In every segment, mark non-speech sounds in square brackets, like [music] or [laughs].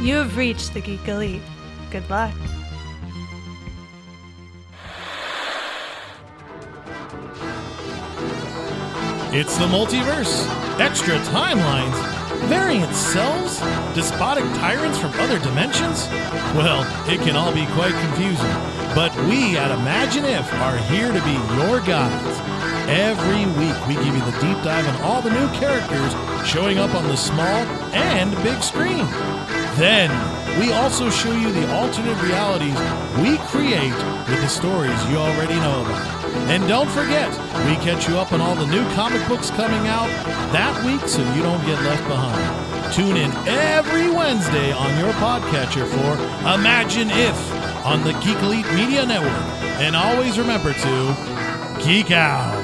You have reached the Geek Elite. Good luck. It's the multiverse, extra timelines, variant selves, despotic tyrants from other dimensions. Well, it can all be quite confusing, but we at Imagine If are here to be your guides. Every week, we give you the deep dive on all the new characters showing up on the small and big screen. Then, we also show you the alternate realities we create with the stories you already know about. And don't forget, we catch you up on all the new comic books coming out that week so you don't get left behind. Tune in every Wednesday on your podcatcher for Imagine If on the Geek Elite Media Network. And always remember to geek out.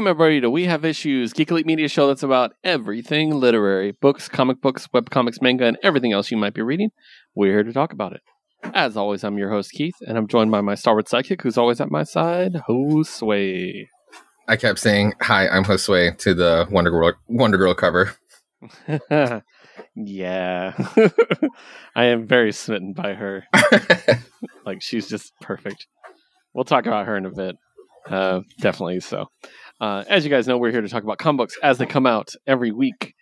Welcome, everybody, to We Have Issues, Geek Elite Media show that's about everything literary books, comic books, webcomics, manga, and everything else you might be reading. We're here to talk about it. As always, I'm your host, Keith, and I'm joined by my Star sidekick, who's always at my side, Josue. I kept saying, Hi, I'm Josue to the Wonder Girl, Wonder Girl cover. [laughs] yeah. [laughs] I am very smitten by her. [laughs] like, she's just perfect. We'll talk about her in a bit. Uh, definitely so. Uh, as you guys know, we're here to talk about comic books as they come out every week.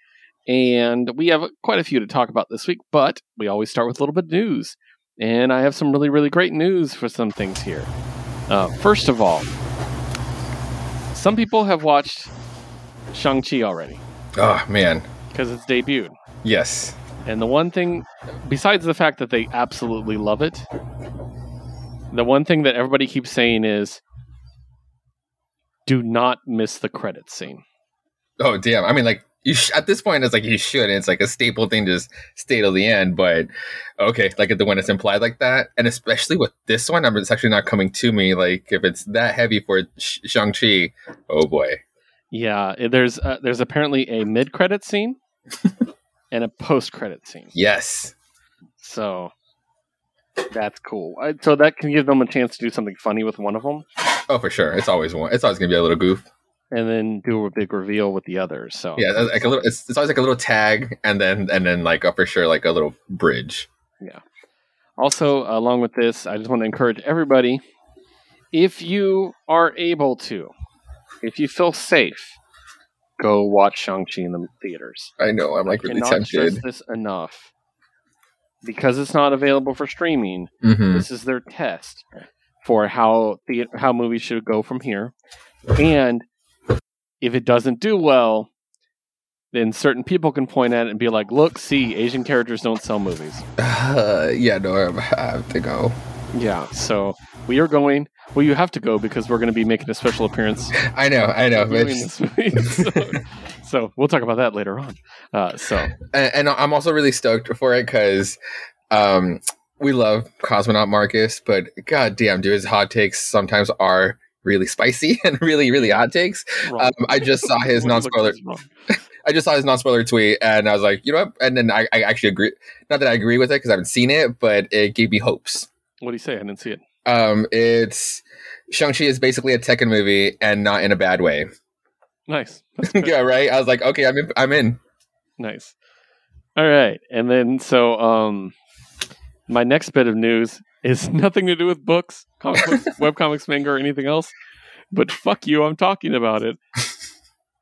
And we have quite a few to talk about this week, but we always start with a little bit of news. And I have some really, really great news for some things here. Uh, first of all, some people have watched Shang-Chi already. Oh, man. Because it's debuted. Yes. And the one thing, besides the fact that they absolutely love it, the one thing that everybody keeps saying is do not miss the credit scene. Oh damn! I mean, like you sh- at this point, it's like you should. It's like a staple thing to just stay till the end. But okay, like the when it's implied like that, and especially with this one, I mean, it's actually not coming to me. Like if it's that heavy for Sh- Shang Chi, oh boy. Yeah, there's uh, there's apparently a mid credit scene [laughs] and a post credit scene. Yes. So that's cool. So that can give them a chance to do something funny with one of them. Oh, for sure. It's always one. It's always gonna be a little goof. And then do a big reveal with the others. So yeah, like a little. It's, it's always like a little tag, and then and then like a, for sure like a little bridge. Yeah. Also, along with this, I just want to encourage everybody: if you are able to, if you feel safe, go watch Shang Chi in the theaters. I know. I'm like I really tempted. this enough because it's not available for streaming. Mhm. This is their test for how the how movies should go from here. And if it doesn't do well, then certain people can point at it and be like, "Look, see, Asian characters don't sell movies." Uh, [sighs] yeah, no, I have to go. Yeah, so we are going. Well, you have to go because we're going to be making a special appearance [laughs] I know, I know. but reviewing it's- this movie. [laughs] so, so we'll talk about that later on. Uh, so and, and I'm also really stoked for it because um, we love Cosmonaut Marcus, but god damn, dude, his hot takes sometimes are really spicy [laughs] and really, really hot takes. Um, I just saw his [laughs] is wrong. [laughs] I just saw his non-spoiler tweet, and I was like, you know what? And then I, I actually agree. Not that I agree with it because I haven't seen it, but it gave me hopes. What do you say? I didn't see it. Um, it's Shang-Chi is basically a Tekken movie, and not in a bad way. Nice. Yeah, right. I was like, okay, I'm in. I'm in. Nice. All right. And then so um my next bit of news is [laughs] nothing to do with books, comic books, [laughs] webcomics, manga, or anything else. But fuck you, I'm talking about it. [laughs]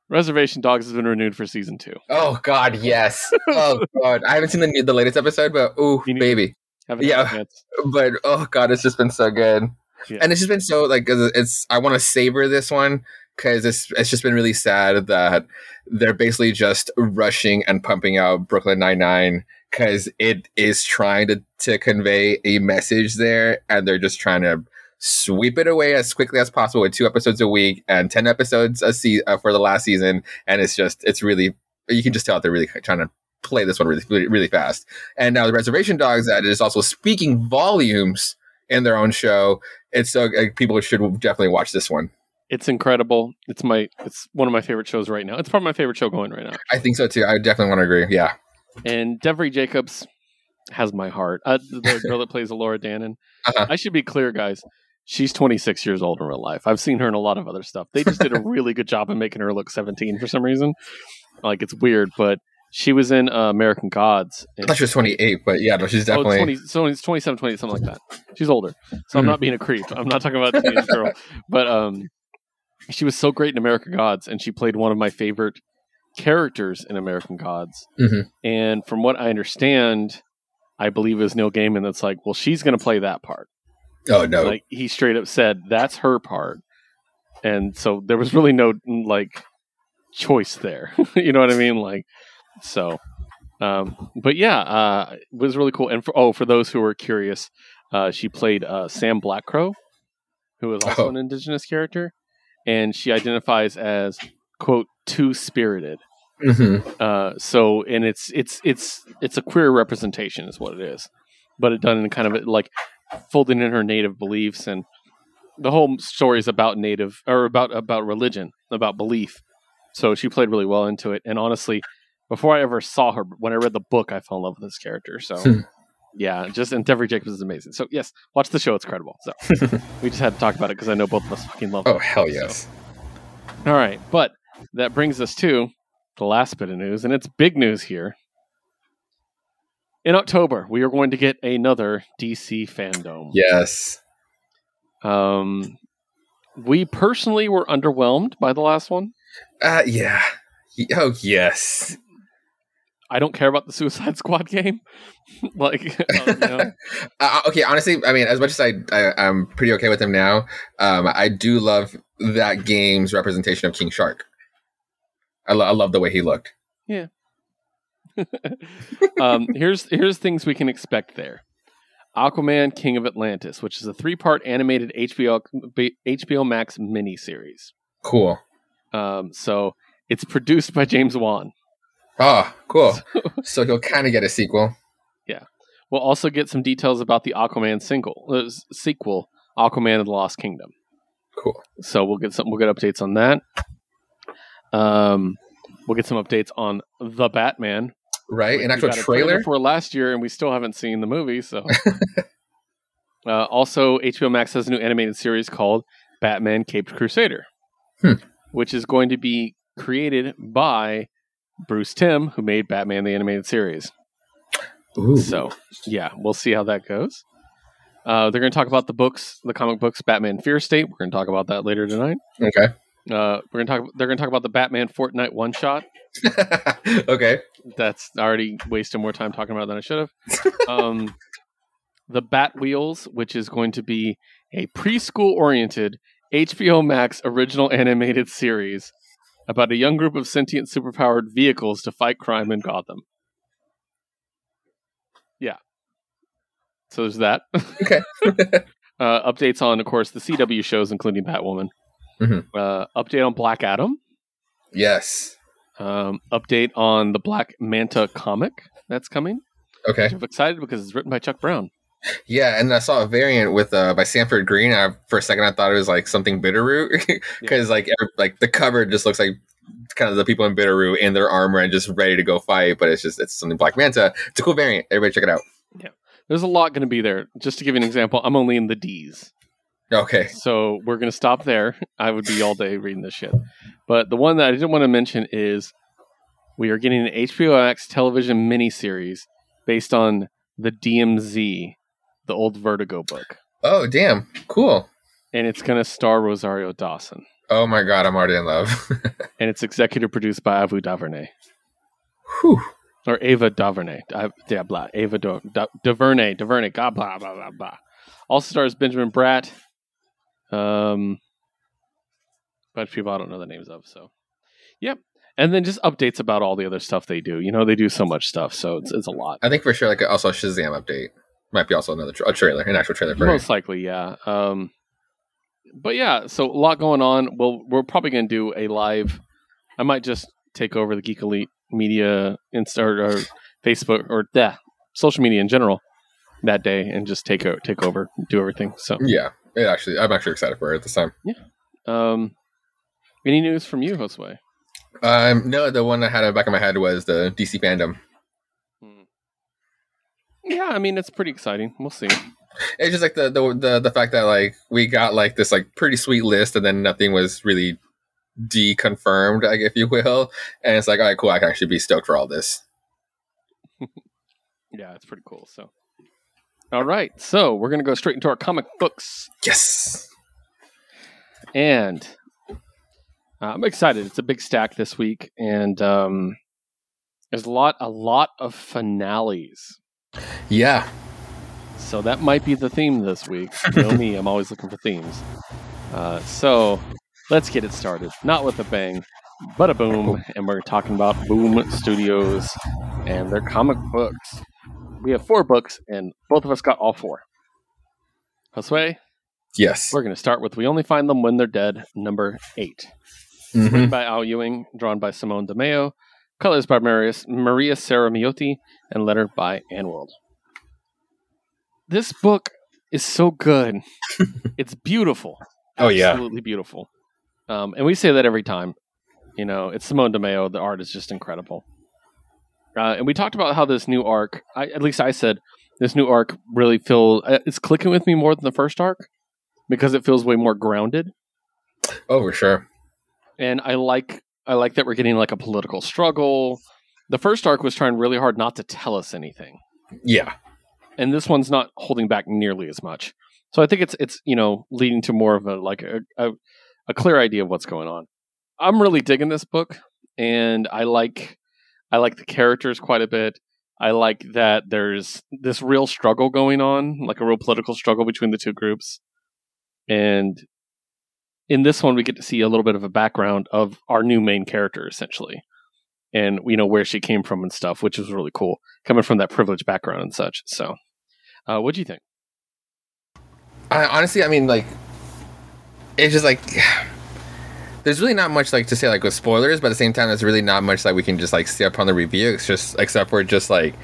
Reservation Dogs has been renewed for season two. Oh God, yes. Oh God, I haven't seen the the latest episode, but ooh, You baby. Yeah. had a chance. But oh God, it's just been so good, Yeah. and it's just been so like it's. I want to savor this one because it's it's just been really sad that they're basically just rushing and pumping out Brooklyn Nine Nine because it is trying to to convey a message there, and they're just trying to sweep it away as quickly as possible with two episodes a week and 10 episodes a se- uh, for the last season and it's just it's really you can just tell they're really trying to play this one really, really, really fast. And now the Reservation Dogs that is also speaking volumes in their own show. It's so uh, people should definitely watch this one. It's incredible. It's my it's one of my favorite shows right now. It's probably my favorite show going right now. I think so too. I definitely want to agree. Yeah. And Devery Jacobs has my heart. Uh, the girl that plays Elora Danan. Uh-huh. I should be clear, guys. She's 26 years old in real life. I've seen her in a lot of other stuff. They just did a [laughs] really good job of making her look 17 for some reason. Like it's weird, but she was in uh, American Gods. I thought she was 28, but yeah, no, she's definitely. Oh, 20, so it's 27, 28, something like that. She's older. So I'm Mhm. not being a creep. I'm not talking about a teenage girl. But um, she was so great in American Gods, and she played one of my favorite characters in American Gods. Mhm. And from what I understand, I believe it was Neil Gaiman that's like, well, she's going to play that part. Oh no. Like he straight up said, that's her part. And so there was really no like choice there. [laughs] you know what I mean? Like, so, um, but yeah, uh, it was really cool. And for, oh, for those who are curious, uh, she played uh, Sam Blackcrow, who is also Oh. an indigenous character, and she identifies as quote two spirited. hmm Uh, so, and it's it's it's it's a queer representation, is what it is, but it done in kind of like folding in her native beliefs, and the whole story is about native or about about religion, about belief. So she played really well into it, and honestly, before I ever saw her, when I read the book, I fell in love with this character. So. Hmm. Yeah, just and Devery Jacobs is amazing. So yes, watch the show; it's credible. So [laughs] we just had to talk about it because I know both of us fucking love. It. Oh it. hell So- yes. all right, but that brings us to the last bit of news, and it's big news here. In October, we are going to get another DC fandom. Yes. Um, we personally were underwhelmed by the last one. Uh, yeah. Oh yes. I don't care about the Suicide Squad [laughs] game. like, [laughs] you know, [laughs] uh, okay, honestly, I mean, as much as I, I I'm pretty okay with him now, um, I do love that game's representation of King Shark. I, lo- I love the way he looked. Yeah. [laughs] um, here's here's things we can expect there. Aquaman, King of Atlantis, which is a three-part animated HBO HBO Max miniseries. Cool. Um, so it's produced by James Wan. Oh, cool. [laughs] so he'll kind of get a sequel. Yeah. We'll also get some details about the Aquaman single uh, sequel, Aquaman and the Lost Kingdom. Cool. So we'll get some we'll get updates on that. Um, we'll get some updates on the Batman. Right? An actual a trailer. for last year, and we still haven't seen the movie. So, [laughs] uh, also HBO Max has a new animated series called Batman: Caped Crusader, Hmm. which is going to be created by Bruce Timm, who made Batman the animated series. Ooh. So, yeah, we'll see how that goes. Uh, they're going to talk about the books, the comic books, Batman Fear State. We're going to talk about that later tonight. Okay. Uh, we're to talk. They're going to talk about the Batman Fortnite one shot. [laughs] okay. That's already wasting more time talking about than I should have. um, [laughs] the Bat Wheels, which is going to be a preschool oriented HBO Max original animated series about a young group of sentient superpowered vehicles to fight crime in Gotham. Yeah. So there's that. Okay. [laughs] uh, updates on, of course, the CW shows, including Batwoman. Mhm. Uh, update on Black Adam. Yes. Um, update on the Black Manta comic that's coming. Okay. I'm excited because it's written by Chuck Brown. Yeah, and I saw a variant with uh by Sanford Greene. I, for a second, I thought it was like something Bitterroot [laughs] because like every, like the cover just looks like kind of the people in Bitterroot in their armor and just ready to go fight. But it's just it's something Black Manta. It's a cool variant. Everybody check it out. Yeah, there's a lot going to be there. Just to give you an example, I'm only in the D's. Okay. So we're going to stop there. I would be all day reading this shit. But the one that I didn't want to mention is we are getting an HBO Max television miniseries based on the DMZ, the old Vertigo book. Oh damn, cool. And it's going to star Rosario Dawson. Oh my god, I'm already in love. [laughs] And it's executive produced by Avu Davernay. Whew. Or Ava DuVernay. I, yeah, blah. Ava Du- Du- DuVernay. DuVernay. God, blah, blah, blah, blah. Also stars Benjamin Bratt. Um, bunch of people I don't know the names of. So, yep. And then just updates about all the other stuff they do. You know, they do so much stuff, so it's, it's a lot. I think for sure, like also a Shazam update might be also another tra- a trailer, an actual trailer for it. Most likely, yeah. Um, but yeah, so a lot going on. Well, we're probably going to do a live. I might just take over the Geek Elite media, Insta or, or Facebook or yeah, social media in general that day and just take o- take over, do everything. So Yeah, it actually, I'm actually excited for it at this time. Yeah. Um, any news from you, Josue? Um, no, the one I had in the back of my head was the DC fandom. Yeah, I mean it's pretty exciting. We'll see. It's just like the, the the the fact that like we got like this like pretty sweet list, and then nothing was really deconfirmed, like if you will. And it's like, all right, cool. I can actually be stoked for all this. [laughs] Yeah, it's pretty cool. So, all right, so we're gonna go straight into our comic books, Yes. and uh, I'm excited. It's a big stack this week, and um, there's a lot, a lot of finales. Yeah. So that might be the theme this week. You know me, I'm always looking for themes. Uh, so let's get it started. Not with a bang, but a boom. And we're talking about Boom Studios and their comic books. We have four books, and both of us got all four. Josue, Yes. we're going to start with We Only Find Them When They're Dead, number eight. Mhm. Written by Al Ewing, drawn by Simone Di Meo, colors by Maria, Maria Miotti, and letter by AndWorld. This book is so good. [laughs] it's beautiful. Oh, yeah. Absolutely beautiful. Um, and we say that every time. You know, it's Simone Di Meo. The art is just incredible. Uh, and we talked about how this new arc, I, at least I said, this new arc really feels, uh, it's clicking with me more than the first arc because it feels way more grounded Oh, for sure. and I like I like that we're getting like a political struggle. The first arc was trying really hard not to tell us anything, Yeah. and this one's not holding back nearly as much. So I think it's it's you know leading to more of a like a, a, a clear idea of what's going on. I'm really digging this book, and I like I like the characters quite a bit. I like that there's this real struggle going on, like a real political struggle between the two groups, and in this one we get to see a little bit of a background of our new main character essentially and you know where she came from and stuff which is really cool coming from that privileged background and such. So uh, what do you think? I, honestly, I mean, like, it's just like there's really not much like to say like with spoilers, but at the same time, there's really not much that we can just like see up on the review. It's just except for just like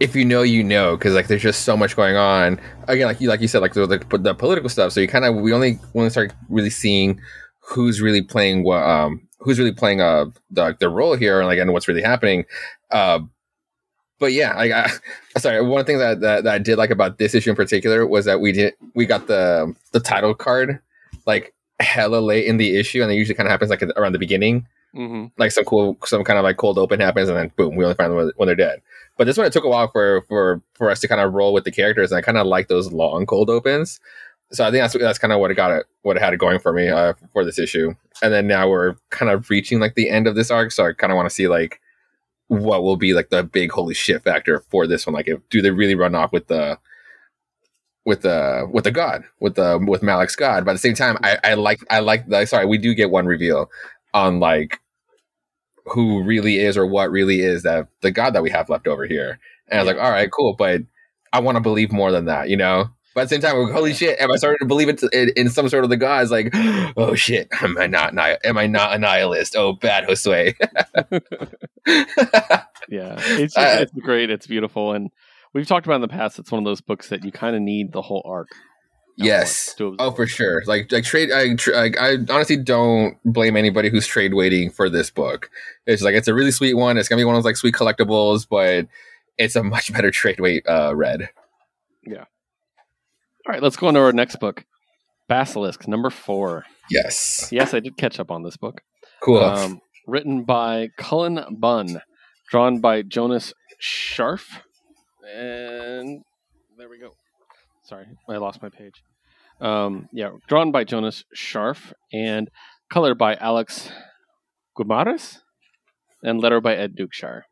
if you know, you know, because like there's just so much going on. Again, like you like you said, like the the, the political stuff. So you kind of we only only start really seeing who's really playing what um who's really playing uh the the role here and like and what's really happening. Uh, but yeah, like I, [laughs] sorry, one thing that, that that I did like about this issue in particular was that we did we got the the title card like hella late in the issue, and it usually kind of happens like around the beginning. Mm-hmm. like some cool some kind of like cold open happens and then boom we only find them when- they're dead. But this one it took a while for for for us to kind of roll with the characters and i kind of like those long cold opens. So i think that's that's kind of what it got it what it had it going for me uh, for this issue. And then now we're kind of reaching like the end of this arc so i kind of want to see like what will be like the big holy shit factor for this one. Like if do they really run off with the with the with the god with the with Malik's god but at the same time i i like i like the sorry we do get one reveal on like who really is or what really is that the god that we have left over here. And I was like, all right, cool, but I want to believe more than that, you know. But at the same time, we're, holy shit, am I starting to believe it in, in some sort of the gods? Like, [gasps] oh shit, am I not am I not a nihilist? Oh, bad Josue. [laughs] [laughs] yeah it's just, Uh, it's great it's beautiful and we've talked about in the past it's one of those books that you kind of need the whole arc yes. Oh, for sure. Like, like trade. I, tr- I, I honestly don't blame anybody who's trade waiting for this book. It's like it's a really sweet one. It's gonna be one of those like sweet collectibles, but it's a [laughs] much better trade weight uh, read. Yeah. All right let's go on to our next book basilisk number four Yes. yes i did catch up on this book Cool. Um, written by Cullen Bunn, drawn by Jonas Scharf, and there we go. Sorry, I lost my page. Um, yeah, drawn by Jonas Scharf and colored by Alex Guimares, and letter by Ed Dukeshire.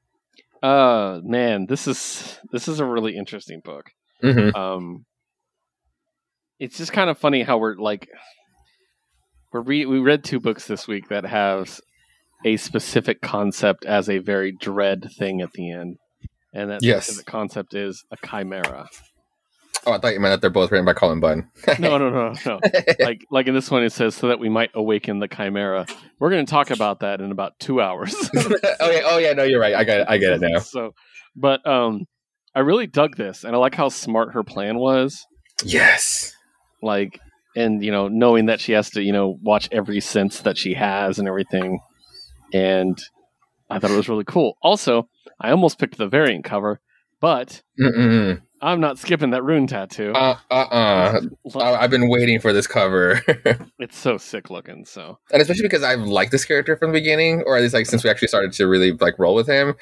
Uh, man, this is this is a really interesting book Mhm. um it's just kind of funny how we're like we're re- we read two books this week that have a specific concept as a very dread thing at the end and that Yes. specific concept is a chimera Oh, I thought you meant that they're both written by Cullen Bunn. [laughs] No, no, no, no. [laughs] like like in this one, it says so that we might awaken the chimera. We're going to talk about that in about two hours. [laughs] oh yeah, oh yeah, no, you're right. I got it. I get it now. So, but um, I really dug this, and I like how smart her plan was. Yes. Like, and you know, knowing that she has to, you know, watch every sense that she has and everything, and I thought it was really cool. Also, I almost picked the variant cover, but Mm-mm. I'm not skipping that rune tattoo. Uh uh uh. I've been waiting for this cover, [laughs] it's so sick looking. So and especially because I've liked this character from the beginning, or at least like since we actually started to really like roll with him.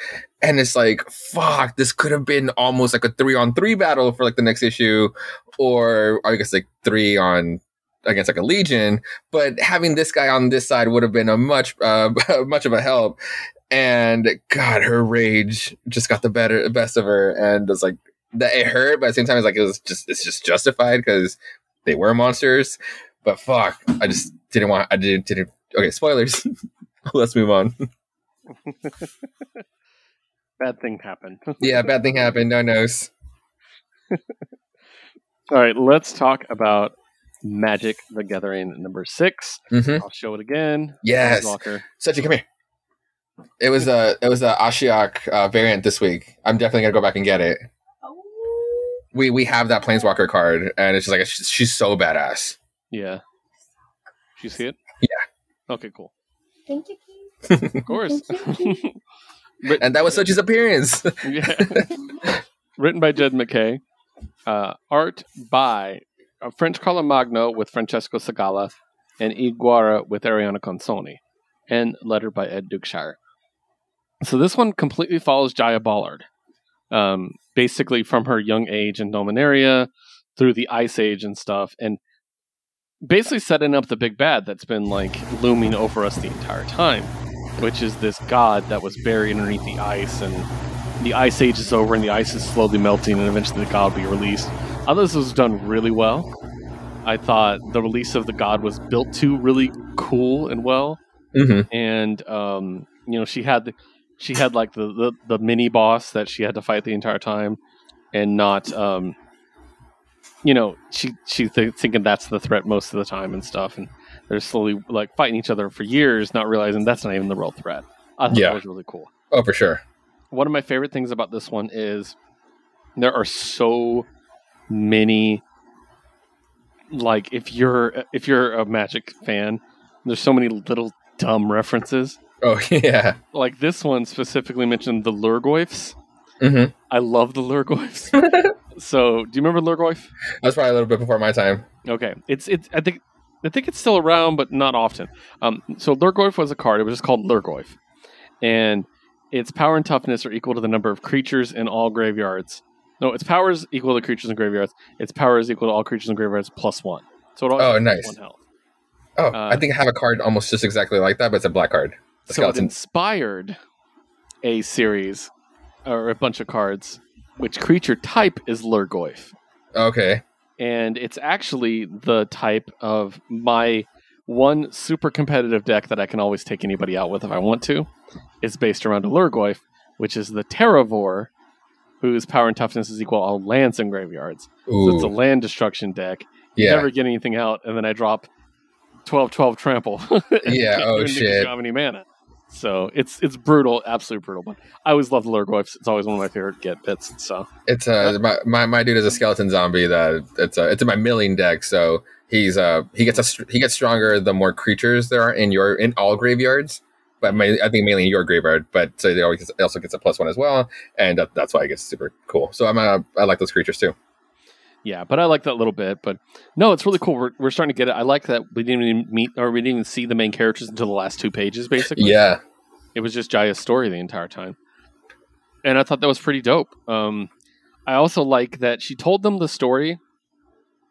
And it's like, fuck, this could have been almost like a three on three battle for like the next issue, or, or I guess like three on against like a legion. But having this guy on this side would have been a much uh, [laughs] much of a help. And God, her rage just got the better best of her, and it's like that it hurt, but at the same time, it's like it was just it's just justified because they were monsters. But fuck, I just didn't want. I didn't didn't. Okay, spoilers. [laughs] Let's move on. [laughs] bad thing happened. [laughs] Yeah, bad thing happened. No knows. All right, let's talk about Magic the Gathering number six. hmm I'll show it again. Yes, Walker. Sechi, come here. It was a it was a Ashiok uh, variant this week. I'm definitely gonna go back and get it. We we have that Planeswalker card, and it's just like she's, she's so badass. Yeah. Did you see it? Yeah. Okay, cool. Thank you, [laughs] Keith. Of course. Thank you. [laughs] Writ- And that was Sochi's appearance. [laughs] yeah. Written by Jed MacKay. Uh, art by uh, French Carlo Magno with Francesco Segala and Ig Guara with Arianna Consonni. And letter by Ed Dukeshire. So this one completely follows Jaya Ballard. Um, basically from her young age in Dominaria through the Ice Age and stuff. And basically setting up the big bad that's been like looming over us the entire time, which is this god that was buried underneath the ice and the ice age is over and the ice is slowly melting and eventually the god will be released. I thought this was done really well. I thought the release of the god was built to really cool and well. hmm And um, you know, she had the, she had like the, the the mini boss that she had to fight the entire time, and not um, you know, she she th- thinking that's the threat most of the time and stuff, and they're slowly like fighting each other for years, not realizing that's not even the real threat. I thought Yeah. that was really cool Oh, for sure. one of my favorite things about this one is there are so many like if you're if you're a magic fan there's so many little dumb references Oh [laughs] yeah. like this one specifically mentioned the lhurgoyfs hmm i love the lhurgoyfs [laughs] so do you remember lhurgoyf That's probably a little bit before my time. Okay, it's it's I think I think it's still around, but not often. Um, so Lhurgoyf was a card. It was just called Lhurgoyf, and its power and toughness are equal to the number of creatures in all graveyards. No, its power is equal to creatures in graveyards. Its power is equal to all creatures in graveyards plus one. So it always Oh, nice. one health. Oh, Uh, I think I have a card almost just exactly like that, but it's a black card. So it inspired a series or a bunch of cards, which creature type is Lhurgoyf. Okay. and it's actually the type of my one super competitive deck that I can always take anybody out with if I want to. Is based around a Lhurgoyf, which is the Terravore, whose power and toughness is equal to all lands in graveyards. So it's a land destruction deck. Yeah. Never get anything out, and then I drop 12 12 trample. [laughs] Yeah, [laughs] oh, do anything 'cause shit. You don't have any mana. So it's it's brutal, absolutely brutal. But I always love the Lhurgoyfs. It's always one of my favorite get bits. So It's uh my, my my dude is a skeleton zombie that it's uh, it's in my milling deck, so he's uh he gets a he gets stronger the more creatures there are in your in all graveyards. But ma- I think mainly in your graveyard, but so they always it also gets a plus one as well, and that, that's why I guess super cool. So I'm uh, I like those creatures too. Yeah, but I like that little bit. But no, it's really cool. We're, we're starting to get it. I like that we didn't even meet or we didn't even see the main characters until the last two pages, basically. Yeah, It was just Jaya's story the entire time. And I thought that was pretty dope. Um, I also like that she told them the story,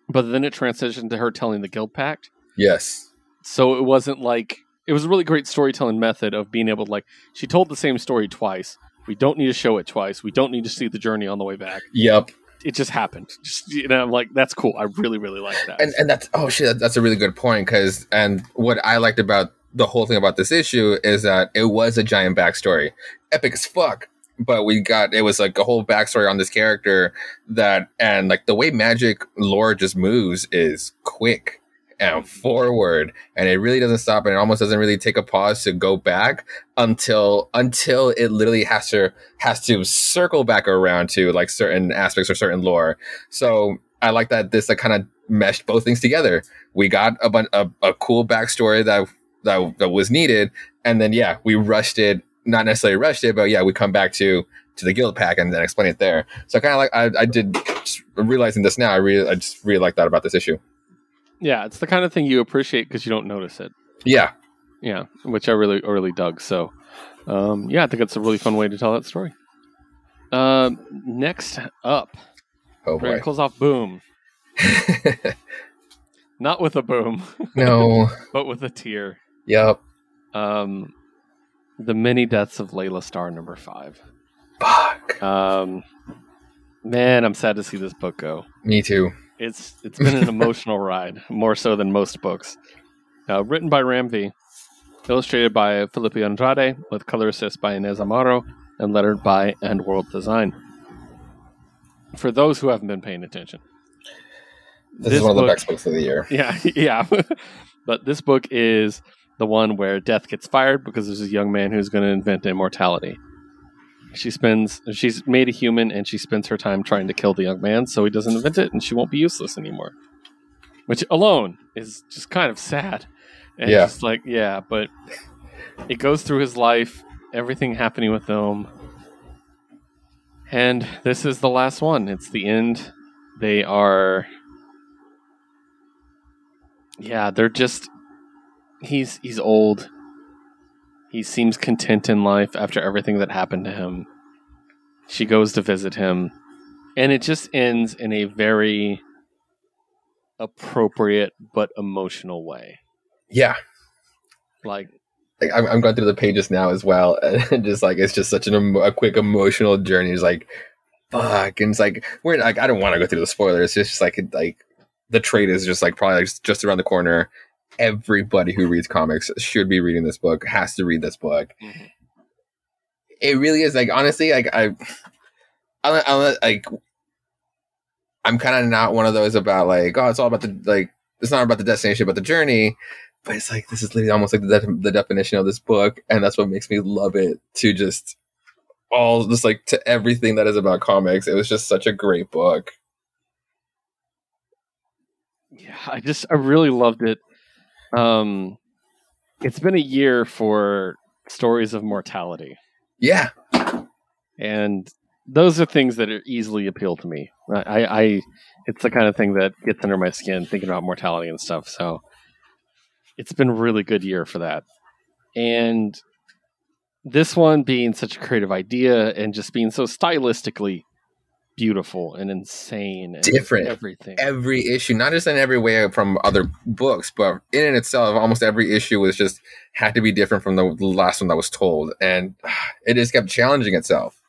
but then it transitioned to her telling the guild pact. yes, So it wasn't like it was a really great storytelling method of being able to like she told the same story twice. We don't need to show it twice. We don't need to see the journey on the way back. yep. It just happened. Just you know, I'm like, that's cool. I really, really like that. and and that's oh shit that's a really good point because and what i liked about the whole thing about this issue is that it was a giant backstory epic as fuck but we got it was like a whole backstory on this character that and like the way magic lore just moves is quick and forward and it really doesn't stop and it almost doesn't really take a pause to go back until until it literally has to has to circle back around to like certain aspects or certain lore. So i like that this like kind of meshed both things together. We got a, bun- a, a cool backstory that that that was needed and then yeah we rushed it not necessarily rushed it but yeah we come back to to the guild pack and then explain it there. So kind of like I, I did realizing this now i really i just really like that about this issue Yeah, it's the kind of thing you appreciate because you don't notice it. yeah Yeah, which I really really dug. So, um, yeah, I think it's a really fun way to tell that story. Um, next up, oh boy close off Boom. [laughs] Not with a boom, [laughs] no but with a tear. yep Um, the many deaths of Laila Starr number five. fuck Um, man, I'm sad to see this book go. me too It's it's been an [laughs] emotional ride, more so than most books. Uh, written by Ram V, illustrated by Felipe Andrade, with color assist by Inez Amaro, and lettered by AndWorld Design. For those who haven't been paying attention, this, This is one of the book- best books of the year [laughs] yeah, yeah. [laughs] but this book is the one where Death gets fired because there's a young man who's going to invent immortality. She spends, she's made a human, and she spends her time trying to kill the young man, so he doesn't invent it, and she won't be useless anymore. Which alone is just kind of sad. And Yeah. just like, yeah, but it goes through his life, everything happening with him. And this is the last one. It's the end. They are yeah, they're just he's he's old. He seems content in life after everything that happened to him. She goes to visit him, and it just ends in a very appropriate but emotional way. yeah Like like I'm, I'm going through the pages now as well [laughs] and just like it's just such an emo- a quick emotional journey it's like fuck and it's like we're like i don't want to go through the spoilers it's just like like the trade is just like probably just around the corner everybody who reads comics should be reading this book has to read this book Mhm. it really is like honestly like i i i like i'm kind of not one of those about like oh it's all about the like it's not about the destination but the journey but it's like this is literally almost like the, de- the definition of this book and that's what makes me love it to just all just like to everything that is about comics it was just such a great book yeah, I just I really loved it. Um it's been a year for stories of mortality. yeah and those are things that are easily appeal to me. I, I, it's the kind of thing that gets under my skin thinking about mortality and stuff. So it's been a really good year for that. And this one being such a creative idea and just being so stylistically beautiful and insane and Different. everything. every issue not just in every way from other books but in and itself almost every issue was just had to be different from the last one that was told and [sighs] it just kept challenging itself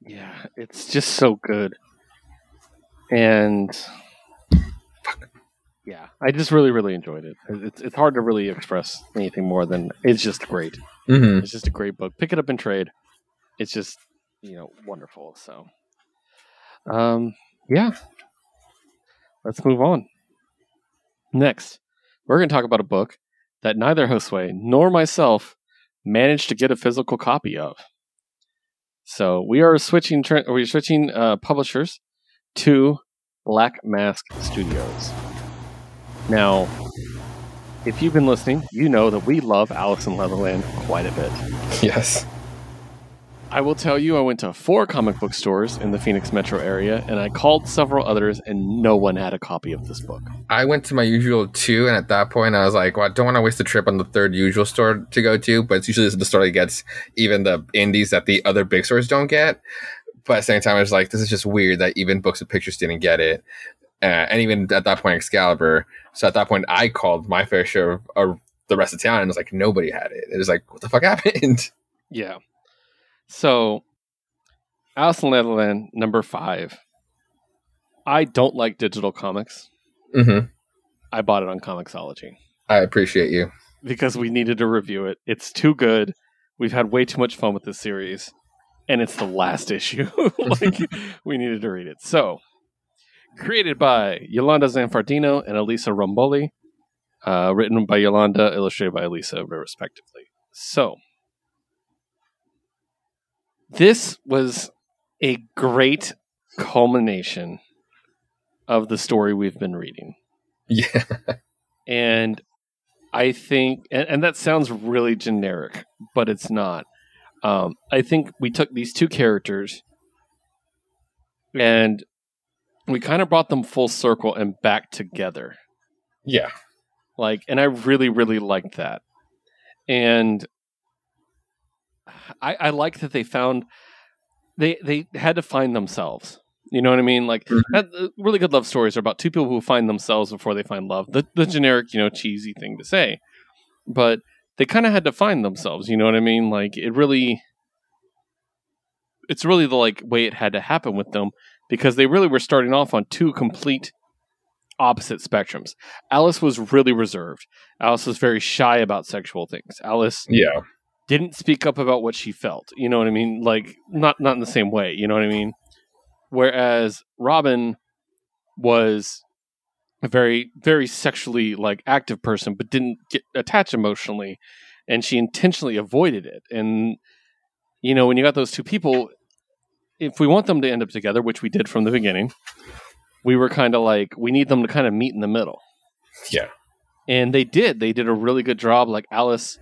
Yeah, it's just so good. And yeah, I just really, really enjoyed it. It's it's hard to really express anything more than it's just great. mm-hmm. It's just a great book. Pick it up and trade. It's just you know wonderful. So, um, yeah. Let's move on. Next, we're going to talk about a book that neither Josue nor myself managed to get a physical copy of. So we are switching. We're switching uh, publishers to Black Mask Studios. Now, if you've been listening, you know that we love Alice in Leatherland quite a bit. yes I will tell you, I went to four comic book stores in the Phoenix metro area, and I called several others, and no one had a copy of this book. I went to my usual two, and at that point, I was like, "Well, I don't want to waste the trip on the third usual store to go to." But it's usually the store that gets even the indies that the other big stores don't get. But at the same time, I was like, "This is just weird that even Books with Pictures didn't get it." Uh, and even at that point, Excalibur. So at that point, I called my fair share of, of the rest of town, and it was like nobody had it. It was like, "What the fuck happened?" [laughs] Yeah. So, Alice in Leatherland, number five. I don't like digital comics. hmm I bought it on Comixology I appreciate you. because we needed to review it. It's too good. we've had way too much fun with this series, and it's the last [laughs] issue. [laughs] like we needed to read it. So, created by Jolanda Zanfardino and Elisa Romboli, uh, written by Jolanda, illustrated by Elisa, respectively. So, this was a great culmination of the story we've been reading. Yeah. And I think, and, and that sounds really generic, but it's not. Um, I think we took these two characters and we kind of brought them full circle and back together. Yeah. Like, and I really, really liked that. And I, I like that they found they they had to find themselves. You know what I mean? Like Mhm. that- uh, really good love stories are about two people who find themselves before they find love. The the generic, you know, cheesy thing to say, but they kind of had to find themselves. You know what I mean? Like it really, it's really the like way it had to happen with them because they really were starting off on two complete opposite spectrums. Alice was really reserved. Alice was very shy about sexual things. Alice Yeah. Didn't speak up about what she felt. You know what I mean? Like not not in the same way. You know what I mean? Whereas Robin was a very very sexually like active person, but didn't get attached emotionally, and she intentionally avoided it. And you know when you got those two people, if we want them to end up together, which we did from the beginning, we were kind of like we need them to kind of meet in the middle Yeah. and they did they did a really good job like alice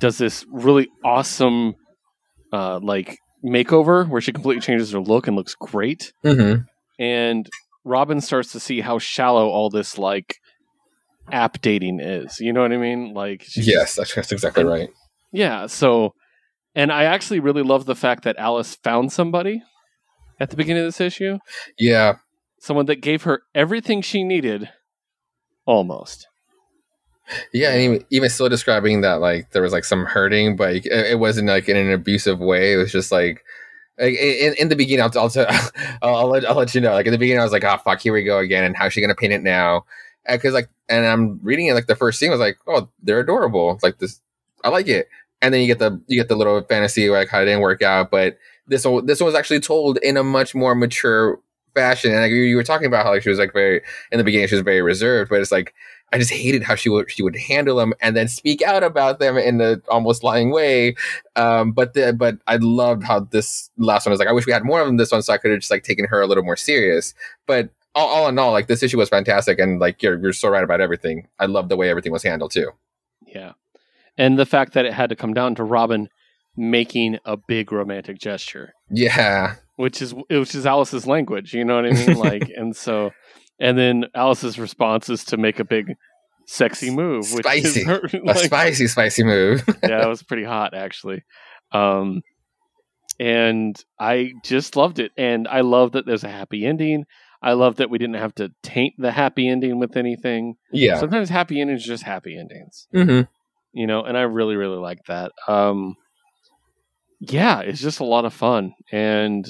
does this really awesome uh like makeover where she completely changes her look and looks great Mm-hmm. and robin starts to see how shallow all this like app dating is you know what i mean like Yes, that's, that's exactly right. yeah so and i actually really love the fact that alice found somebody at the beginning of this issue Yeah. someone that gave her everything she needed almost Yeah, and even, even still describing that like there was like some hurting, but it, it wasn't like in an abusive way. It was just like, like in, in the beginning, I'll, I'll, t- [laughs] I'll, I'll, let, I'll let you know. Like in the beginning, I was like, oh fuck, here we go again, and how's she gonna paint it now? Because like, and I'm reading it like the first scene was like, oh, they're adorable. Like this, I like it. And then you get the you get the little fantasy like how it didn't work out, but this one this one was actually told in a much more mature fashion. And like, you, you were talking about how like she was like very in the beginning she was very reserved, but it's like I just hated how she would she would handle them and then speak out about them in the almost lying way. Um, but the, but I loved how this last one was like. I wish we had more of them this one, so I could have just like taken her a little more serious. But all, all in all, like this issue was fantastic, and like you're you're so right about everything. I love the way everything was handled too. Yeah. And the fact that it had to come down to Robin making a big romantic gesture, Yeah, which is which is Alice's language, you know what I mean? [laughs] Like and so and then Alice's response is to make a big sexy move, which Spicy. is her, a spicy, spicy move. [laughs] yeah, it was pretty hot actually. Um and I just loved it and I love that there's a happy ending. I love that we didn't have to taint the happy ending with anything. yeah. Sometimes happy endings are just happy endings. hmm you know, and I really, really like that. Um, yeah, it's just a lot of fun, and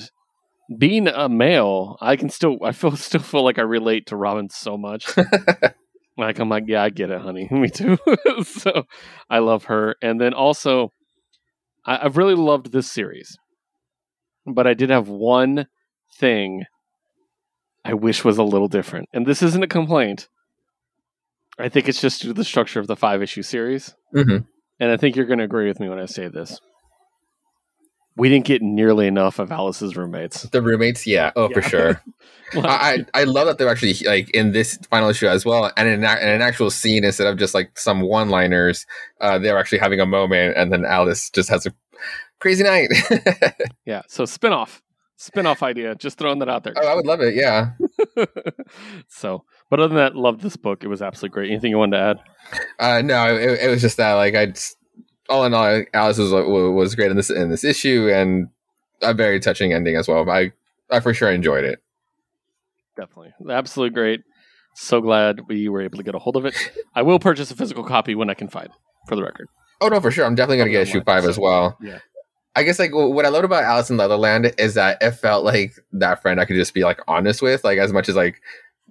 being a male, I can still, I feel, [laughs] still feel like I relate to Robin so much. [laughs] like I'm like, yeah, I get it, honey, [laughs] me too. so I love her, and then also, I, I've really loved this series, but I did have one thing I wish was a little different, and this isn't a complaint. I think it's just due to the structure of the five issue series hmm and I think you're going to agree with me when I say this. We didn't get nearly enough of Alice's roommates. The roommates, yeah, oh for sure. Like, [laughs] I, I I love that they're actually like in this final issue as well, and in, in an actual scene instead of just like some one-liners, uh, they're actually having a moment, and then Alice just has a crazy night. [laughs] yeah, so spin-off. Spin-off idea. Just throwing that out there. oh, I would love it. Yeah. [laughs] so, but other than that, loved this book. It was absolutely great. Anything you wanted to add? Uh, no, it, it was just that like I just, all in all, Alice was was great in this in this issue, and a very touching ending as well. I I for sure enjoyed it. Definitely. Absolutely great. So glad we were able to get a hold of it. [laughs] I will purchase a physical copy when I can find it, for the record. Oh no, for sure. I'm definitely gonna get issue five as well. Yeah. I guess like what I loved about Alice in Leatherland is that it felt like that friend I could just be like honest with, like as much as like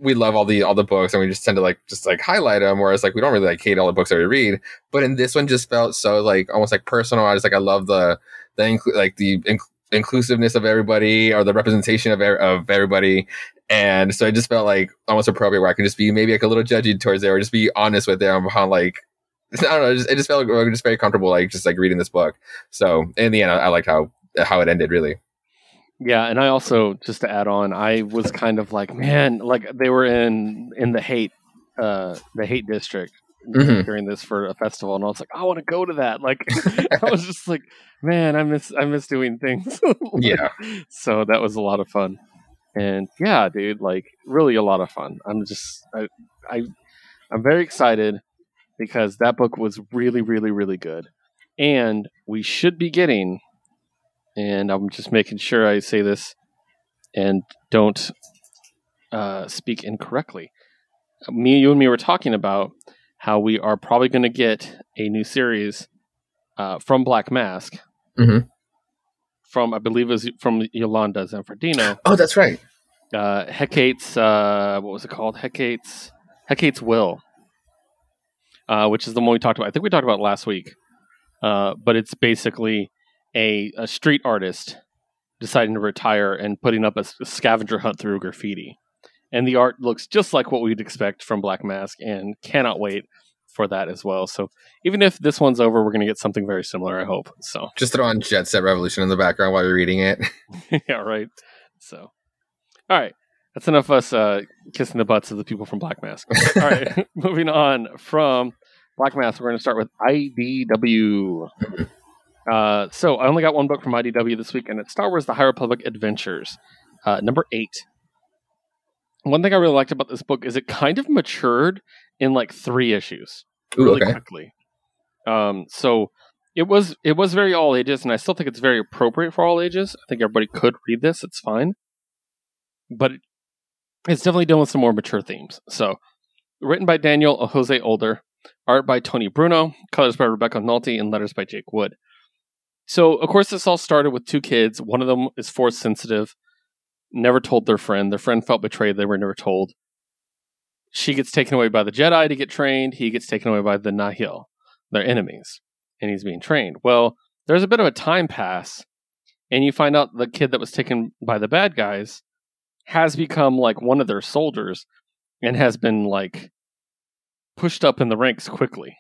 we love all the all the books and we just tend to like just like highlight them. Whereas like we don't really like hate all the books that we read. But in this one, just felt so like almost like personal. I just like I love the the like the inc- inclusiveness of everybody or the representation of er- of everybody. And so it just felt like almost appropriate where I can just be maybe like a little judgy towards there or just be honest with them how like [laughs] I don't know. It just, it just felt like just very comfortable, like just like reading this book. So in the end, I, I liked how how it ended. Really, Yeah, and I also just to add on, I was kind of like, man, like they were in in the hate uh the hate district Mhm. during this for a festival and I was like, I want to go to that. Like [laughs] I was just like, man, I miss I miss doing things. Like, [laughs] Yeah. So that was a lot of fun. And yeah, dude, like really a lot of fun. I'm just I I I'm very excited because that book was really really really good. And we should be getting and I'm just making sure I say this and don't uh, speak incorrectly. Me, you, and me were talking about how we are probably going to get a new series uh, from Black Mask. Mhm. From I believe it was from Jolanda Zanfardino. [gasps] oh, that's right. Uh, Hecate's uh, what was it called? Hecate's Hecate's Will, uh, which is the one we talked about. I think we talked about it last week. Uh, but it's basically a, a street artist deciding to retire and putting up a scavenger hunt through graffiti. And the art looks just like what we'd expect from Black Mask, and cannot wait for that as well. So even if this one's over, we're going to get something very similar, I hope. So Just throw on Jet Set Revolution in the background while you're reading it. [laughs] [laughs] yeah, right. So, all right, that's enough of us uh, kissing the butts of the people from Black Mask. All right, [laughs] moving on from Black Mask, we're going to start with IDW. Uh, so I only got one book from IDW this week, and it's Star Wars: The High Republic Adventures, uh, number eight. One thing I really liked about this book is it kind of matured in like three issues Ooh, really okay. quickly. Um, so it was it was very all ages, and I still think it's very appropriate for all ages. I think everybody could read this; it's fine, but it, it's definitely dealing with some more mature themes. So, written by Daniel Jose Older, art by Toni Bruno, colors by Rebecca Nalty, and letters by Jake Wood. So, of course, this all started with two kids. One of them is force sensitive, never told their friend. Their friend felt betrayed; they were never told. She gets taken away by the Jedi to get trained. He gets taken away by the Nihil, their enemies, and he's being trained. Well, there's a bit of a time pass, and you find out the kid that was taken by the bad guys has become like one of their soldiers and has been like pushed up in the ranks quickly.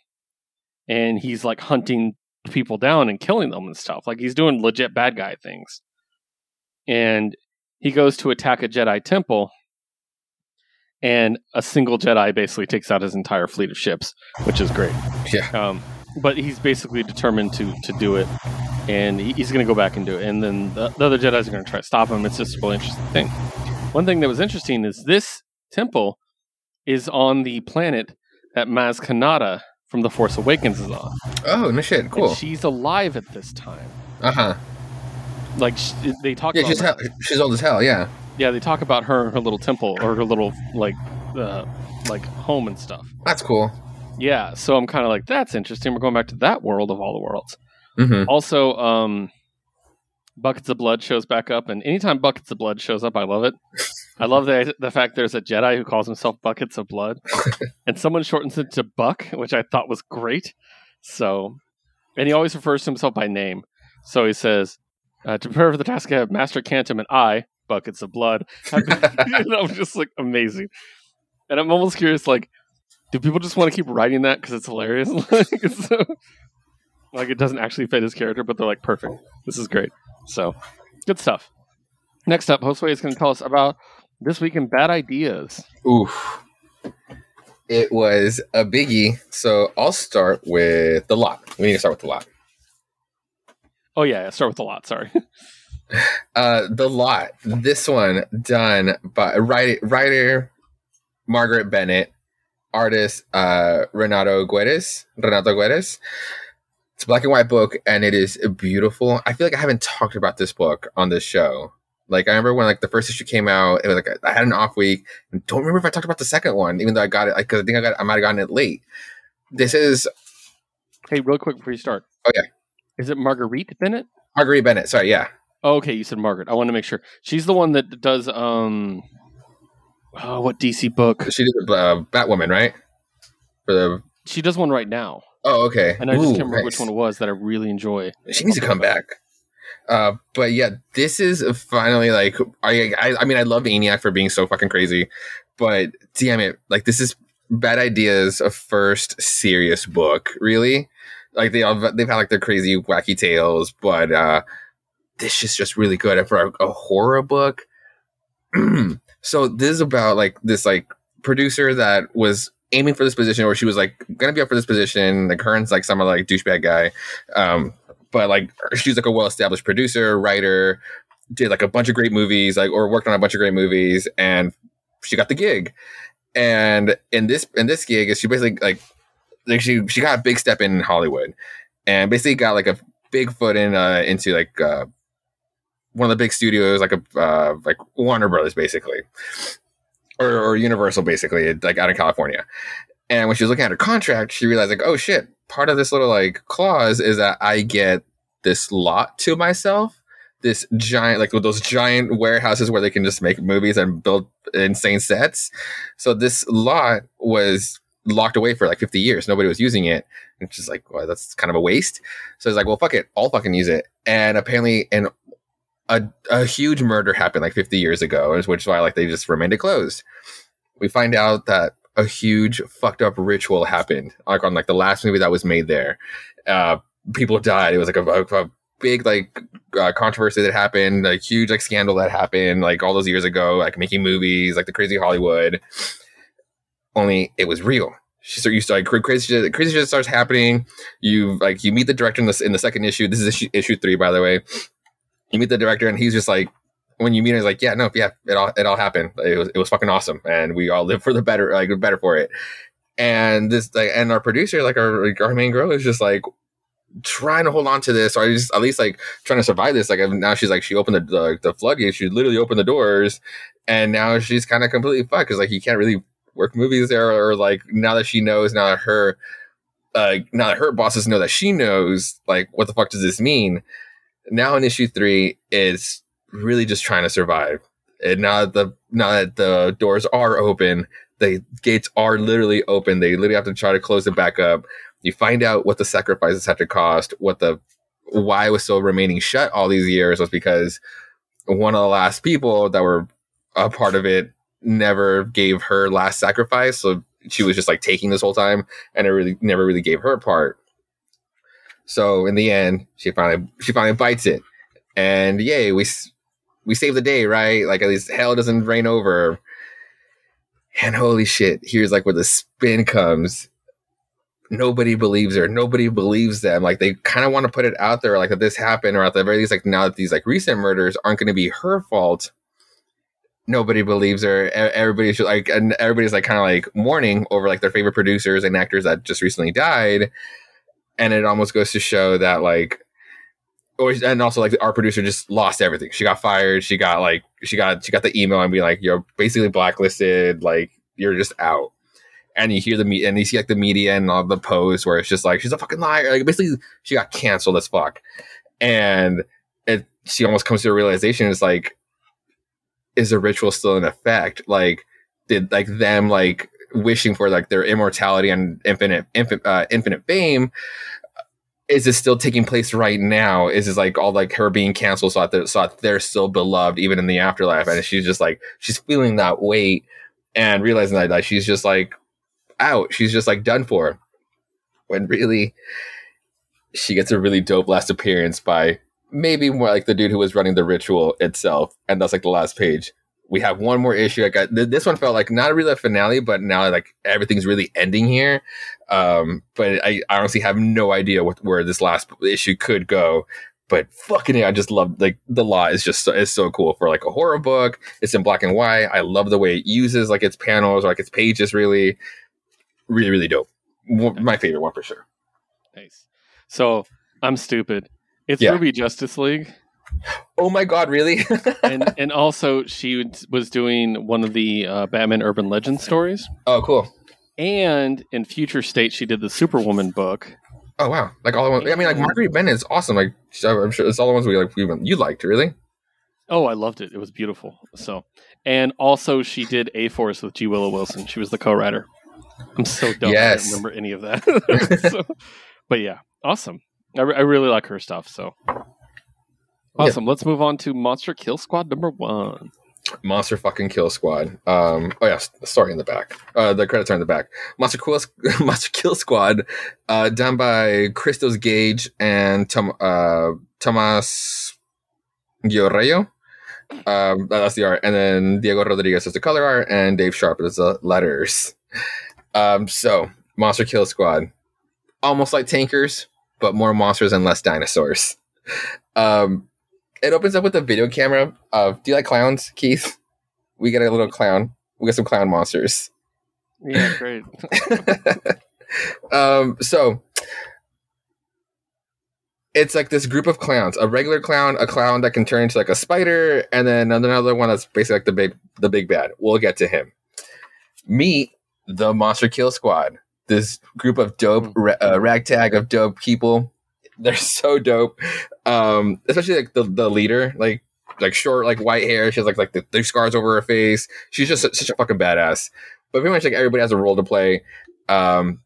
And he's like hunting people down and killing them and stuff. Like he's doing legit bad guy things. And he goes to attack a Jedi temple and a single Jedi basically takes out his entire fleet of ships, which is great. Yeah. Um, but he's basically determined to to do it, and he's going to go back and do it. And then the, the other Jedi's are going to try to stop him. It's just a really interesting thing. One thing that was interesting is this temple is on the planet that Maz Kanata from The Force Awakens is on. Oh, no shit. Cool. And she's alive at this time. Uh huh. Like sh- they talk Yeah, about she's hell, she's old as hell. Yeah. yeah, they talk about her her little temple or her little like uh, like home and stuff. That's cool. Yeah, so I'm kind of like that's interesting. We're going back to that world of all the worlds. Mm-hmm. Also, um, Buckets of Blood shows back up, and anytime Buckets of Blood shows up, I love it. I love the the fact there's a Jedi who calls himself Buckets of Blood, [laughs] and someone shortens it to Buck, which I thought was great. So, and he always refers to himself by name. So he says, uh, "To prepare for the task, I have Master Kantam and I, Buckets of Blood." and I'm [laughs] [laughs] just like amazing, and I'm almost curious, like, do people just want to keep writing that because it's hilarious? like, so, like it doesn't actually fit his character, but they're like, perfect. This is great. So, good stuff. Next up, Josue is going to tell us about this week in bad ideas. Oof. It was a biggie. So I'll start with the lot. We need to start with the lot. Oh yeah, start with the lot. Sorry. [laughs] Uh, the lot. This one done by writer, writer Margaret Bennett, artist uh, Renato Guedes. Renato Guedes. It's a black and white book, and it is beautiful. I feel like I haven't talked about this book on this show. Like I remember when like the first issue came out, it was like I had an off week. And don't remember if I talked about the second one, even though I got it because I think I got I might have gotten it late. This is hey, real quick before you start. Oh, yeah. Is it Marguerite Bennett? Marguerite Bennett. Sorry, yeah, Oh, okay, you said Margaret. I want to make sure she's the one that does um Oh, what DC book? She did uh, Batwoman, right? For the She does one right now, oh, okay. and I just Ooh, can't remember nice. which one it was that I really enjoy. She needs to come back. Uh, but yeah, this is finally like I, I I mean I love ENIAC for being so fucking crazy, but damn it, like this is Bad Ideas a first serious book, really. Like they all they've had like their crazy wacky tales, but uh this is just really good and for a, a horror book. [clears throat] so this is about like this like producer that was aiming for this position, or she was like gonna be up for this position. Like her and like some like douchebag guy. Um, but like she's like a well established producer, writer, did like a bunch of great movies, like or worked on a bunch of great movies, and she got the gig. And in this in this gig, is she basically like like she she got a big step in Hollywood, and basically got like a big foot in uh into like uh one of the big studios, like a uh like Warner Brothers, basically, or or Universal, basically, like out in California. And when she was looking at her contract, she realized like, oh shit, part of this little like clause is that I get this lot to myself, this giant like with those giant warehouses where they can just make movies and build insane sets. So this lot was locked away for like 50 years. Nobody was using it. And she's like, well, that's kind of a waste. So it's like, well, fuck it, I'll fucking use it. And apparently, in a, a huge murder happened like 50 years ago, which is why like they just remained it closed. We find out that a huge fucked up ritual happened, like on like the last movie that was made there. Uh, people died. It was like a, a, a big like uh, controversy that happened, a huge like scandal that happened, like all those years ago, like making movies, like the crazy Hollywood. Only it was real. She start you start crazy shit, crazy shit starts happening. You like you meet the director in the in the second issue. This is issue, issue three, by the way. You meet the director, and he's just like, when you meet him, he's like, yeah, no, yeah, it all it all happened. It was it was fucking awesome, and we all live for the better, like better for it. And this like, and our producer, like our like, our main girl, is just like trying to hold on to this, or just at least like trying to survive this. Like now, she's like she opened the the, the floodgates, she literally opened the doors, and now she's kind of completely fucked because like you can't really work movies there, or like now that she knows, now that her uh, now that her bosses know that she knows, like what the fuck does this mean? Now in issue three, is really just trying to survive. And now that the now that the doors are open, the gates are literally open. They literally have to try to close it back up. You find out what the sacrifices had to cost, what the why was still remaining shut all these years was because one of the last people that were a part of it never gave her last sacrifice. So she was just like taking this whole time and it really never really gave her part. So in the end, she finally she finally bites it. And yay, we we save the day, right? Like at least hell doesn't rain over. And holy shit, here's like where the spin comes. Nobody believes her. Nobody believes them. Like they kind of want to put it out there, like that this happened, or at the very least, like now that these like recent murders aren't going to be her fault. Nobody believes her. Everybody's like, and everybody's like kind of like mourning over like their favorite producers and actors that just recently died. And it almost goes to show that like and also like our producer just lost everything. She got fired. She got like she got she got the email and be like you're basically blacklisted. Like you're just out. And you hear the me and you see like the media and all the posts where it's just like she's a fucking liar. Like basically she got canceled as fuck. And it she almost comes to a realization. It's like is the ritual still in effect? Like did like them like wishing for like their immortality and infinite infinite uh, infinite fame is it still taking place right now? Is it like all like her being canceled so that so they're still beloved even in the afterlife? And she's just like she's feeling that weight and realizing that like she's just like out. She's just like done for. When really she gets a really dope last appearance by maybe more like the dude who was running the ritual itself, and that's like the last page. We have one more issue. I got this one felt like not really a finale, but now like everything's really ending here. Um, but I, honestly have no idea what where this last issue could go. But fucking it, I just love like the law is just so, is so cool for like a horror book. It's in black and white. I love the way it uses like its panels or like its pages. Really, really, really dope. My favorite one for sure. Nice. So I'm stupid. It's Yeah. Ruby Justice League, Oh my god, really? [laughs] and and also she was doing one of the uh, Batman Urban Legend stories, oh, cool. And in Future State she did the Superwoman book. Oh wow, like all the ones. I mean, like Marguerite Bennett is awesome. Like I'm sure it's all the ones we like. We, you liked, really? Oh, I loved it. It was beautiful. So, and also she did A Force with G Willow Wilson. She was the co-writer. I'm so dumb. I don't remember any of that. [laughs] So- but yeah, awesome. I, re- I really like her stuff. So awesome. Let's move on to Monster Kill Squad number one. Monster fucking Kill Squad. Um, oh yeah, sorry in the back. Uh, the credits are in the back. Monster Kill, [laughs] Monster Kill Squad, uh, done by Christos Gage and Tom, uh, Tomas Giorello. Um, that's the art, and then Diego Rodriguez is the color art, and Dave Sharpe is the letters. Um, so Monster Kill Squad, almost like tankers, but more monsters and less dinosaurs. Um, it opens up with a video camera of do you like clowns keith? We get a little clown. We got some clown monsters. Yeah, great. [laughs] um so it's like this group of clowns a regular clown a clown that can turn into like a spider and then another one that's basically like the big the big bad. We'll get to him. Meet the monster kill squad this group of dope ra- uh, ragtag of dope people they're so dope. Um especially like the, the leader like like short like white hair. She has like like the, the scars over her face. She's just such a fucking badass. But pretty much like everybody has a role to play. Um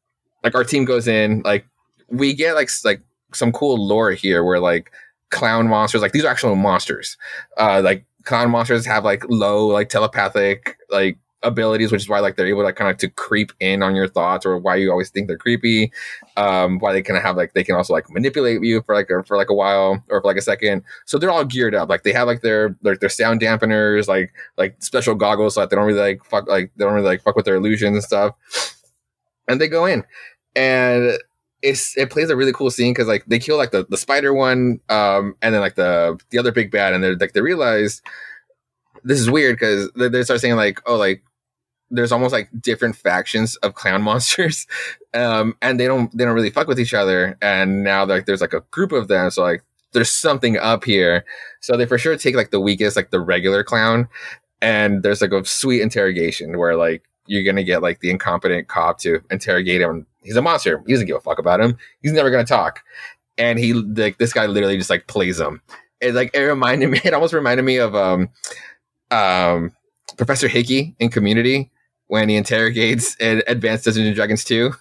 like our team goes in like we get like like some cool lore here where like clown monsters like these are actual monsters. Uh like clown monsters have like low like telepathic like abilities which is why like they're able to like kind of to creep in on your thoughts or why you always think they're creepy um why they kind of have like they can also like manipulate you for like a, for like a while or for like a second. So they're all geared up. Like they have like their their, their sound dampeners like like special goggles so that they don't really like fuck like they don't really like fuck with their illusions and stuff. And they go in. And it's it plays a really cool scene because like they kill like the, the spider one um and then like the the other big bad and they're like they realize this is weird because they, they start saying like oh like there's almost like different factions of clown [laughs] monsters um and they don't they don't really fuck with each other and now like there's like a group of them so like there's something up here so they for sure take like the weakest like the regular clown and there's like a sweet interrogation where like you're gonna get like the incompetent cop to interrogate him. He's a monster. He doesn't give a fuck about him. He's never gonna talk. And he like this guy literally just like plays him. It like it reminded [laughs] me. It almost reminded me of um um Professor Hickey in Community when he interrogates in Advanced Dungeons and Dragons 2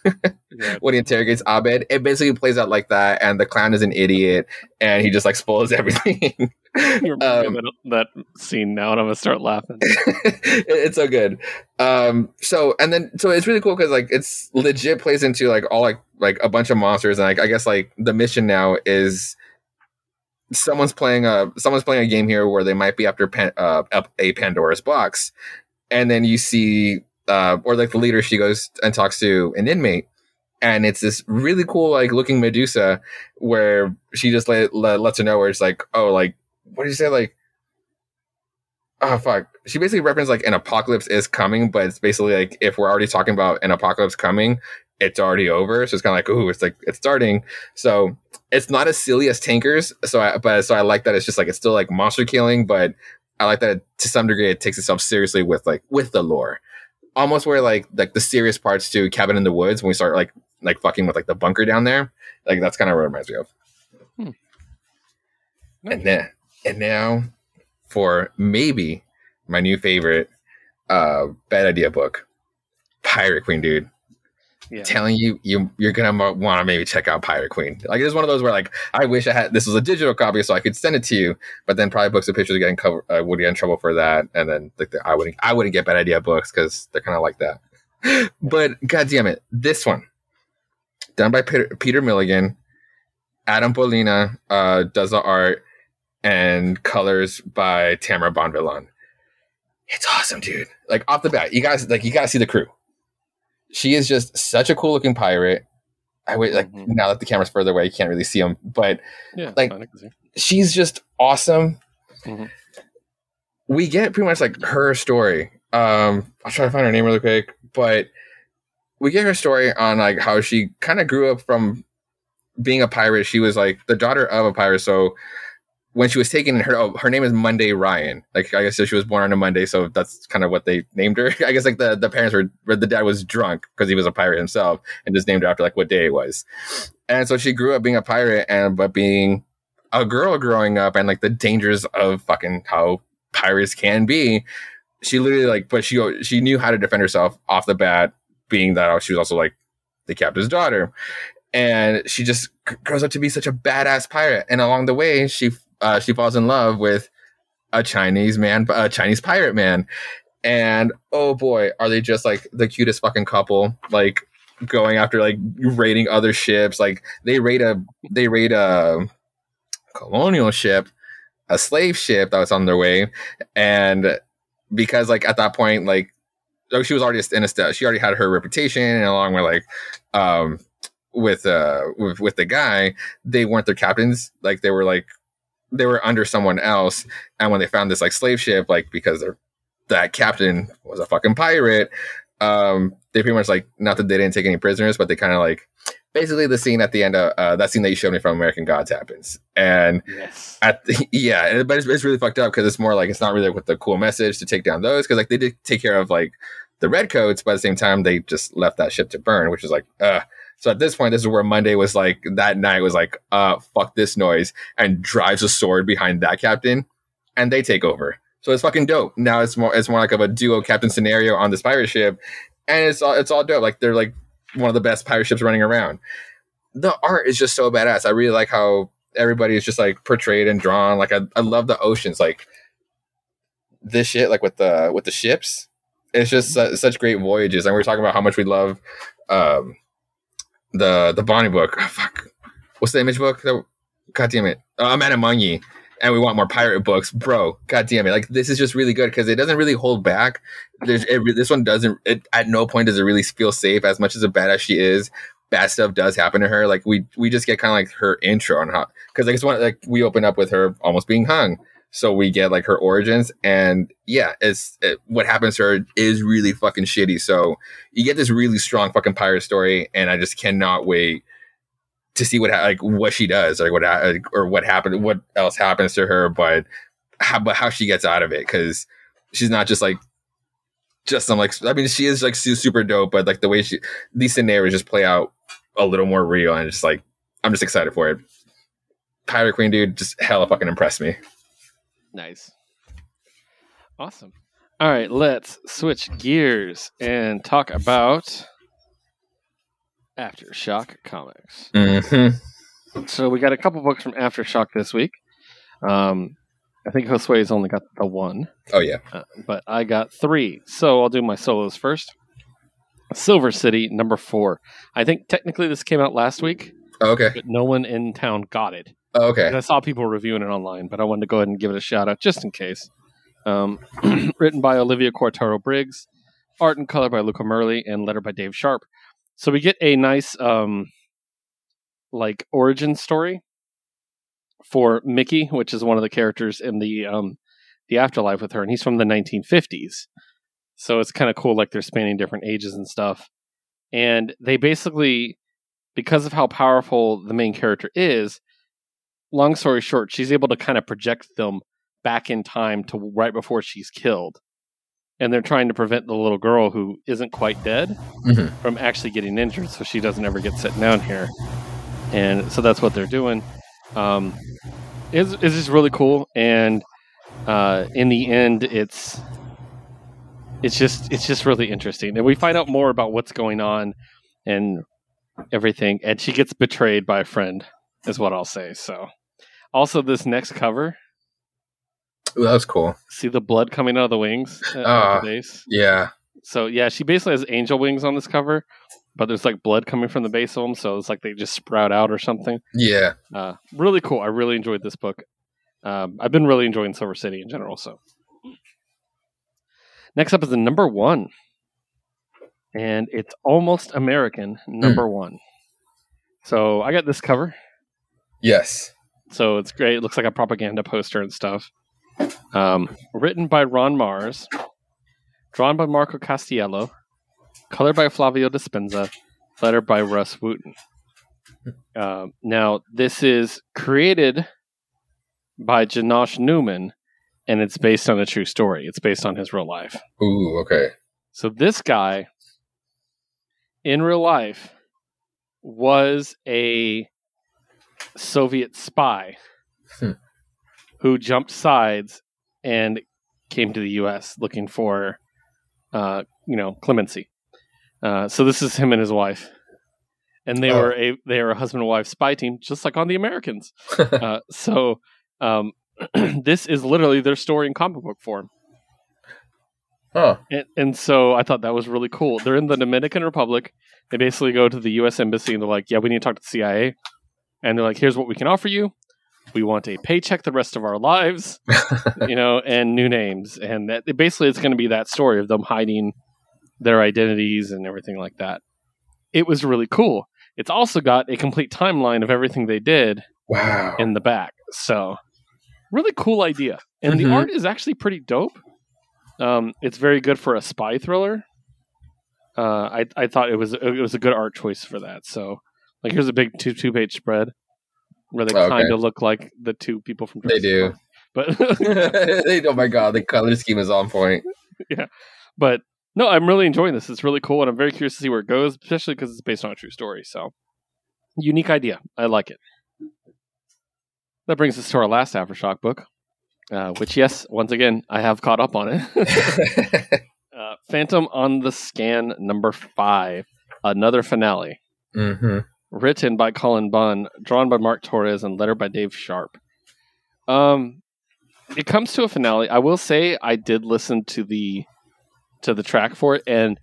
Yeah. [laughs] when he interrogates Abed. It basically plays out like that, and the clown is an idiot, and he just like spoils [laughs] everything. Um, that, that scene now, and I'm gonna start laughing. [laughs] It- it's so good. Um, so and then so it's really cool because like it's legit plays into like all like like a bunch of monsters and like I guess like the mission now is someone's playing a someone's playing a game here where they might be after pan, uh, a Pandora's box, and then you see uh, or like the leader she goes and talks to an inmate. And it's this really cool, like looking Medusa, where she just let, let, lets her know where it's like, oh, like what did you say, like oh fuck. She basically referenced like an apocalypse is coming but it's basically like if we're already talking about an apocalypse coming it's already over. So it's kind of like ooh it's like it's starting. So it's not as silly as tankers so i but so i like that it's just like it's still like monster killing but i like that it, to some degree it takes itself seriously with like with the lore almost where like like the serious parts to cabin in the woods when we start like like fucking with like the bunker down there. Like that's kind of what it reminds me of. And then and now for maybe my new favorite uh bad idea book pirate queen dude Yeah. telling you you you're gonna want to maybe check out pirate queen like it's one of those where like i wish i had this was a digital copy so i could send it to you but then probably books of pictures getting cover uh, would get in trouble for that and then like the, i wouldn't i wouldn't get bad idea books because they're kind of like that [laughs] but god damn it this one done by peter, peter milligan adam Pollina uh does the art and colors by Tamara Bonvillain. It's awesome, dude. Like off the bat, you guys like you gotta see the crew. She is just such a cool looking pirate. I wait like Mhm. now that the camera's further away, you can't really see them, but Yeah, like- fine, I can see. she's just awesome. Mhm. We get pretty much like her story. Um, I'll try to find her name really quick, but we get her story on like how she kind of grew up from being a pirate. She was like the daughter of a pirate, so when she was taken, her oh, her name is Monday Ryan. Like I guess she was born on a Monday, so that's kind of what they named her. [laughs] I guess like the, the parents were the dad was drunk because he was a pirate himself and just named her after like what day it was. And so she grew up being a pirate and but being a girl growing up and like the dangers of fucking how pirates can be. She literally like, but she she knew how to defend herself off the bat, being that she was also like the captain's daughter, and she just grows up to be such a badass pirate. And along the way, she uh, she falls in love with a Chinese man, a Chinese pirate man, and oh boy, are they just like the cutest fucking couple? Like going after like raiding other ships. Like they raid a they raid a colonial ship, a slave ship that was on their way, and because like at that point like like, she was already in a st- she already had her reputation and along with like um with uh with with the guy they weren't their captains like they were like they were under someone else and when they found this like slave ship like because that captain was a fucking pirate um they pretty much like not that they didn't take any prisoners but they kind of like basically the scene at the end of uh, that scene that you showed me from american gods happens and Yes. at the, [laughs] yeah but it's, it's really fucked up because it's more like it's not really with the cool message to take down those because like they did take care of like the redcoats but at the same time they just left that ship to burn which is like uh so at this point this is where monday was like that night was like uh fuck this noise and drives a sword behind that captain and they take over. So it's fucking dope. Now it's more it's more like of a duo captain scenario on this pirate ship and it's all it's all dope. Like they're like one of the best pirate ships running around. The art is just so badass. I really like how everybody is just like portrayed and drawn. Like i, I love the oceans. Like this shit like with the with the ships it's just su- such great voyages. And we are talking about how much we love um the the bonnie book. Oh, [laughs] fuck. What's the image book? God damn it. Uh, i'm at among ye and we want more pirate books. Bro god damn it. Like this is just really good because it doesn't really hold back. There's it, this one doesn't it at no point does it really feel safe as much as a badass she is bad stuff does happen to her. Like we we just get kind of like her intro on how because like it's one like we open up with her almost being hung so we get like her origins and yeah it's it, what happens to her is really fucking shitty so you get this really strong fucking pirate story and i just cannot wait to see what ha- like what she does like what ha- or what happened what else happens to her but how but how she gets out of it because she's not just like just some like i mean she is like super dope but like the way she these scenarios just play out a little more real and just like i'm just excited for it. Pirate queen dude just hella fucking impressed me Nice. Awesome. All right, let's switch gears and talk about Aftershock Comics. mm-hmm. So we got a couple books from Aftershock this week. Um, I think Josue's only got the one, oh yeah uh, but I got three. So I'll do my solos first. Silver City number four. I think technically this came out last week, oh, okay but no one in town got it. Oh, okay And I saw people reviewing it online, but I wanted to go ahead and give it a shout out just in case. Um, [clears throat] written by Olivia Quartaro Briggs, art and color by Luca Merli, and letter by Dave Sharpe. So we get a nice, um, like origin story for Mickey, which is one of the characters in the um, the afterlife with her, and he's from the 1950s. So it's kind of cool, like they're spanning different ages and stuff. And they basically, because of how powerful the main character is, long story short, she's able to kind of project them back in time to right before she's killed. And they're trying to prevent the little girl who isn't quite dead Mhm. from actually getting injured so she doesn't ever get sitting down here. And so that's what they're doing. Um, it's, it's just really cool. And uh, in the end, it's it's just it's just really interesting. And we find out more about what's going on and everything. And she gets betrayed by a friend, is what I'll say. So, also this next cover, Ooh, that was cool see the blood coming out of the wings uh, Ah. the base. yeah So yeah, she basically has angel wings on this cover, but there's like blood coming from the base of them, so it's like they just sprout out or something. yeah Uh, really cool. I really enjoyed this book. Um, I've been really enjoying Silver City in general. So next up is the number one, and it's almost American number one. So I got this cover. yes So it's great. It looks like a propaganda poster and stuff. Um, written by Ron Marz, drawn by Marco Castiello, colored by Flavio Dispenza, letter by Russ Wooton. Um, now, this is created by Janosh Newman, and it's based on a true story. It's based on his real life. ooh okay So this guy, in real life, was a Soviet spy Hmm. who jumped sides and came to the U.S. looking for, uh, you know, clemency. Uh, so this is him and his wife, and they Oh. were a they were a husband and wife spy team, just like on The Americans. [laughs] uh, so um, [clears throat] this is literally their story in comic book form. oh, And, and so I thought that was really cool. They're in the Dominican Republic. They basically go to the U.S. Embassy and they're like, "Yeah, we need to talk to the CIA." And they're like, "Here's what we can offer you. We want a paycheck the rest of our lives, [laughs] you know, and new names." And that basically it's going to be that story of them hiding their identities and everything like that. It was really cool. It's also got a complete timeline of everything they did wow. in the back. So, really cool idea. And the Mhm. art is actually pretty dope. Um, it's very good for a spy thriller. Uh, I I thought it was it was a good art choice for that. So, like, here's a big two two page spread where they Okay. kind of look like the two people from. They do. Park. but [laughs] [laughs] they, oh my god, the color scheme is on point. [laughs] Yeah, but no, I'm really enjoying this. It's really cool, and I'm very curious to see where it goes, especially because it's based on a true story. So, unique idea. I like it. That brings us to our last Aftershock book, uh, which, yes, once again, I have caught up on it. uh, Phantom on the Scan number five, another finale, hmm written by Cullen Bunn, drawn by Mark Torres, and lettered by Dave Sharpe. Um, it comes to a finale. I will say I did listen to the to the track for it, and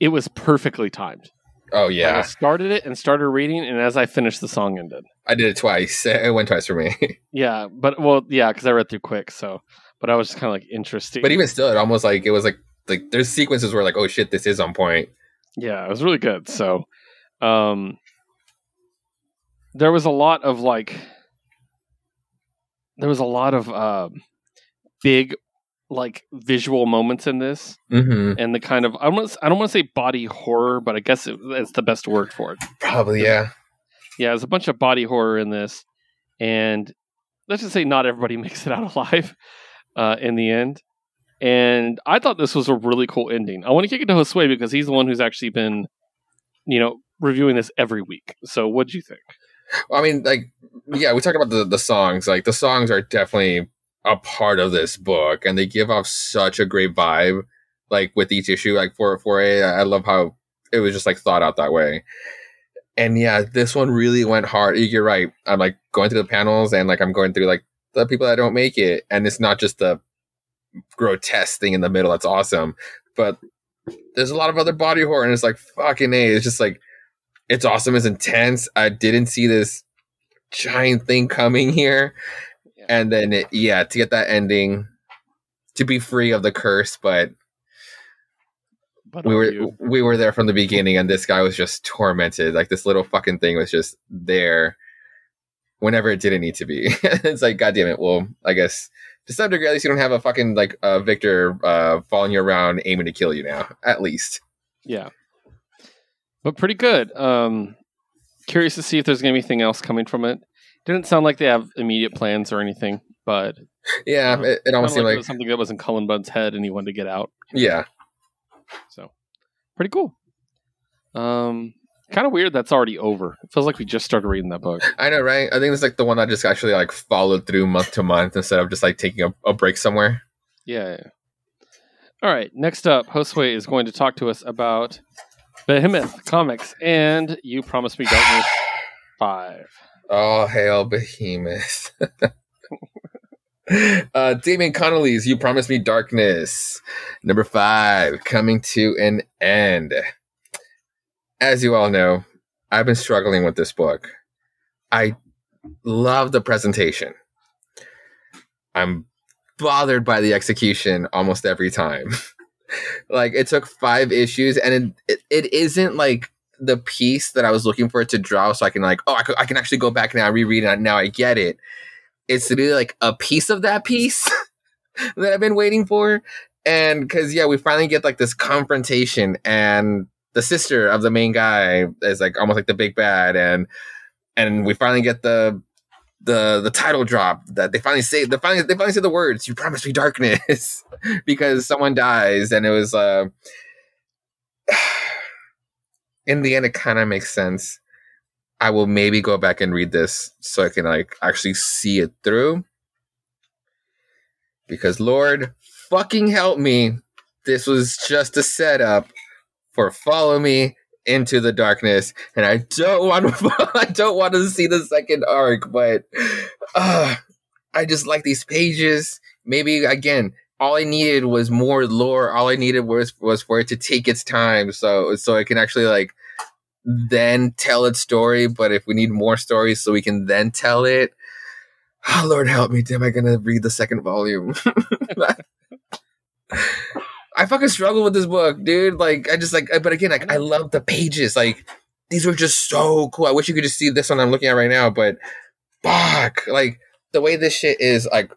it was perfectly timed. Oh Like, I yeah, started it and started reading, and as I finished, the song ended. I did it twice. [laughs] It went twice for me. [laughs] Yeah, but well, yeah, because I read through quick, so. But I was just kind of like interesting. but even still, it almost like it was like like there's sequences where like oh shit, this is on point. yeah, it was really good. So, um, there was a lot of like, there was a lot of um, big, like visual moments in this, hmm and the kind of I don't I don't want to say body horror, but I guess it, it's the best word for it. Probably yeah. Yeah, there's a bunch of body horror in this, and let's just say not everybody [laughs] makes it out alive uh, in the end. And I thought this was a really cool ending. I want to kick it to Josue because he's the one who's actually been, you know, reviewing this every week. So, what do you think? I mean, like, yeah, we talked about the the songs. Like, the songs are definitely a part of this book, and they give off such a great vibe. Like with each issue, like for for a, I love how it was just like thought out that way. And yeah, this one really went hard. You're right. I'm like going through the panels, and like I'm going through like the people that don't make it, and it's not just the grotesque thing in the middle. That's awesome, but there's a lot of other body horror, and it's like fucking a. It's just like it's awesome. It's intense. I didn't see this giant thing coming here, Yeah. and then it, yeah, to get that ending, to be free of the curse, but But we were you? we were there from the beginning, and this guy was just tormented. Like this little fucking thing was just there whenever it didn't need to be. [laughs] it's like, god damn it. Well, I guess to some degree, at least you don't have a fucking like uh, Victor uh, following you around aiming to kill you now. At least, yeah, but pretty good. Um, curious to see if there's going to be anything else coming from it. Didn't sound like they have immediate plans or anything, but yeah. It, it almost like seemed like was something that was in Cullen Bunn's head and he wanted to get out. yeah. So pretty cool. Um, kind of weird that's already over. It feels like we just started reading that book. I know, right? I think it's like the one that just actually like followed through month to month instead of just like taking a, a break somewhere. Yeah, yeah. All right. Next up, Josue is going to talk to us about Behemoth Comics and You Promised Me Darkness Five. Oh, hail behemoth. [laughs] uh, Damian Connelly's You Promised Me Darkness. Number five, coming to an end. As you all know, I've been struggling with this book. I love the presentation. I'm bothered by the execution almost every time. [laughs] like it took five issues, and it, it, it isn't like the piece that I was looking for it to draw, so I can like, oh, I, can actually go back now, reread it, now I get it. It's really like a piece of that piece [laughs] that I've been waiting for, and because yeah, we finally get like this confrontation, and the sister of the main guy is like almost like the big bad, and and we finally get the the the title drop that they finally say they finally they finally say the words "You promised me darkness" [laughs] because someone dies, and it was uh [sighs] in the end, it kind of makes sense. I will maybe go back and read this so I can like actually see it through. Because Lord fucking help me, this was just a setup for follow me into the darkness, and I don't want to. [laughs] I don't want to see the second arc, but uh, I just like these pages. Maybe again, all I needed was more lore. All I needed was was for it to take its time, so so I can actually like then tell its story. But if we need more stories, so we can then tell it. Oh, [sighs] Lord help me! Am I gonna read the second volume? [laughs] [laughs] I fucking struggle with this book, dude. Like, I just like, but again, like, I love the pages. Like, these were just so cool. I wish you could just see this one I'm looking at right now, but fuck, like the way this shit is, like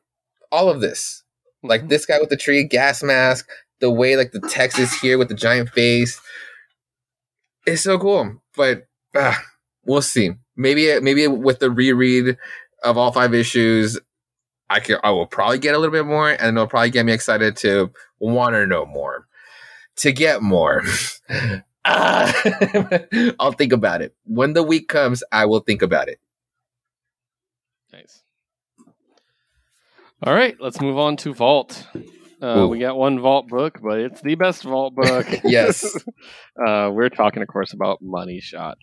all of this, like this guy with the tree gas mask, the way like the text is here with the giant face, it's so cool. But uh, we'll see. Maybe, maybe with the reread of all five issues, I can I will probably get a little bit more, and it'll probably get me excited to want to know more, to get more. uh, [laughs] [laughs] I'll think about it when the week comes. I will think about it. Nice. All right, let's move on to Vault. Uh, we got one Vault book, but it's the best Vault book. [laughs] Yes. uh, we're talking, of course, about Money Shot.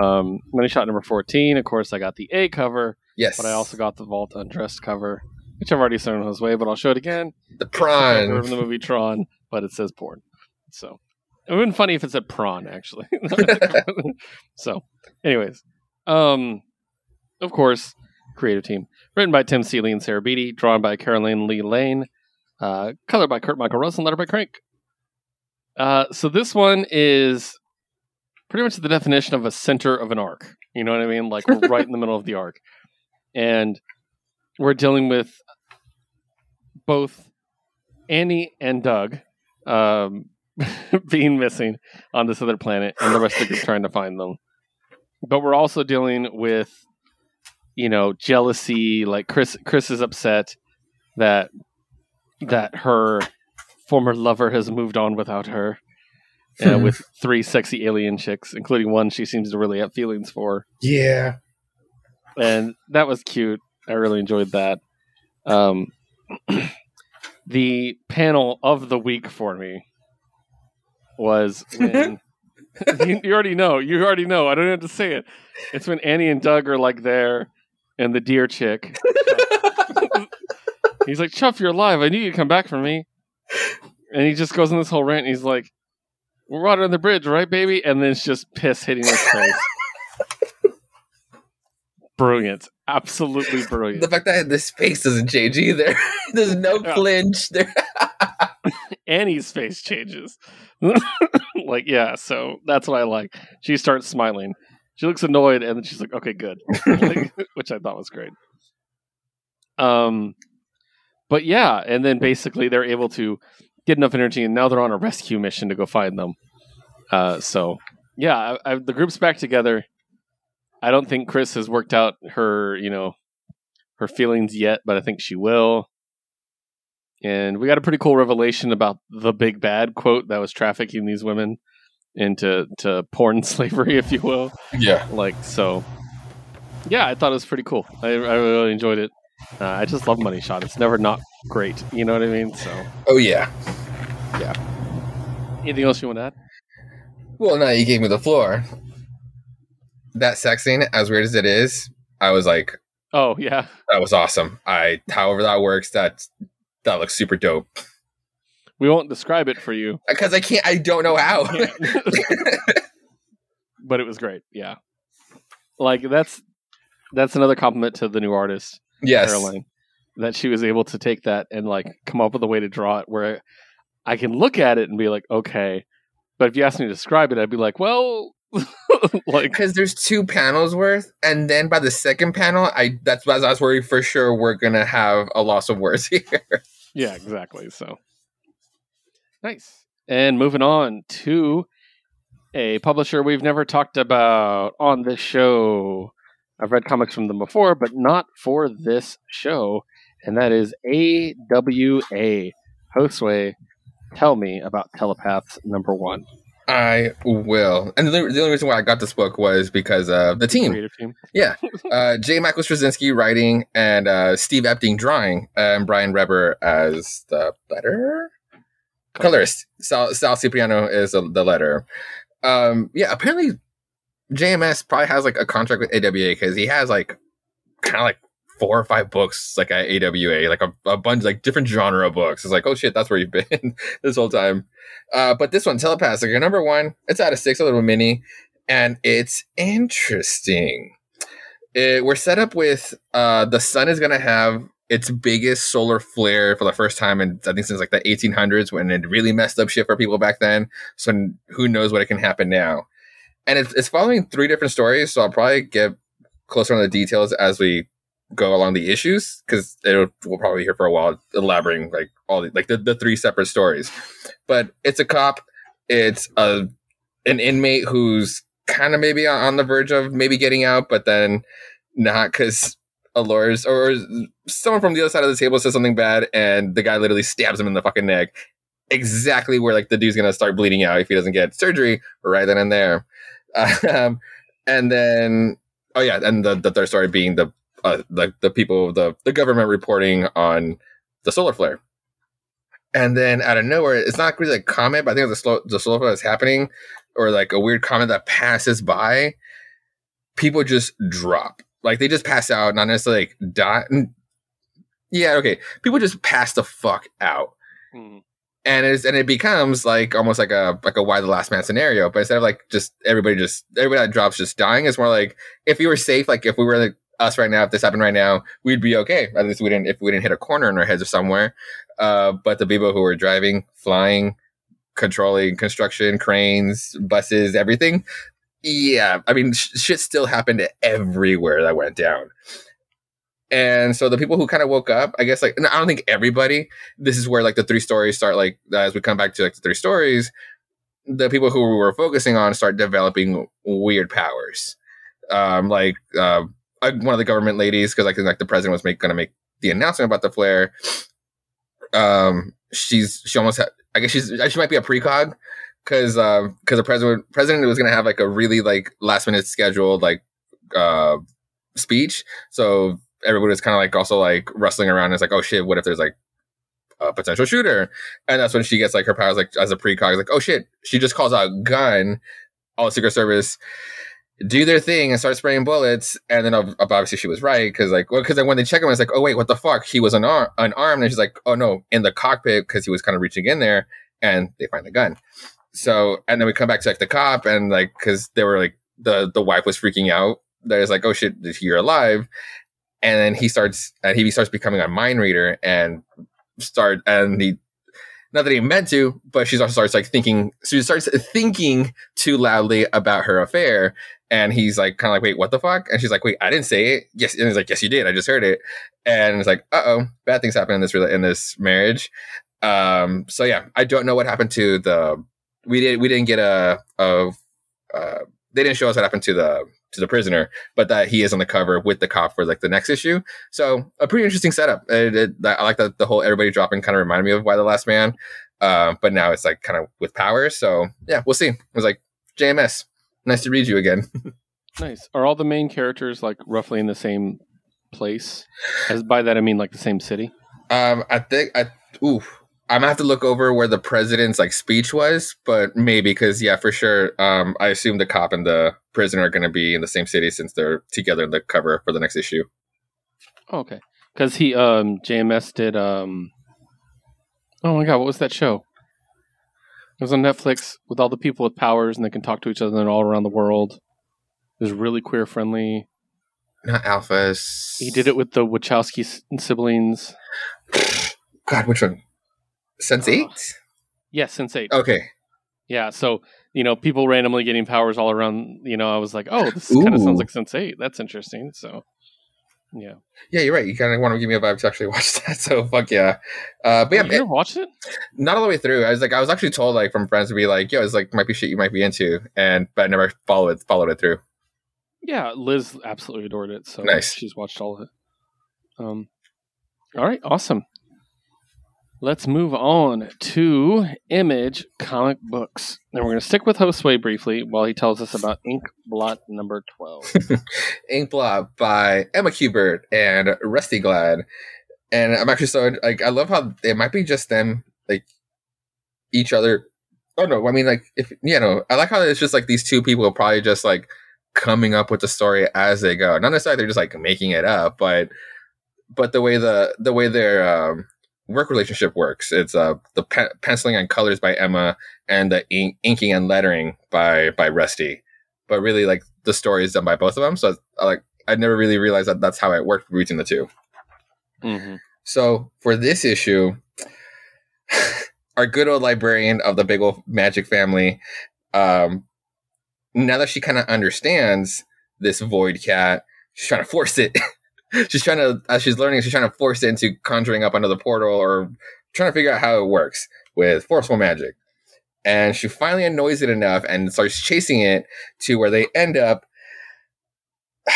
Um, Money Shot number 14. Of course, I got the A cover, Yes, but I also got the Vault undressed cover, which I've already shown Jose, but I'll show it again. the prawn. from the movie Tron, but it says porn. So it would have been funny if it said prawn, actually. [laughs] so, anyways, um, of course, creative team written by Tim Seeley and Sarah Beattie, drawn by Caroline Leigh Layne, uh, colored by Kurt Michael Russell, lettered by Crank. Uh, so this one is pretty much the definition of a center of an arc. You know what I mean? Like we're right in the middle of the arc, and we're dealing with both Annie and Doug um, [laughs] being missing on this other planet, and the rest of the group [laughs] trying to find them. But we're also dealing with, you know, jealousy. Like Chris, Chris is upset that that her former lover has moved on without her, uh, [laughs] with three sexy alien chicks, including one she seems to really have feelings for Yeah, and that was cute. I really enjoyed that. Um, [clears throat] the panel of the week for me was [laughs] when you, you already know. You already know. I don't have to say it. It's when Annie and Doug are like there, and the deer chick. [laughs] he's like, "Chuff, you're alive. I knew you'd come back for me." And he just goes on this whole rant. And he's like, "We're water on the bridge, right, baby?" And then it's just piss hitting his face. Brilliant, absolutely [laughs] brilliant. the fact that this face doesn't change either. [laughs] There's no Yeah. flinch. There. [laughs] Annie's face changes. like, yeah, so that's what I like. She starts smiling. She looks annoyed and then she's like, okay, good. Like, which I thought was great. Um but yeah, and then basically they're able to get enough energy and now they're on a rescue mission to go find them. Uh so yeah, I, I, the group's back together. I don't think Chris has worked out her, you know, her feelings yet, but I think she will. And we got a pretty cool revelation about the big bad quote that was trafficking these women into to porn [laughs] slavery, if you will. Yeah. Like so, yeah, I thought it was pretty cool. I, I really enjoyed it. Uh, I just love Money Shot. It's never not great. You know what I mean? So, Oh yeah. Yeah. Anything else you want to add? Well, now you gave me the floor. That sex scene, as weird as it is, I was like, Oh yeah, that was awesome. I, however that works, that that looks super dope. we won't describe it for you, [laughs] uh, Because I can't, I don't know how. [laughs] but it was great. Yeah, like that's that's another compliment to the new artist. yes. Caroline that she was able to take that and like come up with a way to draw it where I can look at it and be like, okay. But if you ask me to describe it, I'd be like, well, [laughs] like, Because there's two panels worth, and then by the second panel, I that's why I was worried for sure we're gonna have a loss of words [laughs] here. yeah, exactly. So nice. And moving on to a publisher we've never talked about on this show. I've read comics from them before, but not for this show, and that is AWA. Josue, tell me about Telepaths number one. I will. And the, the only reason why I got this book was because of the team. Creative team. Uh, J. Michael Straczynski writing and uh, Steve Epting drawing, and Brian Reber as the letter colorist. Sal, Sal Cipriano is the, the letter. Um, yeah, apparently JMS probably has like a contract with AWA because he has like kind of like four or five books like at AWA, like a, a bunch like different genre of books. It's like, oh shit, that's where you've been [laughs] this whole time. Uh, but this one, Telepath, like number one, it's out of six, a little mini, and it's interesting. It, we're set up with uh, the sun is going to have its biggest solar flare for the first time in I think since like the 1800s when it really messed up shit for people back then. So who knows what it can happen now? And it's, it's following three different stories, so I'll probably get closer on the details as we go along the issues because we'll probably be here for a while elaborating like all the like the, the three separate stories. But it's a cop, it's a an inmate who's kind of maybe on the verge of maybe getting out, but then not because a lawyer's or someone from the other side of the table says something bad and the guy literally stabs him in the fucking neck. Exactly where like the dude's gonna start bleeding out if he doesn't get surgery right then and there. [laughs] Um, and then oh yeah, and the, the third story being the uh, the the people the the government reporting on the solar flare. And then out of nowhere, it's not really a comment, but I think the slow the solar flare is happening, or like a weird comment that passes by. People just drop, like they just pass out, not necessarily like die. Yeah, okay. People just pass the fuck out. Hmm. And it's and it becomes like almost like a like a Y: The Last Man scenario, but instead of like just everybody just everybody that drops just dying, it's more like if you were safe, like if we were like us right now, if this happened right now, we'd be okay. At least we didn't if we didn't hit a corner in our heads or somewhere. Uh, but the people who were driving, flying, controlling construction, cranes, buses, everything. Yeah, I mean, sh- shit still happened everywhere that went down. And so the people who kind of woke up, I guess, like, I don't think everybody, this is where like the three stories start, like, as we come back to like the three stories, the people who we were focusing on start developing weird powers. Um, like, uh, one of the government ladies, because I think like the president was going to make the announcement about the flare. Um, she's, she almost had, I guess she's, she might be a precog because, uh, because the president, president was going to have like a really like last minute scheduled like, uh, speech. So everybody was kind of like also like rustling around. And it's like, oh shit, what if there's like a potential shooter? And that's when she gets like her powers like as a precog, like, oh shit, she just calls out gun. All Secret Service do their thing and start spraying bullets. And then obviously she was right because like, well, because then when they check him, it's like, oh wait, what the fuck? He was unar- unarmed, and she's like, oh no, in the cockpit because he was kind of reaching in there, and they find the gun. So and then we come back to like the cop and like because they were like the the wife was freaking out. There's like, oh shit, you're alive and then he starts and he starts becoming a mind reader and start and he not that he meant to, but she also starts like thinking. She starts thinking too loudly about her affair, and he's like, kind of like, "Wait, what the fuck?" And she's like, "Wait, I didn't say it." Yes, and he's like, "Yes, you did. I just heard it." And it's like, "Uh oh, bad things happen in this in this marriage." Um, so yeah, I don't know what happened to the. We did. We didn't get a. a uh, they didn't show us what happened to the to the prisoner, but that he is on the cover with the cop for like the next issue. So a pretty interesting setup. It, it, I like that the whole everybody dropping kind of reminded me of Y: The Last Man, uh, but now it's like kind of with powers. So yeah, we'll see. It was like JMS. Nice to read you again. [laughs] nice. Are all the main characters like roughly in the same place? As by that I mean like the same city. Um, I think I ooh I'm gonna have to look over where the president's like speech was, but maybe because yeah, for sure. Um, I assume the cop and the prisoner are gonna be in the same city since they're together in the cover for the next issue. Oh, okay, because he um JMS did um. Oh my god, what was that show? It was on Netflix with all the people with powers and they can talk to each other and all around the world. It was really queer friendly. Not alphas. He did it with the Wachowski siblings. God, which one? Sense8? Uh, yes, Sense8. Okay. Yeah, so you know, people randomly getting powers all around. You know, I was like, oh, this kind of sounds like Sense8. That's interesting. So, yeah. Yeah, you're right. You kind of want to give me a vibe to actually [laughs] watch that. So fuck yeah. Uh, but yeah, you ever watched it? Not all the way through. I was like, I was actually told like from friends to be like, yo, it's like might be shit you might be into, and but I never followed it followed it through. Yeah, Liz absolutely adored it. So nice. She's watched all of it. Um. All right. Awesome. Let's move on to Image comic books. And we're going to stick with Josue briefly while he tells us about Ink Blot number 12. [laughs] Inkblot by Emma Kubert and Rusty Gladd. And I'm actually so like I love how it might be just them like each other. Oh no, I mean like if you know, I like how it's just like these two people are probably just like coming up with the story as they go. Not necessarily they're just like making it up, but but the way the the way their um, work relationship works, it's uh the pe- penciling and colors by Emma and the ink- inking and lettering by by Rusty. But really, like the story is done by both of them. So I like I never really realized that that's how it worked between the two. hmm So for this issue, [sighs] our good old librarian of the big old magic family, um, now that she kind of understands this void cat, she's trying to force it. [laughs] she's trying to, as she's learning, she's trying to force it into conjuring up another portal or trying to figure out how it works with forceful magic. And she finally annoys it enough and starts chasing it to where they end up [sighs]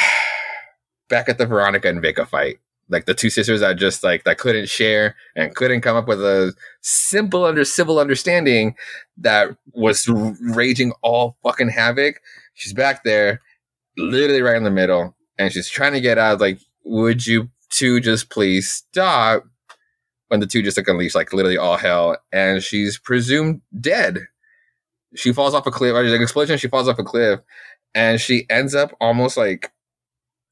back at the Veronica and Vika fight like the two sisters that just like that couldn't share and couldn't come up with a simple under civil understanding that was raging all fucking havoc. She's back there, literally right in the middle, and she's trying to get out. Like, would you two just please stop? When the two just like unleash like literally all hell, and she's presumed dead. She falls off a cliff. There's an explosion. She falls off a cliff, and she ends up almost like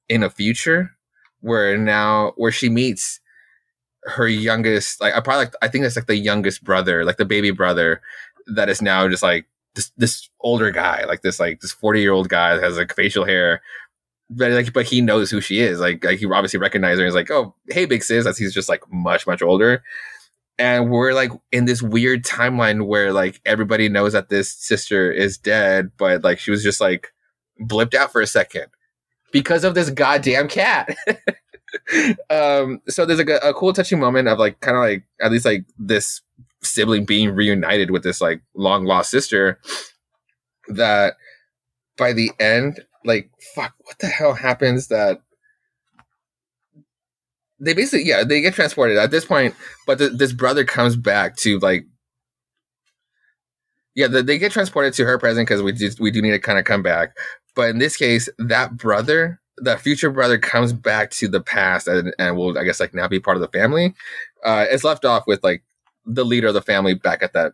in a future where now where she meets her youngest like I probably like I think it's like the youngest brother, like the baby brother that is now just like this this older guy, like this like this 40 year old guy that has like facial hair. But like but he knows who she is. Like, like he obviously recognizes her. He's like, oh hey big sis, as he's just like much, much older. And we're like in this weird timeline where like everybody knows that this sister is dead, but like she was just like blipped out for a second because of this goddamn cat. [laughs] um, so there's like a, a cool touching moment of like kind of like at least like this sibling being reunited with this like long lost sister that by the end like fuck what the hell happens that they basically yeah they get transported at this point but th- this brother comes back to like yeah the, they get transported to her present because we just we do need to kind of come back. But in this case that brother the future brother comes back to the past and, and will i guess like now be part of the family uh it's left off with like the leader of the family back at that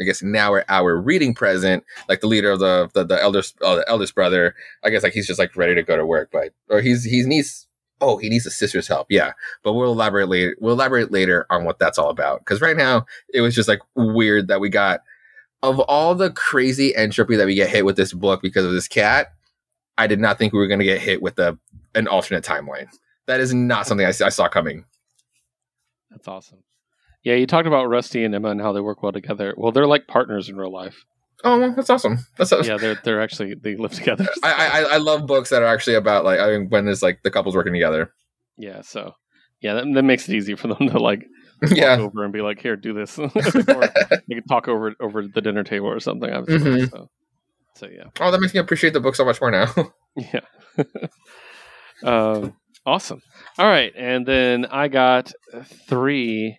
I guess now our, our reading present like the leader of the the, the eldest uh, the eldest brother i guess like he's just like ready to go to work but or he's he needs oh he needs a sister's help yeah but we'll elaborate later we'll elaborate later on what that's all about because right now it was just like weird that we got of all the crazy entropy that we get hit with this book because of this cat I did not think we were going to get hit with a an alternate timeline. That is not something I, I saw coming. That's awesome. Yeah, you talked about Rusty and Emma and how they work well together. Well, they're like partners in real life. Oh, well, that's awesome. That's awesome. Yeah, they're they're actually they live together. [laughs] I, I I love books that are actually about like I mean when there's like the couples working together. yeah, so yeah, that, that makes it easy for them to like [laughs] walk yeah, over and be like, "Here, do this," [laughs] or you can talk over over the dinner table or something. Mhm. So, so yeah, oh, that makes me appreciate the book so much more now. yeah. um, awesome. All right, and then I got three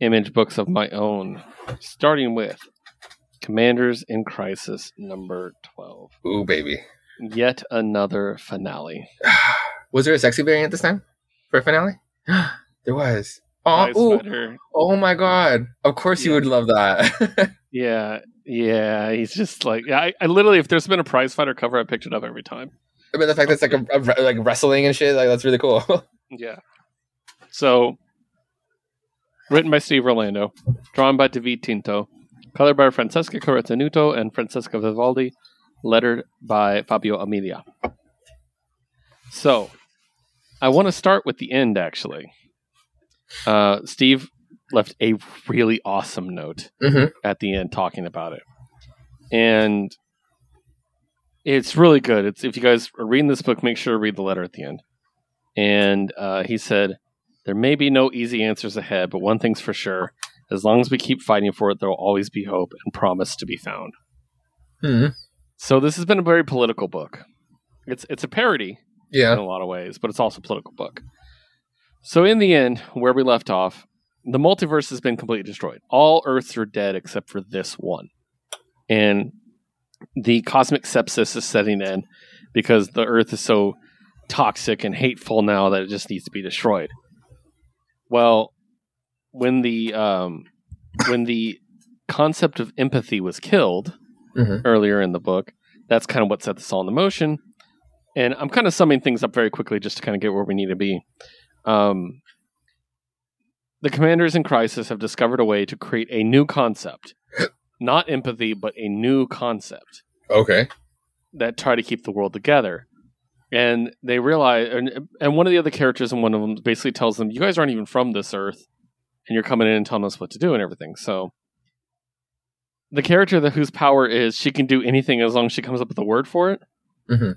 image books of my own, starting with Commanders in Crisis number twelve. Ooh, baby. Yet another finale. [sighs] Was there a sexy variant this time for a finale? [gasps] there was. Oh, By ooh, Sweater. oh my god! Of course you would love that. [laughs] Yeah, yeah. He's just like yeah, I, I literally, if there's been a prize fighter cover, I picked it up every time. I mean, the fact that it's like a, a like wrestling and shit, like that's really cool. [laughs] Yeah. So, written by Steve Orlando, drawn by David Tinto, colored by Francesca Carotenuto and Francesca Vivaldi, lettered by Fabio Amelia. So, I want to start with the end, actually. Uh, Steve left a really awesome note Mhm. at the end talking about it. And it's really good. It's if you guys are reading this book, make sure to read the letter at the end. And uh, he said, There may be no easy answers ahead, but one thing's for sure. As long as we keep fighting for it, there will always be hope and promise to be found. hmm So this has been a very political book. It's it's a parody Yeah. in a lot of ways, but it's also a political book. So in the end, where we left off, the multiverse has been completely destroyed. All Earths are dead except for this one, and the cosmic sepsis is setting in because the Earth is so toxic and hateful now that it just needs to be destroyed. Well, when the um, when the concept of empathy was killed Mhm. earlier in the book, that's kind of what set this all into motion. And I'm kind of summing things up very quickly just to kind of get where we need to be. Um, the commanders in crisis have discovered a way to create a new concept, not empathy, but a new concept Okay. that try to keep the world together. And they realize, and, and one of the other characters in one of them basically tells them, "You guys aren't even from this Earth, and you're coming in and telling us what to do and everything." So, the character that whose power is she can do anything as long as she comes up with a word for it. Mhm.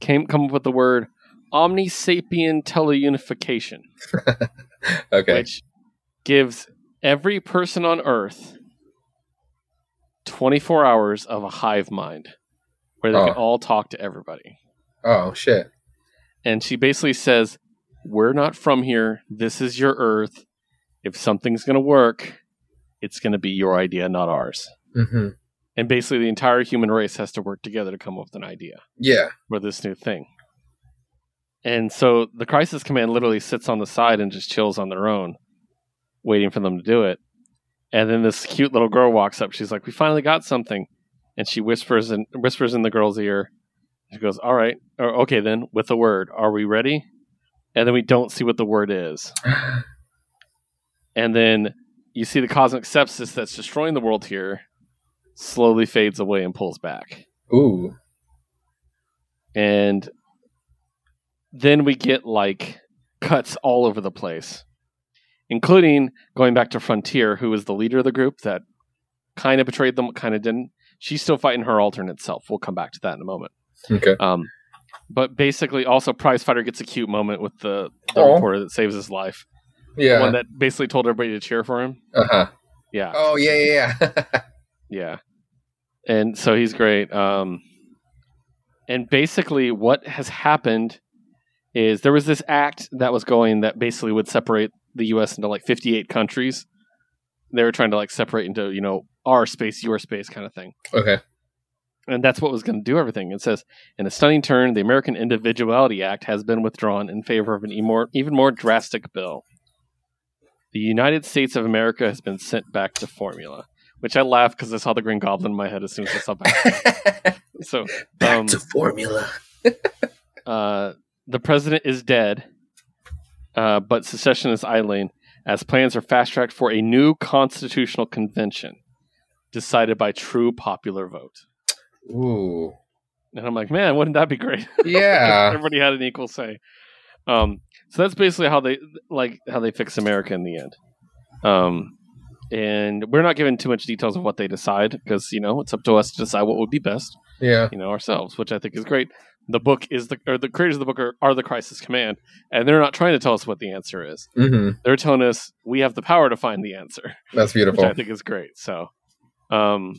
Came come up with the word omnisapien teleunification, [laughs] Okay. which gives every person on Earth 24 hours of a hive mind, where they Oh. can all talk to everybody. Oh shit. and she basically says, "We're not from here. This is your Earth. If something's going to work, it's going to be your idea, not ours." hmm And basically, the entire human race has to work together to come up with an idea Yeah. for this new thing. And so the crisis command literally sits on the side and just chills on their own, waiting for them to do it. And then this cute little girl walks up. She's like, "We finally got something," and she whispers and whispers in the girl's ear. She goes, "All right, or, okay then, with a word. Are we ready?" And then we don't see what the word is. [laughs] And then you see the cosmic sepsis that's destroying the world here slowly fades away and pulls back. Ooh. and then we get like cuts all over the place including going back to frontier who was the leader of the group that kind of betrayed them kind of didn't she's still fighting her alternate self we'll come back to that in a moment Okay. um, but basically also prize fighter gets a cute moment with the, the Aw. reporter that saves his life the Yeah. one that basically told everybody to cheer for him Uh huh. yeah Oh yeah yeah yeah. [laughs] Yeah. And so he's great. Um, and basically, what has happened is there was this act that was going that basically would separate the U.S. into like 58 countries. They were trying to like separate into, you know, our space, your space kind of thing. okay. And that's what was going to do everything. It says, in a stunning turn, the American Individuality Act has been withdrawn in favor of an even more drastic bill. The United States of America has been sent back to formula, which I laugh because I saw the Green Goblin in my head as soon as I saw back. [laughs] So, Back um, to formula. [laughs] uh, the president is dead, uh, but secession is idling as plans are fast tracked for a new constitutional convention decided by true popular vote. Ooh. And I'm like, man, wouldn't that be great? [laughs] Yeah. Everybody had an equal say. Um, so that's basically how they like how they fix America in the end. Um, and we're not given too much details of what they decide because you know it's up to us to decide what would be best, yeah. you know, ourselves, which I think is great. The book is the or the creators of the book are, are the Crisis Command, and they're not trying to tell us what the answer is. hmm They're telling us we have the power to find the answer That's which beautiful. I think is great. So, um,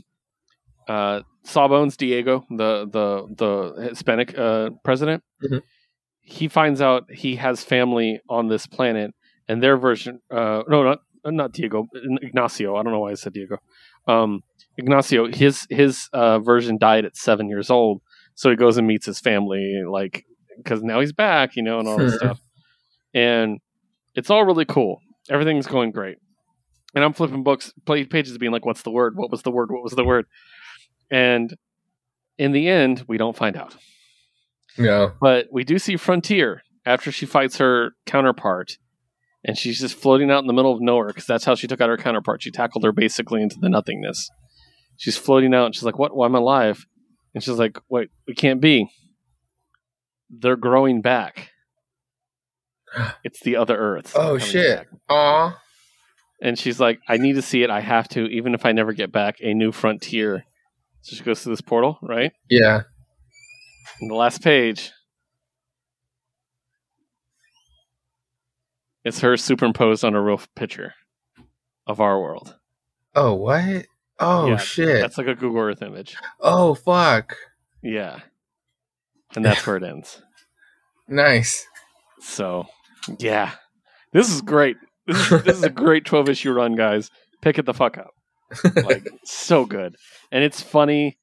uh, Sawbones Diego, the the the Hispanic uh, president, Mhm. he finds out he has family on this planet, and their version, uh, no, not not Diego, Ignacio. I don't know why I said Diego. Um, Ignacio, his his uh, version died at seven years old, so he goes and meets his family, like because now he's back, you know, and all this Hmm. stuff, and it's all really cool. Everything's going great and I'm flipping books, pages, being like, "What's the word? What was the word? What was the word?" And in the end, we don't find out, Yeah. but we do see Frontier after she fights her counterpart, and she's just floating out in the middle of nowhere because that's how she took out her counterpart. She tackled her basically into the nothingness. She's floating out, and she's like, "What? Why am I alive?" And she's like, "Wait, it can't be. They're growing back. It's the other Earth." Oh, shit. Aw. And she's like, I need to see it. I have to, even if I never get back, a new frontier. So she goes to this portal, right? Yeah. And the last page It's her superimposed on a real picture of our world. Oh what? Oh Yeah, shit. That's like a Google Earth image. Oh fuck. Yeah. And that's where it ends. [laughs] Nice. So, yeah. This is great. This is, this is a great 12 issue run, guys. Pick it the fuck up. Like, [laughs] so good. And it's funny.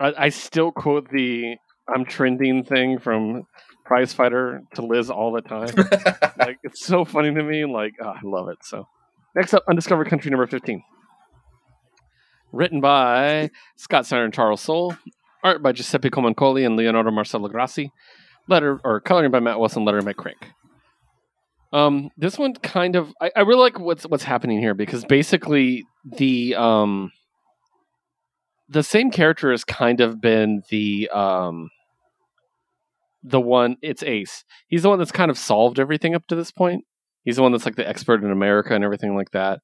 I, I still quote the I'm trending thing from Prize Fighter to Liz all the time. [laughs] like, it's so funny to me. Like, oh, I love it. So, next up, Undiscovered Country number 15. Written by Scott Snyder and Charles Soule. Art by Giuseppe Camuncoli and Leonardo Marcello Grassi. Letter or coloring by Matt Wilson, letter by Crank. Um, this one kind of I, I really like what's what's happening here because basically the um the same character has kind of been the um the one it's Ace. He's the one that's kind of solved everything up to this point. He's the one that's like the expert in America and everything like that.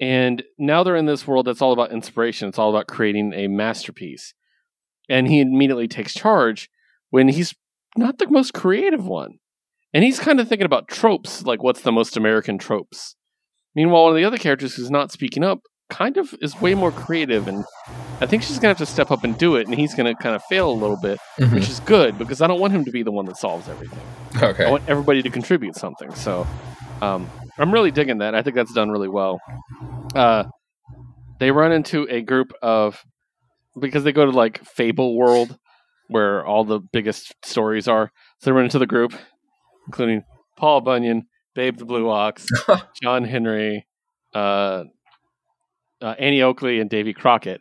And now they're in this world that's all about inspiration. It's all about creating a masterpiece. And he immediately takes charge when he's not the most creative one. And he's kind of thinking about tropes, like what's the most American tropes. Meanwhile, one of the other characters who's not speaking up kind of is way more creative. And I think she's going to have to step up and do it. And he's going to kind of fail a little bit, Mhm. which is good because I don't want him to be the one that solves everything. Okay. I want everybody to contribute something. So um, I'm really digging that. I think that's done really well. Uh, they run into a group of because they go to like Fable World, where all the biggest stories are. So they run into the group, including Paul Bunyan, Babe the Blue Ox, [laughs] John Henry, uh, uh, Annie Oakley, and Davy Crockett.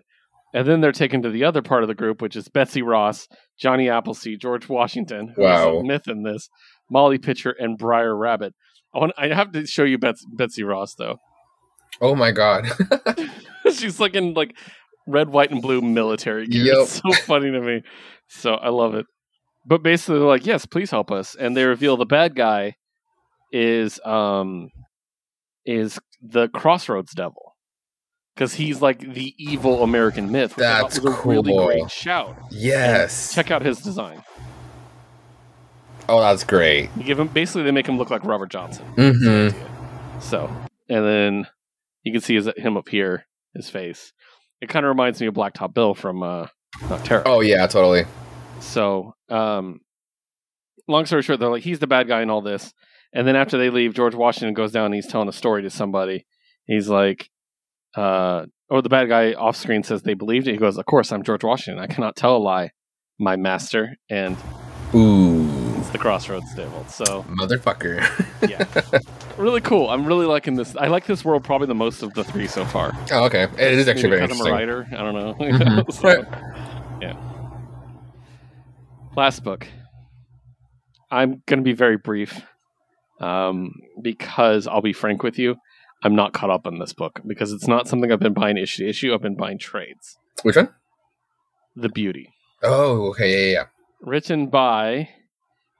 And then they're taken to the other part of the group, which is Betsy Ross, Johnny Appleseed, George Washington, who is Wow. a myth in this, Molly Pitcher, and Briar Rabbit. I want I have to show you Bets, Betsy Ross though. Oh my god. [laughs] [laughs] She's looking like red, white, and blue military gear. Yep. It's so funny to me. So I love it. But basically, they're like, "Yes, please help us," and they reveal the bad guy is um is the Crossroads Devil because he's like the evil American myth. which I thought That's was a really great shout. yes. Check out his design. Oh, that's great. You give him basically they make him look like Robert Johnson. Mm-hmm. So, and then you can see his, him up here, his face. It kind of reminds me of Blacktop Bill from uh, Nocterra. Oh yeah, totally. So, um, long story short, they're like, he's the bad guy in all this. And then after they leave, George Washington goes down and he's telling a story to somebody. He's like, uh, or the bad guy off screen says they believed it. He goes, Of course, I'm George Washington. I cannot tell a lie, my master. And Ooh, it's the Crossroads Devil. So, motherfucker. yeah. really cool. I'm really liking this. I like this world probably the most of the three so far. oh, okay. It is actually Maybe very because I'm a writer. I don't know. [laughs] Mhm. So, yeah. Last book. I'm going to be very brief um, because I'll be frank with you. I'm not caught up on this book because it's not something I've been buying issue to issue. I've been buying trades. Which one? The Beauty, Oh, okay. Yeah, yeah, written by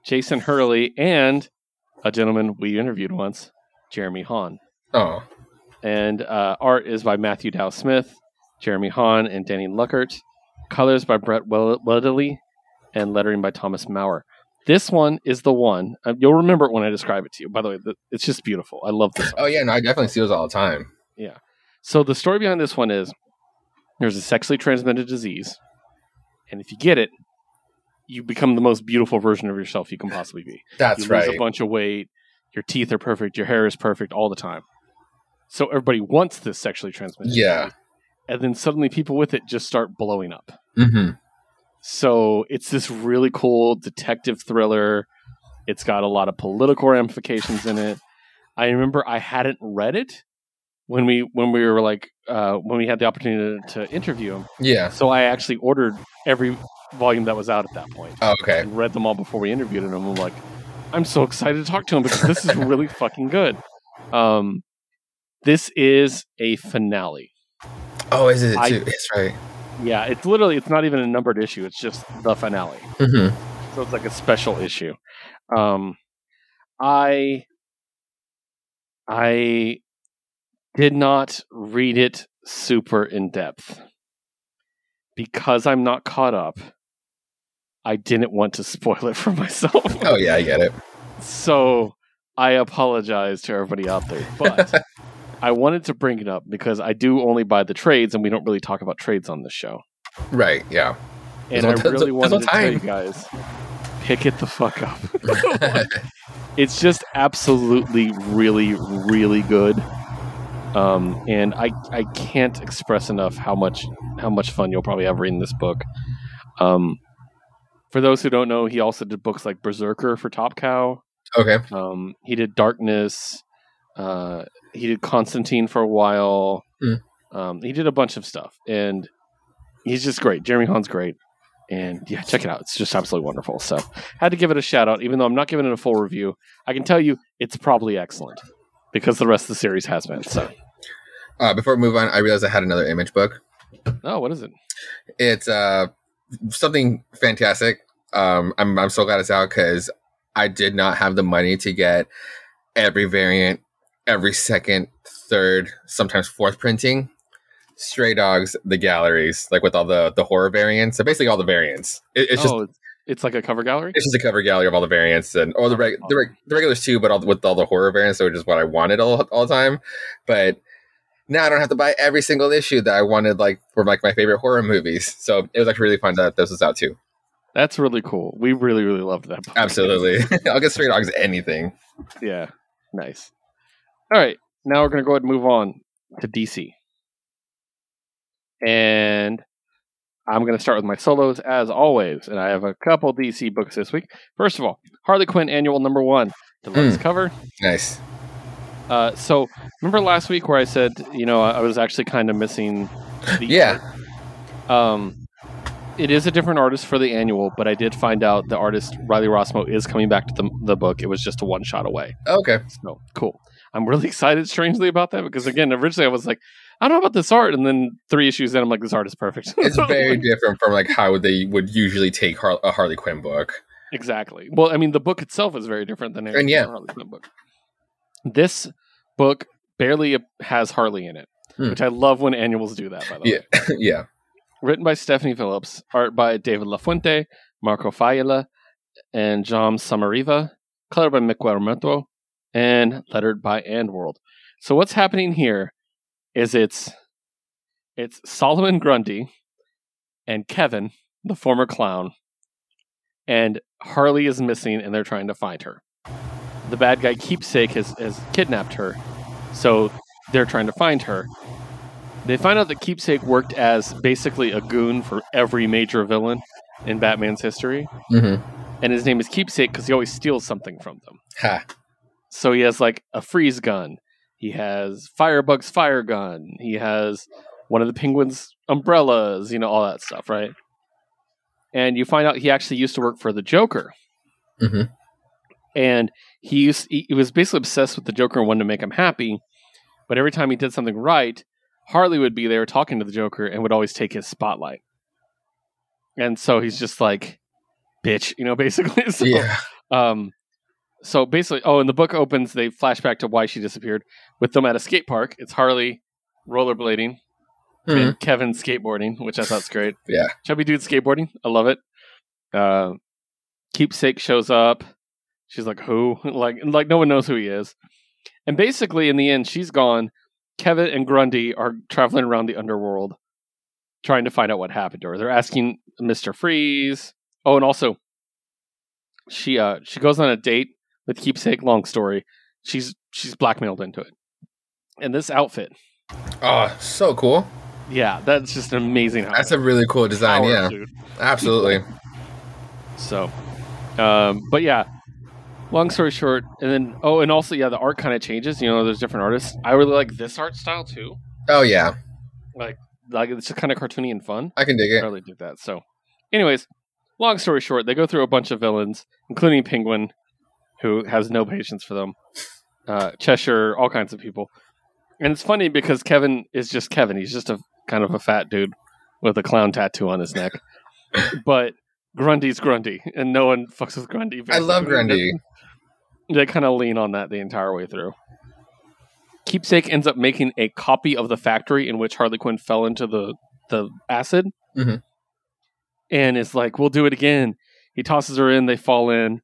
Jason Hurley and a gentleman we interviewed once, Jeremy Haun. Oh, and uh, art is by Matthew Dow Smith, Jeremy Haun, and Danny Luckert. Colors by Brett Weldele, and lettering by Thomas Mauer. This one is the one uh, you'll remember it when I describe it to you. By the way, th- it's just beautiful. I love this. oh yeah. No, I definitely see those all the time. Yeah. So the story behind this one is there's a sexually transmitted disease, and if you get it, you become the most beautiful version of yourself you can possibly be. That's you lose right. a bunch of weight. Your teeth are perfect. Your hair is perfect all the time. So everybody wants this sexually transmitted. Yeah. disease. And then suddenly people with it just start blowing up. Mm-hmm. So it's this really cool detective thriller. It's got a lot of political ramifications in it. I remember I hadn't read it when we when we were like uh, when we had the opportunity to, to interview him. Yeah. So I actually ordered every volume that was out at that point Oh, okay. and read them all before we interviewed him. I'm like, I'm so excited to talk to him because this is really [laughs] fucking good. Um, this is a finale. Oh, is it? I- too? It's right. Yeah, it's literally it's not even a numbered issue. It's just the finale. Mm-hmm. So it's like a special issue. Um, I I did not read it super in depth because I'm not caught up. I didn't want to [laughs] spoil it for myself. Oh yeah, I get it. So I apologize to everybody out there, but [laughs] I wanted to bring it up because I do only buy the trades, and we don't really talk about trades on this show. Right. Yeah. And There's I no- really there's no wanted to tell you guys, pick it the fuck up. [laughs] [laughs] it's just absolutely really really good um, and I, I can't express enough how much how much fun you'll probably have reading this book um, for those who don't know he also did books like berserker for top cow Okay. um, he did darkness uh, he did constantine for a while. Mm. um, he did a bunch of stuff and he's just great. Jeremy Haun's great. And yeah check it out. It's just absolutely wonderful. So had to give it a shout out even though i'm not giving it a full review. I can tell you it's probably excellent because the rest of the series has been so. Uh, before we move on, I realized I had another image book. oh what is it? It's uh something fantastic. Um, I'm I'm so glad it's out because I did not have the money to get every variant, every second, third, sometimes fourth printing. Stray Dogs, the galleries, like with all the the horror variants, so basically all the variants. It, it's just oh it's, it's like a cover gallery it's just a cover gallery of all the variants and or the oh, reg, oh. the, reg, the regulars too, but all, with all the horror variants, so just what I wanted all, all the time. But now I don't have to buy every single issue that I wanted, like for like my favorite horror movies. So it was actually really fun that this was out too. that's really cool we really really loved that book. Absolutely, [laughs] I'll get Stray Dogs anything. yeah nice all right now we're going to go ahead and move on to dc and I'm going to start with my solos as always, and I have a couple DC books this week. First of all, Harley Quinn Annual Number One, the deluxe cover. Nice. Uh, so remember last week where I said, you know, I was actually kind of missing. The Yeah. art? Um, it is a different artist for the annual, but I did find out the artist Riley Rossmo is coming back to the, the book. It was just a one shot away. Okay. So cool. I'm really [laughs] excited, strangely, about that because again, originally I was like, I don't know about this art, and then three issues in, I'm like, this art is perfect. It's [laughs] very different from like how they would usually take Har- a Harley Quinn book. Exactly. Well, I mean, the book itself is very different than any yeah. Harley Quinn book. This book barely has Harley in it, Hmm. which I love when annuals do that. By the Yeah. way, [laughs] yeah. written by Stephanie Phillips, art by David LaFuente, Marco Failla, and Jon Sommariva, color by Mick Guarameto, and lettered by AndWorld. So what's happening here is it's it's Solomon Grundy and Kevin, the former clown, and Harley is missing and they're trying to find her. The bad guy keepsake has, has kidnapped her, so they're trying to find her. They find out that keepsake worked as basically a goon for every major villain in Batman's history, hmm and his name is keepsake because he always steals something from them. Ha. So he has like a freeze gun. He has Firebug's fire gun. He has one of the penguin's umbrellas, you know, all that stuff, right? And you find out he actually used to work for the Joker. Mhm. And he used he, he was basically obsessed with the Joker and wanted to make him happy. But every time he did something right, Harley would be there talking to the Joker and would always take his spotlight. And so he's just like, bitch, you know, [laughs] basically. So, Yeah. um, so basically, oh, and the book opens. They flash back to why she disappeared with them at a skate park. It's Harley rollerblading Mhm. and Kevin skateboarding, which I thought's great. [laughs] Yeah. chubby dude skateboarding. I love it. Uh, Keepsake shows up. She's like, "Who?" [laughs] like, like no one knows who he is. And basically, in the end, she's gone. Kevin and Grundy are traveling around the underworld, trying to find out what happened to her. They're asking Mister Freeze. Oh, and also, she uh she goes on a date with Keepsake. Long story. She's she's blackmailed into it. And this outfit, Oh, so cool. yeah, that's just an amazing outfit. That's a really cool design. Power, yeah. dude. Absolutely. So, um, but yeah, long story short, and then oh, and also yeah, the art kind of changes. You know, there's different artists. I really like this art style too. Oh yeah. Like, like it's just kind of cartoony and fun. I can dig it I really dig that. So, anyways, long story short, they go through a bunch of villains, including Penguin, who has no patience for them. Uh, Cheshire, all kinds of people, and it's funny because Kevin is just Kevin. He's just a kind of a fat dude with a clown tattoo on his neck, [laughs] but. Grundy's Grundy, and no one fucks with Grundy. I love. Grundy. They kind of lean on that the entire way through. Keepsake ends up making a copy of the factory in which Harley Quinn fell into the the acid, Mhm. and is like, "We'll do it again." He tosses her in. They fall in.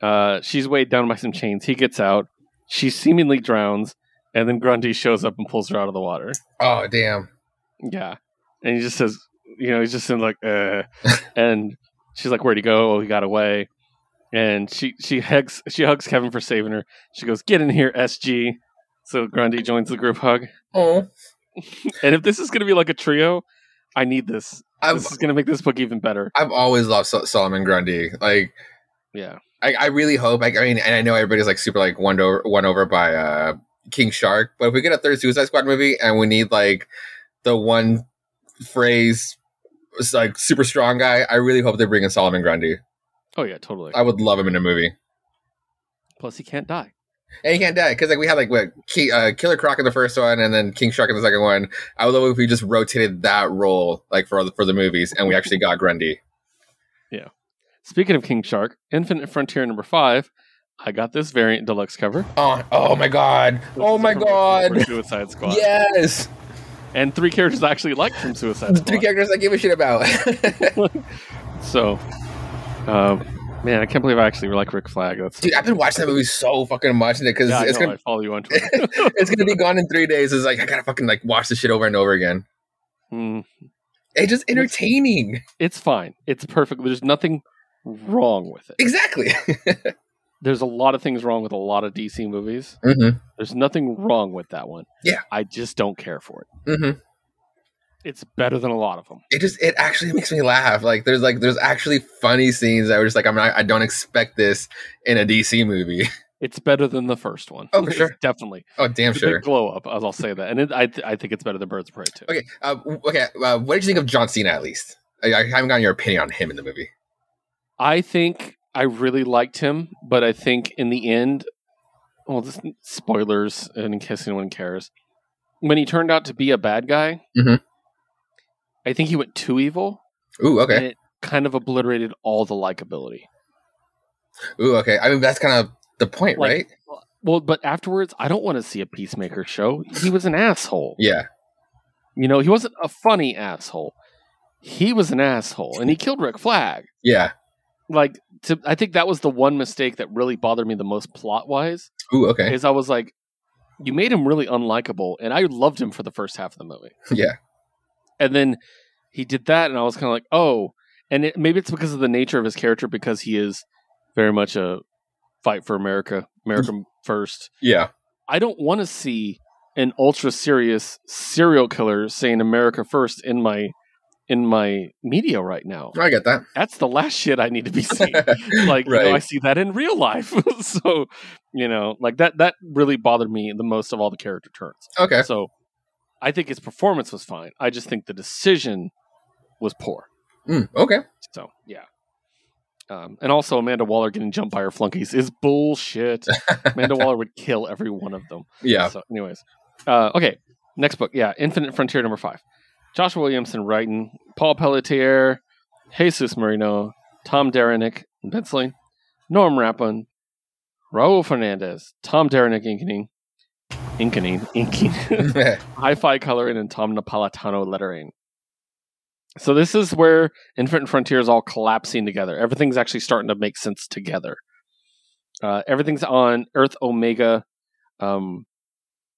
Uh, she's weighed down by some chains. He gets out. She seemingly drowns, and then Grundy shows up and pulls her out of the water. Oh damn. Yeah, and he just says, you know, he's just in like, uh, [laughs] and she's like, "Where'd he go? Oh, he got away." and she she hugs she hugs Kevin for saving her. She goes, "Get in here, SG." So Grundy joins the group hug. Oh, [laughs] And if this is going to be like a trio, I need this. I've This is going to make this book even better. I've always loved Solomon Grundy. Like Yeah. I, I really hope. Like I mean, and I know everybody's like super like won over won over by uh King Shark, but if we get a third Suicide Squad movie and we need like the one phrase it's like super strong guy, I really hope they bring in Solomon Grundy. Oh yeah, totally. I would love him in a movie. Plus, he can't die. And he can't die because like we had like what Ki- uh, Killer Croc in the first one, and then King Shark in the second one. I would love if we just rotated that role like for the, for the movies, and we actually got Grundy. Speaking of King Shark, Infinite Frontier number five. I got this variant deluxe cover. Oh, oh my god! Oh my god! Suicide Squad. Yes, And three characters I actually liked from Suicide Squad. three characters I give a shit about. [laughs] So, um, man, I can't believe I actually like Rick Flag. That's Dude, I've been watching that movie so fucking much because yeah, it's know, gonna I follow you on [laughs] Twitter. it's gonna be gone in three days. It's like I gotta fucking like watch this shit over and over again. Hmm. It's just entertaining. it's fine. It's perfect. There's nothing wrong with it. Exactly. [laughs] There's a lot of things wrong with a lot of DC movies. mm-hmm. There's nothing wrong with that one. Yeah. I just don't care for it. Mm-hmm. It's better than a lot of them. It just it actually makes me laugh. Like there's like there's actually funny scenes that were just like I'm not I don't expect this in a DC movie. [laughs] It's better than the first one. Oh, for sure. Definitely. Oh damn It's sure. glow up, as I'll say that. And it, I, th- I think it's better than Birds of Prey too. Okay. Uh, okay. Uh, what did you think of John Cena at least? I, I haven't gotten your opinion on him in the movie. I think I really liked him, but I think in the end, well, this, spoilers, and in case anyone cares, when he turned out to be a bad guy, Mhm. I think he went too evil, Ooh, and okay. it kind of obliterated all the likability. Ooh, okay. I mean that's kind of the point, Like- right? Well, but afterwards, I don't want to see a Peacemaker show. He was an asshole. Yeah. You know, he wasn't a funny asshole. He was an asshole, and he killed Rick Flag. Yeah. Like, to, I think that was the one mistake that really bothered me the most plot wise. Ooh, okay. is I was like, you made him really unlikable, and I loved him for the first half of the movie, [laughs] Yeah. and then he did that, and I was kind of like, oh, and it, maybe it's because of the nature of his character, because he is very much a fight for America, America [laughs] first. Yeah. I don't want to see an ultra serious serial killer saying America first in my in my media right now. I get that. That's the last shit I need to be seeing. [laughs] like you know, I see that in real life. [laughs] so you know, like that that really bothered me the most of all the character turns. Okay. So I think his performance was fine. I just think the decision was poor. Mm, okay. So yeah. Um, and also Amanda Waller getting jumped by her flunkies is bullshit. [laughs] Amanda Waller would kill every one of them. Yeah. So, anyways, uh, okay. Next book, yeah, Infinite Frontier number five. Joshua Williamson writing, Paul Pelletier, Jesus Merino, Tom Derenick penciling, Norm Rapin, Raul Fernandez, Tom Derenick inking, inking, inking, [laughs] hi-fi coloring, and Tom Napolitano lettering. So this is where Infinite Frontier is all collapsing together. Everything's actually starting to make sense together. Uh, everything's on Earth Omega. Um,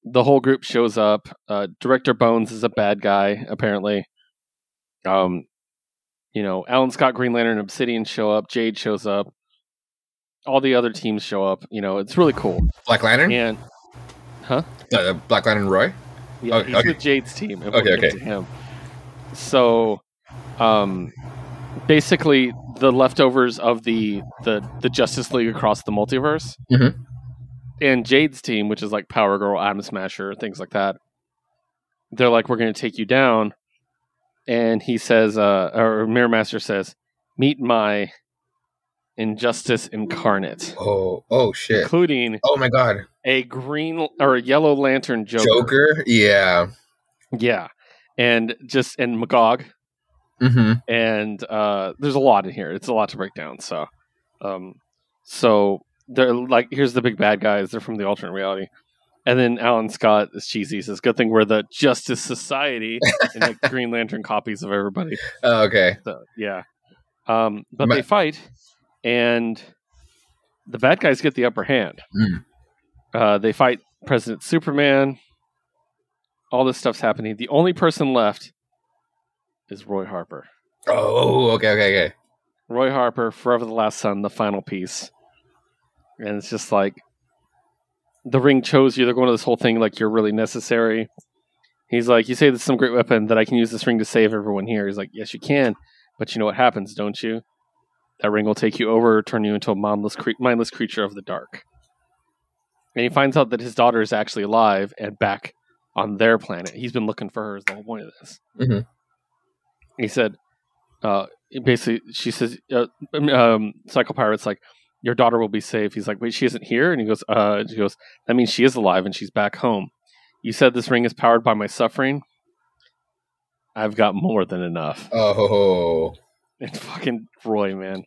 the whole group shows up. Uh, Director Bones is a bad guy, apparently. Um, you know, Alan Scott, Green Lantern, and Obsidian show up. Jade shows up. All the other teams show up. You know, it's really cool. Black Lantern. And Uh, Black Lantern Roy. yeah, Oh, he's okay. with Jade's team. and Okay, we'll okay. him. So, um, basically, the leftovers of the the the Justice League across the multiverse, Mhm. And Jade's team, which is like Power Girl, Atom Smasher, things like that. They're like, "We're going to take you down," and he says, uh, or Mirror Master says, "Meet my injustice incarnate." Oh. Oh shit. Including Oh my god. a green or a yellow lantern Joker. Joker. Yeah. Yeah. And just and Magog. Mm-hmm. And uh there's a lot in here. It's a lot to break down. So um so they're like here's the big bad guys, they're from the alternate reality. And then Alan Scott is cheesy. He says, Good thing we're the Justice Society [laughs] and like Green Lantern copies of everybody. Oh, okay. So yeah. Um but Ma- they fight and the bad guys get the upper hand. Mm. Uh they fight President Superman. All this stuff's happening. The only person left is Roy Harper. Oh. Okay. Okay. Okay. Roy Harper, Forever the Last Son, the final piece. And it's just like the ring chose you. They're going to this whole thing like you're really necessary. He's like, You say this is some great weapon that I can use this ring to save everyone here. He's like, Yes, you can. But you know what happens, don't you? That ring will take you over, turn you into a mindless, cre- mindless creature of the dark. And he finds out that his daughter is actually alive and back on their planet. He's been looking for her, is the whole point of this. Mhm. He said, uh, basically, she says, uh, um, Psycho Pirate's like, your daughter will be safe. He's like, wait, she isn't here? And he goes, uh, she goes, that means she is alive and she's back home. You said this ring is powered by my suffering. I've got more than enough. Oh, It's fucking Roy, man.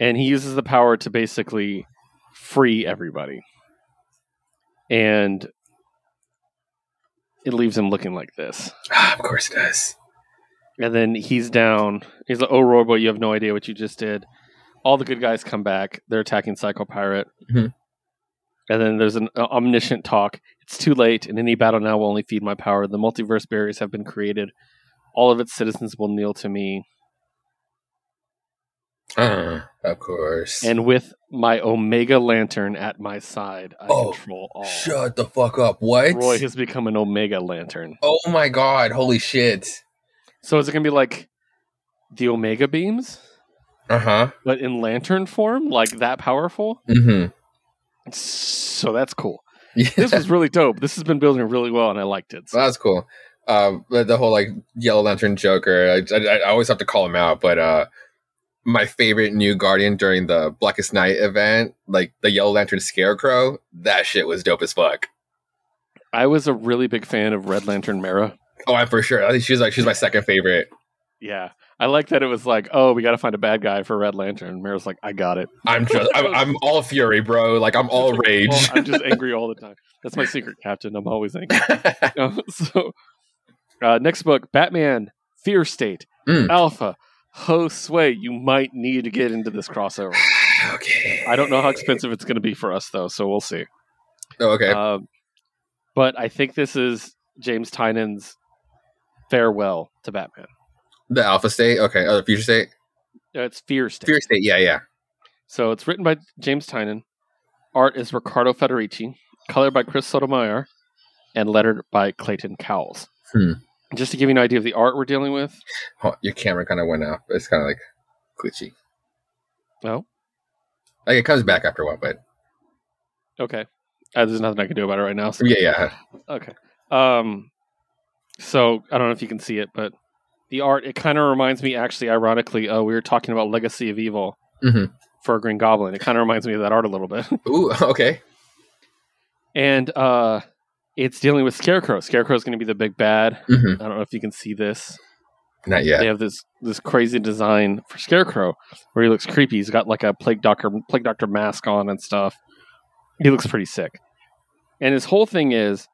And he uses the power to basically free everybody. And it leaves him looking like this. of course it does. And then he's down. He's like, "Oh, Robo, you have no idea what you just did." All the good guys come back. They're attacking Psycho Pirate. Mhm. And then there's an uh, omniscient talk. It's too late. In any battle now will only feed my power. The multiverse barriers have been created. All of its citizens will kneel to me. Uh, of course. And with my Omega Lantern at my side, I Oh, control all. Shut the fuck up. What? Roy has become an Omega Lantern. oh my god. Holy shit. So is it going to be like the Omega beams, Uh huh. but in lantern form, like that powerful? mm-hmm. So that's cool. hmm. This was really dope. This has been building really well, and I liked it. So, That's cool. uh, the the whole like Yellow Lantern Joker. I, I, I always have to call him out, but uh, my favorite new Guardian during the Blackest Night event, like the Yellow Lantern Scarecrow, that shit was dope as fuck. I was a really big fan of Red Lantern Mera. Oh, I'm for sure. I think she's like she's my second favorite. Yeah, I like that it was like, oh, we got to find a bad guy for Red Lantern. Mera's like, I got it. I'm [laughs] just I'm, I'm all fury, bro. Like I'm all rage. I'm just angry all the time. That's my secret, Captain. I'm always angry. Uh, [laughs] [laughs] so, uh, next book, Batman: Fear State, Mm. Alpha. Josue, you might need to get into this crossover. [sighs] okay. I don't know how expensive it's going to be for us though, so we'll see. Oh, okay. Um, but I think this is James Tynion's farewell to Batman. The Alpha State. Okay. Oh, the Future State. Uh, It's Fear State. Fear State. Yeah, yeah. So it's written by James Tynion. Art is Riccardo Federici. Colored by Chris Sotomayor. And lettered by Clayton Cowles. Hmm. Just to give you an idea of the art we're dealing with. Oh, your camera kind of went out. It's kind of like glitchy. Oh, Like it comes back after a while, but okay. Uh, there's nothing I can do about it right now. So yeah, yeah. Okay. Um, so I don't know if you can see it, but the art it kind of reminds me, actually, ironically, uh, we were talking about Legacy of Evil Mhm. for Green Goblin. It kind of reminds me of that art a little bit, [laughs] Ooh, [laughs] okay. and uh, it's dealing with Scarecrow. Scarecrow is going to be the big bad. hmm I don't know if you can see this. Not yet. They have this this crazy design for Scarecrow where he looks creepy. He's got like a plague doctor plague doctor mask on and stuff. He looks pretty sick. And his whole thing is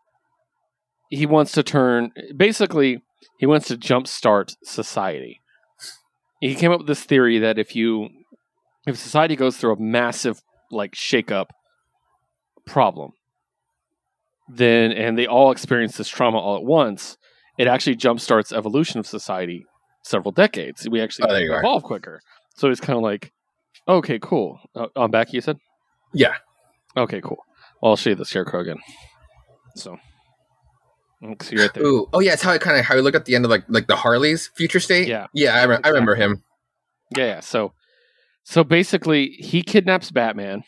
he wants to turn basically he wants to jumpstart society. He came up with this theory that if you if society goes through a massive like shakeup problem, then and they all experience this trauma all at once, it actually jumpstarts evolution of society several decades. We actually Oh, evolve quicker. So it's kind of like, okay, cool. Uh, on back, you said? Yeah. Okay, cool. Well, I'll show you the scarecrow again. So, let's see right there. Ooh. Oh yeah, it's how I kind of how we look at the end of like like the Harley's future state. Yeah. Yeah, I, re- I remember him. Yeah, yeah. So, so basically, he kidnaps Batman.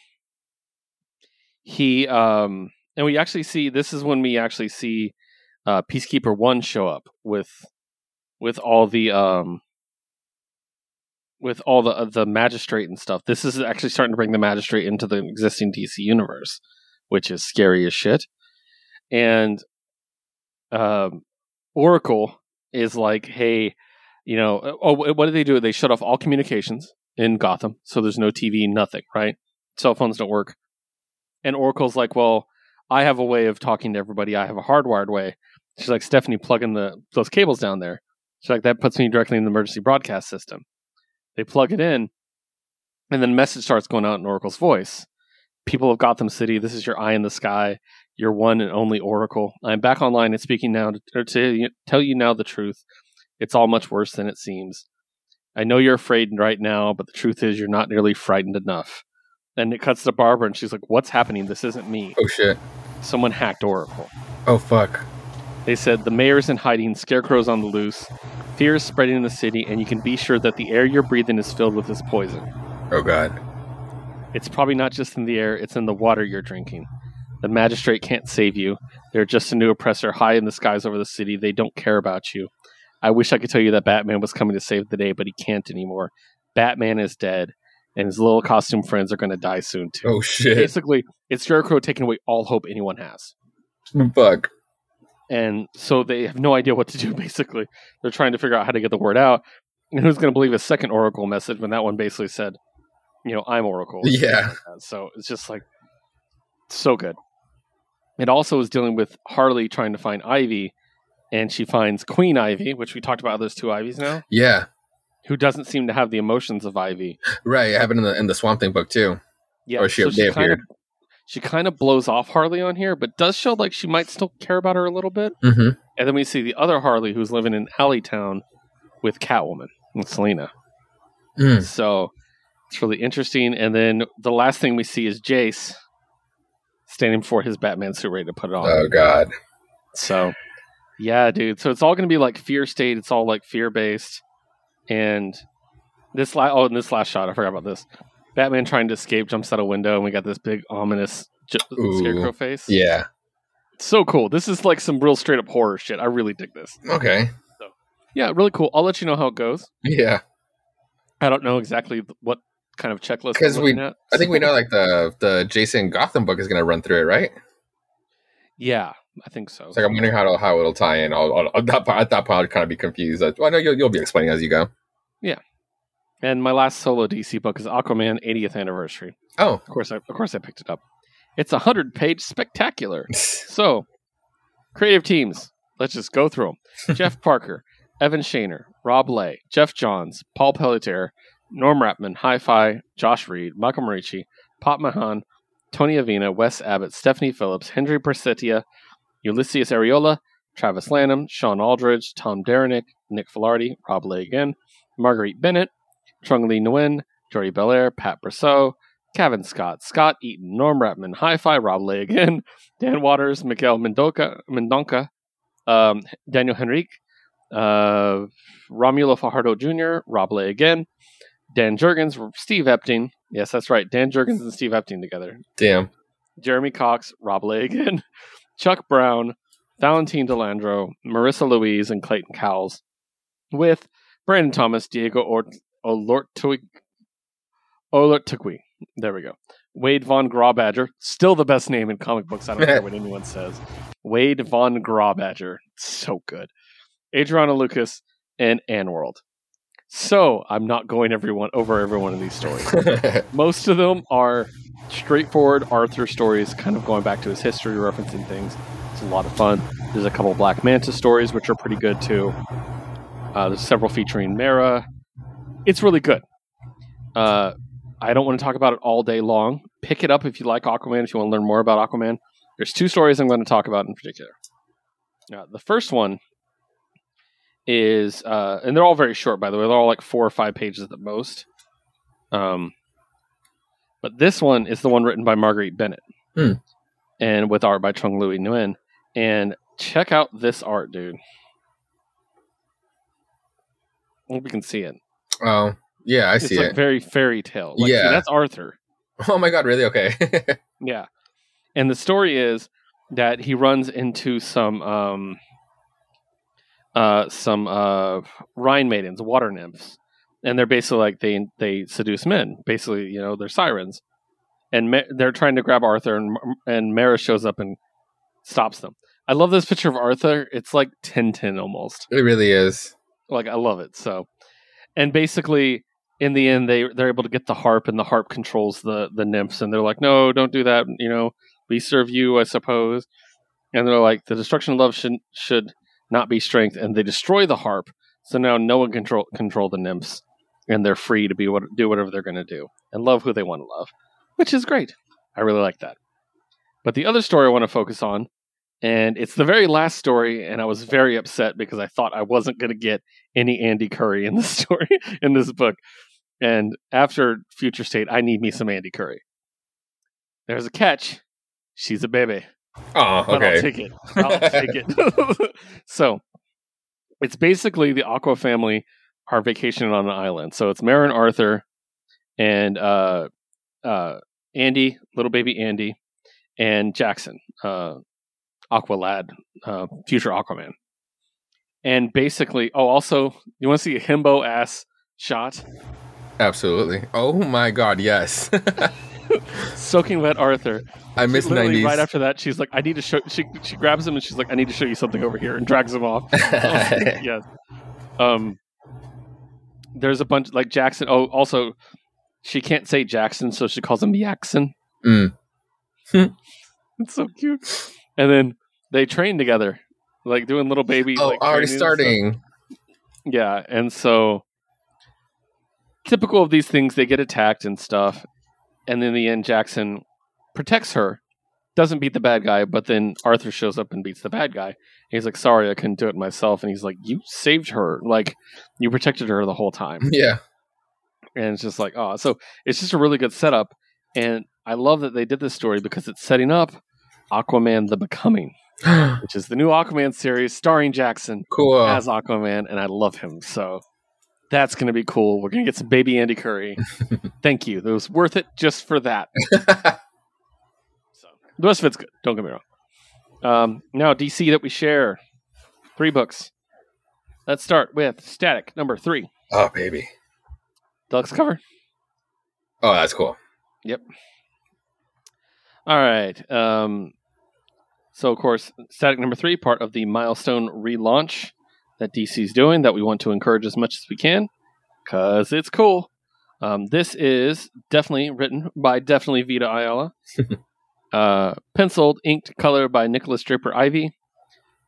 He um, and we actually see this is when we actually see uh, Peacekeeper One show up with with all the um with all the the magistrate and stuff. This is actually starting to bring the magistrate into the existing DC universe, which is scary as shit. And um, Oracle is like, hey, you know, oh, what do they do? They shut off all communications in Gotham, so there's no TV, nothing, right? Cell phones don't work. And Oracle's like, well, I have a way of talking to everybody. I have a hardwired way. She's like, Stephanie, plug in the those cables down there. She's like, that puts me directly in the emergency broadcast system. They plug it in, and then a message starts going out in Oracle's voice. People of Gotham City, this is your eye in the sky, your one and only Oracle. I'm back online and speaking now to, to tell you now the truth. It's all much worse than it seems. I know you're afraid right now, but the truth is you're not nearly frightened enough. And it cuts to Barbara, and she's like, What's happening? This isn't me. Oh shit. Someone hacked Oracle. Oh fuck. They said the mayor's in hiding, scarecrows on the loose, fear is spreading in the city, and you can be sure that the air you're breathing is filled with this poison. Oh god. It's probably not just in the air, it's in the water you're drinking. The magistrate can't save you. They're just a new oppressor high in the skies over the city. They don't care about you. I wish I could tell you that Batman was coming to save the day, but he can't anymore. Batman is dead, and his little costume friends are going to die soon, too. Oh shit. Basically, it's Scarecrow taking away all hope anyone has. Fuck. And so they have no idea what to do, [laughs] basically. They're trying to figure out how to get the word out. And who's going to believe a second Oracle message when that one basically said, you know, I'm Oracle. Yeah. So it's just like so good. It also is dealing with Harley trying to find Ivy, and she finds Queen Ivy, which we talked about those two Ivies now, Yeah. who doesn't seem to have the emotions of Ivy. Right. I have it in the in the Swamp Thing book too. Yeah, Or she- they kind of appeared. she kind of blows off Harley on here, but does show like she might still care about her a little bit. Mm-hmm. And then we see the other Harley who's living in Alleytown with Catwoman and Selena. Mm. So it's really interesting. And then the last thing we see is Jace standing before his Batman suit ready to put it on. Oh god. So, yeah, dude. So it's all going to be like fear state. It's all like fear based. And this last, oh, and this last shot, I forgot about this. Batman trying to escape jumps out a window, and we got this big ominous j- Ooh. scarecrow face. Yeah. so cool. This is like some real straight up horror shit. I really dig this. Okay. Yeah, really cool. I'll let you know how it goes. Yeah. I don't know exactly what kind of checklist. 'Cause I'm we- at. I think we know like [laughs] the the Jason Gotham book is gonna run through it, right? Yeah, I think so. It's like I'm wondering how it'll, how it'll tie in. I'll, I'll, at that part, at that point, I'd kind of be confused. Well, I know you'll, you'll be explaining as you go. Yeah. And my last solo DC book is Aquaman 80th anniversary. Oh, Of course, I, of course, I picked it up. It's a hundred page spectacular. [laughs] So, creative teams. Let's just go through them. [laughs] Jeff Parker, Evan Shaner, Rob Leigh, Geoff Johns, Paul Pelletier, Norm Rapmund, Hi-Fi, Josh Reed, Michael Marici, Pop Mhan, Tony Avina, Wes Abbott, Stephanie Phillips, Henry Persetia, Ulises Arreola, Travis Lanham, Sean Aldridge, Tom Derenick, Nick Filardi, Rob Leigh again, Marguerite Bennett, Trung Le Nguyen, Jordie Bellaire, Pat Brousseau, Kevin Scott, Scott Eaton, Norm Rapmund, Hi-Fi, Rob Leigh again, [laughs] Dan Watters, Miguel Mendoca, Mendonca, um, Daniel Henrique, uh, Romulo Fajardo Jr., Rob Leigh again, Dan Jurgens, Steve Epting. Yes, that's right. Dan Jurgens hmm. and Steve Epting together. damn. Jeremy Cox, Rob Leigh again, [laughs] Chuck Brown, Valentine Delandro, Marissa Louise, and Clayton Cowles, with Brandon Thomas, Diego or- Olortui- Olortukwi. There we go. Wade Von Grawbadger, still the best name in comic books. I don't care what [laughs] anyone says. Wade Von Grawbadger, so good. Adriana Lucas and AndWorld. So I'm not going everyone over every one of these stories. [laughs] Most of them are straightforward Arthur stories, kind of going back to his history, referencing things. It's a lot of fun. There's a couple Black Manta stories, which are pretty good too. Uh, there's several featuring Mera. It's really good. Uh, I don't want to talk about it all day long. Pick it up if you like Aquaman, if you want to learn more about Aquaman. There's two stories I'm going to talk about in particular. Uh, the first one is, uh, and they're all very short, by the way. They're all like four or five pages at the most. Um, but this one is the one written by Marguerite Bennett, Hmm. and with art by Chung Louis Nguyen. And check out this art, dude. I Hope you can see it. oh, yeah, I It's see like it. very fairy tale. Like, see, Yeah. that's Arthur. Oh my god, really? Okay. [laughs] Yeah. And the story is that he runs into some um uh some uh Rhine maidens, water nymphs. And they're basically like they they seduce men. Basically, you know, they're sirens. And Ma- they're trying to grab Arthur and and Mera shows up and stops them. I love this picture of Arthur. It's like Tintin almost it really is. like I love it. So, and basically, in the end, they they're able to get the harp, and the harp controls the the nymphs, and they're like, "No, don't do that." You know, we serve you, I suppose. And they're like, "The destruction of love should should not be strength," and they destroy the harp. So now no one control control the nymphs, and they're free to be what do whatever they're going to do and love who they want to love, which is great. I really like that. But the other story I want to focus on and it's the very last story. And I was very upset because I thought I wasn't going to get any Andy Curry in this [laughs] story in this book. And after Future State, I need me some Andy Curry. There's a catch. She's a baby. Oh, But okay. I'll take it. I'll take it. [laughs] so it's basically the Aqua family are vacationing on an island. So it's Mera and Arthur and uh, uh, Andy, little baby Andy, and Jackson, uh, Aqua Lad, uh, future Aquaman. And basically, oh, also, you want to see a himbo ass shot? Absolutely. Oh my god, yes. [laughs] [laughs] Soaking wet Arthur. I miss 90s. right after that, she's like, "I need to show." She she grabs him and she's like, "I need to show you something over here," and drags him off. [laughs] [laughs] yes. Um. There's a bunch like Jackson. Oh, also, she can't say Jackson, so she calls him Jackson. Mm. It's so cute. And then they train together, like doing little baby. oh, like, already training and starting. Yeah, and so typical of these things, they get attacked and stuff, and in the end, Jackson protects her, doesn't beat the bad guy, but then Arthur shows up and beats the bad guy. And he's like, "Sorry, I couldn't do it myself," and he's like, "You saved her, like you protected her the whole time," [laughs] Yeah. and it's just like, oh, so it's just a really good setup, and I love that they did this story because it's setting up Aquaman: The Becoming, [gasps] which is the new Aquaman series starring Jackson cool. as Aquaman, and I love him. So that's going to be cool. We're going to get some baby Andy Curry. [laughs] Thank you. It was worth it just for that. [laughs] So the rest of it's good. Don't get me wrong. Um, now DC that we share, three books. Let's start with Static number three, oh, baby. deluxe cover. Oh, that's cool. Yep. All right. Um, so, of course, Static number three, part of the milestone relaunch that DC's doing that we want to encourage as much as we can because it's cool. Um, this is definitely written by definitely Vita Ayala. [laughs] uh, penciled, inked color by Nikolas Draper-Ivey.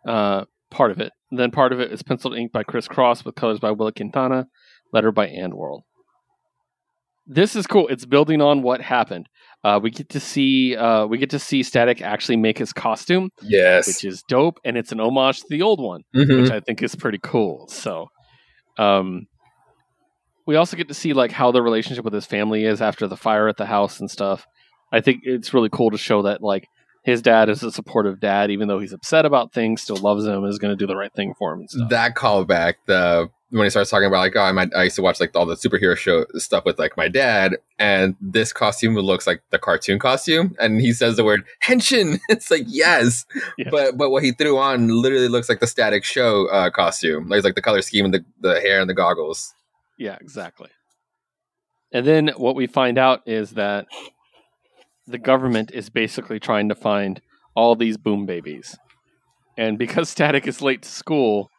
Uh, part of it. then part of it is penciled inked by Chris Cross with colors by Willa Quintana, letter by Andworld. This is cool. It's building on what happened. Uh, we get to see uh, we get to see Static actually make his costume, Yes. which is dope, and it's an homage to the old one, Mhm. which I think is pretty cool. So, um, we also get to see like how the relationship with his family is after the fire at the house and stuff. I think it's really cool to show that like his dad is a supportive dad, even though he's upset about things, still loves him, is going to do the right thing for him and stuff. that callback, the when he starts talking about like, oh, I might, I used to watch like all the superhero show stuff with like my dad, and this costume looks like the cartoon costume, and he says the word henshin. [laughs] It's like yes, Yeah. but but what he threw on literally looks like the Static Show uh, costume. Like, it's like the color scheme and the the hair and the goggles. Yeah, exactly. And then what we find out is that the government is basically trying to find all these boom babies. And because [laughs] Static is late to school,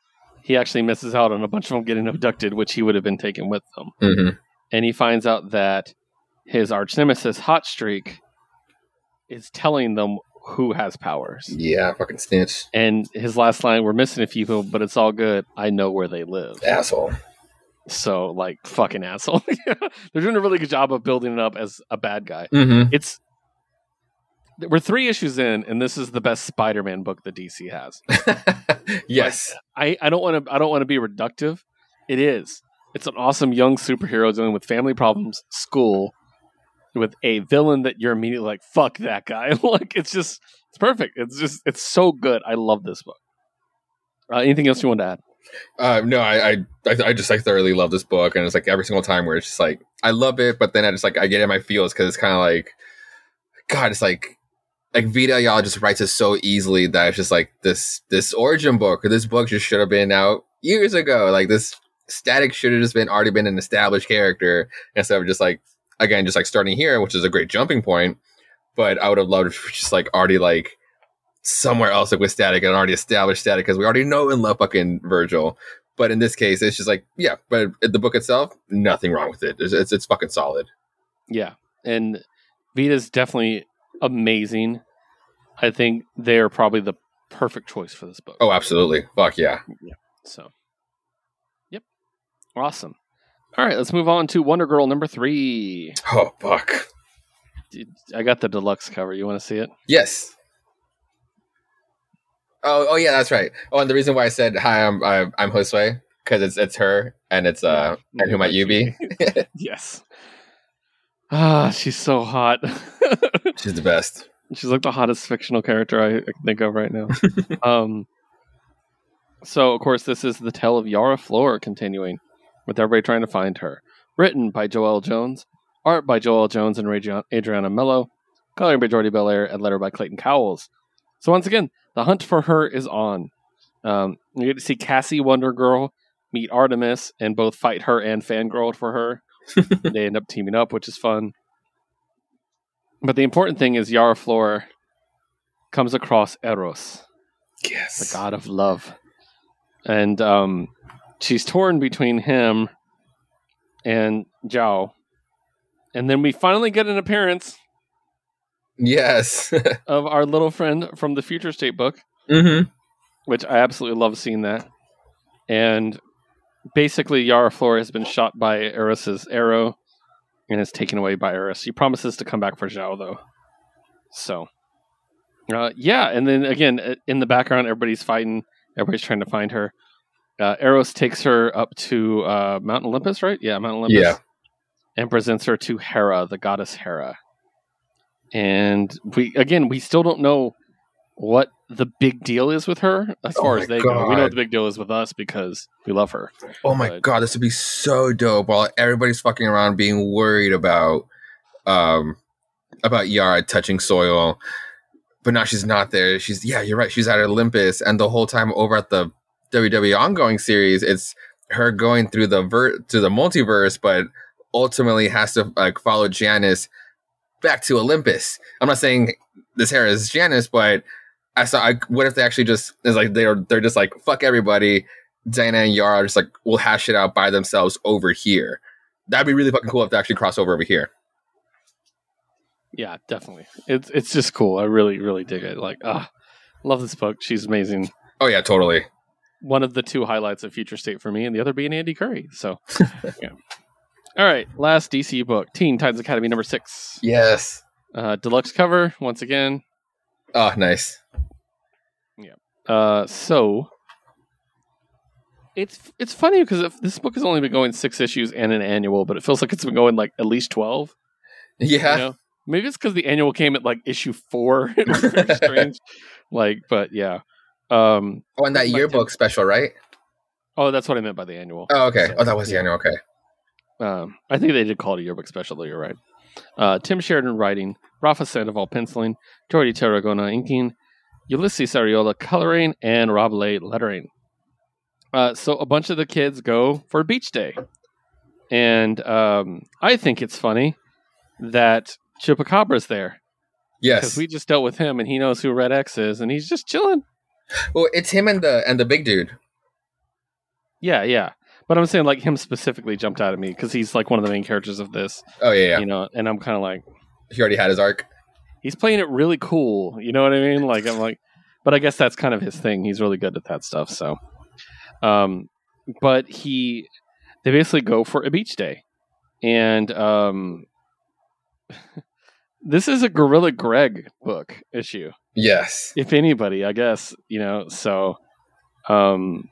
he actually misses out on a bunch of them getting abducted, which he would have been taken with them. hmm And he finds out that his arch nemesis, Hot Streak, is telling them who has powers. Yeah, fucking snitch, And his last line, we're missing a few people, but it's all good. I know where they live. asshole. So, like, fucking asshole. [laughs] They're doing a really good job of building it up as a bad guy. hmm It's we're three issues in, and this is the best Spider-Man book that DC has. [laughs] yes. I, I don't want to I don't want to be reductive. It is. It's an awesome young superhero dealing with family problems, school, with a villain that you're immediately like, fuck that guy. [laughs] like it's just it's perfect. It's just it's so good. I love this book. Uh, anything else you want to add? Uh, no, I, I, I I just I thoroughly love this book, and it's like every single time where it's just like I love it, but then I just like I get in my feels because it's kind of like, God, it's like like Vita Ayala just writes it so easily that it's just like this this origin book or this book just should have been out years ago. Like this static should have just been already been an established character instead of just like again just like starting here, which is a great jumping point. But I would have loved just like already like somewhere else like with static and already established static because we already know and love fucking Virgil. But in this case, it's just like yeah. But the book itself, nothing wrong with it. It's it's, it's fucking solid. Yeah, and Vita's definitely amazing. I think they're probably the perfect choice for this book. Oh, absolutely. Fuck yeah. So, yep, awesome. All right, let's move on to Wonder Girl number three. Oh, fuck. I got the deluxe cover. You want to see it? Yes. Oh, oh yeah, that's right. Oh, and the reason why I said hi, I'm I'm, I'm Josue because it's it's her and it's uh and who might you be? [laughs] yes. Ah, she's so hot. [laughs] She's the best. She's like the hottest fictional character I, I can think of right now. [laughs] um, so of course this is the tale of Yara Flor continuing, with everybody trying to find her. Written by Joëlle Jones, art by Joëlle Jones and Adrian- Adriana Mello, coloring by Jordie Bellaire, and letter by Clayton Cowles. So once again, the hunt for her is on. Um, you get to see Cassie Wonder Girl meet Artemis and both fight her and fangirl for her. [laughs] they end up teaming up, which is fun. But the important thing is Yara Flor comes across Eros, Yes. the god of love. And um, she's torn between him and Zhao. And then we finally get an appearance Yes. [laughs] of our little friend from the Future State book, mm-hmm. which I absolutely love seeing that. And basically, Yara Flor has been shot by Eros's arrow and is taken away by Eros. He promises to come back for Zhao, though. So, uh, yeah. And then again, in the background, everybody's fighting, everybody's trying to find her. Uh, Eros takes her up to uh, Mount Olympus, right? Yeah, Mount Olympus. Yeah. And presents her to Hera, the goddess Hera. And we, again, we still don't know what the big deal is with her as Oh far as they go. We know what the big deal is with us because we love her. Oh my But- god, this would be so dope while everybody's fucking around being worried about um about Yara touching soil. But now she's not there. She's yeah, you're right. She's at Olympus and the whole time over at the WWE ongoing series, it's her going through the ver- to the multiverse, but ultimately has to like follow Janice back to Olympus. I'm not saying this hair is Janice, but I saw. I, what if they actually just is like they're they're just like fuck everybody. Dana and Yara are just like will hash it out by themselves over here. That'd be really fucking cool if they actually cross over over here. Yeah, definitely. It's it's just cool. I really really dig it. Like, ah, love this book. She's amazing. Oh yeah, totally. One of the two highlights of Future State for me, and the other being Andy Curry. So, [laughs] yeah. All right, last DC book, Teen Titans Academy number six, Yes. uh, deluxe cover once again. Oh, nice. Yeah. Uh, so it's it's funny because this book has only been going six issues and an annual, but it feels like it's been going like at least twelve. Yeah. You know? Maybe it's because the annual came at like issue four. [laughs] it was very [laughs] strange. Like, but yeah. Um. Oh, and that yearbook special, right? Oh, that's what I meant by the annual. Oh, okay. So, Oh, that was the annual. Okay. Um, I think they did call it a yearbook special, though. You're right. Uh, Tim Sheridan writing, Rafa Sandoval penciling, Jordi Tarragona inking, Ulises Arreola coloring, and Rob Leigh lettering. Uh, so a bunch of the kids go for beach day, and um, I think it's funny that Chupacabra's there because Yes. we just dealt with him, and he knows who Red X is, and he's just chilling. well, it's him and the and the big dude. Yeah, yeah. But I'm saying like him specifically jumped out at me because he's like one of the main characters of this, Oh yeah, yeah. you know. And I'm kind of like, He already had his arc. he's playing it really cool. You know what I mean? Like I'm like, but I guess that's kind of his thing. He's really good at that stuff. So, um, but he, they basically go for a beach day, and um, [laughs] this is a Gorilla Greg book issue, Yes. if anybody, I guess you know. So, um,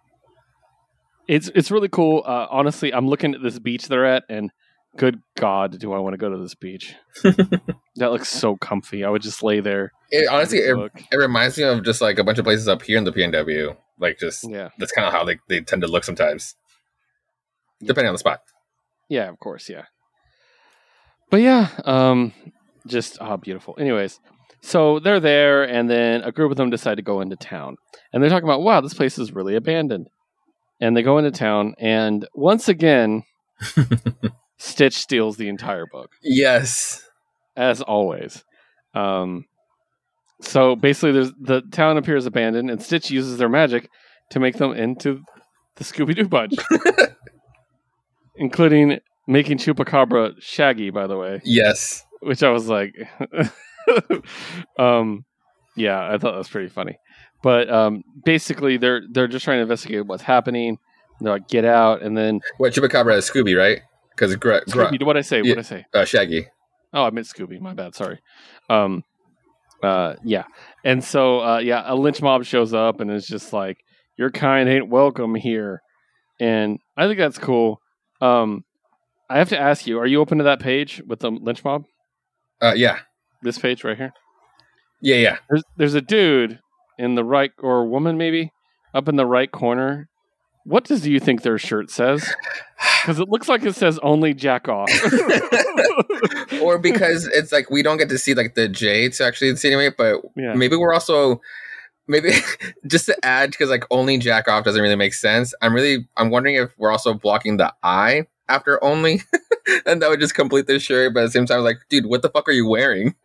it's it's really cool. Uh, honestly, I'm looking at this beach they're at, and good God, do I want to go to this beach? [laughs] that looks so comfy. I would just lay there. It, honestly, it, it reminds me of just like a bunch of places up here in the PNW. Like just Yeah, that's kind of how they, they tend to look sometimes, depending on the spot. yeah, of course, yeah. But yeah, um, just ah, beautiful. Anyways, so they're there, and then a group of them decide to go into town, and they're talking about, wow, this place is really abandoned. And they go into town, and once again, [laughs] Stitch steals the entire book. Yes. as always. Um, so basically, there's the town appears abandoned, and Stitch uses their magic to make them into the Scooby Doo bunch, [laughs] including making Chupacabra Shaggy. By the way, Yes. which I was like, [laughs] um, yeah, I thought that was pretty funny. But um, basically, they're they're just trying to investigate what's happening. They're like, get out, and then What Chupacabra is Scooby, right? Because Gre- Scooby. What I say? Yeah. What I say? uh, Shaggy. Oh, I meant Scooby. My bad. Sorry. Um, Uh, yeah, and so uh, yeah, a lynch mob shows up and is just like, "Your kind ain't welcome here," and I think that's cool. Um, I have to ask you: Are you open to that page with the lynch mob? Uh, yeah, This page right here. yeah, yeah. There's there's a dude in the right or woman maybe up in the right corner. What does you think their shirt says? [sighs] Because it looks like it says only jack off. [laughs] or because it's like we don't get to see like the J to actually insinuate, but yeah. maybe we're also maybe [laughs] just to add because like only jack off doesn't really make sense. I'm really I'm wondering if we're also blocking the I after only, [laughs] and that would just complete this shirt. But at the same time, like, dude, what the fuck are you wearing?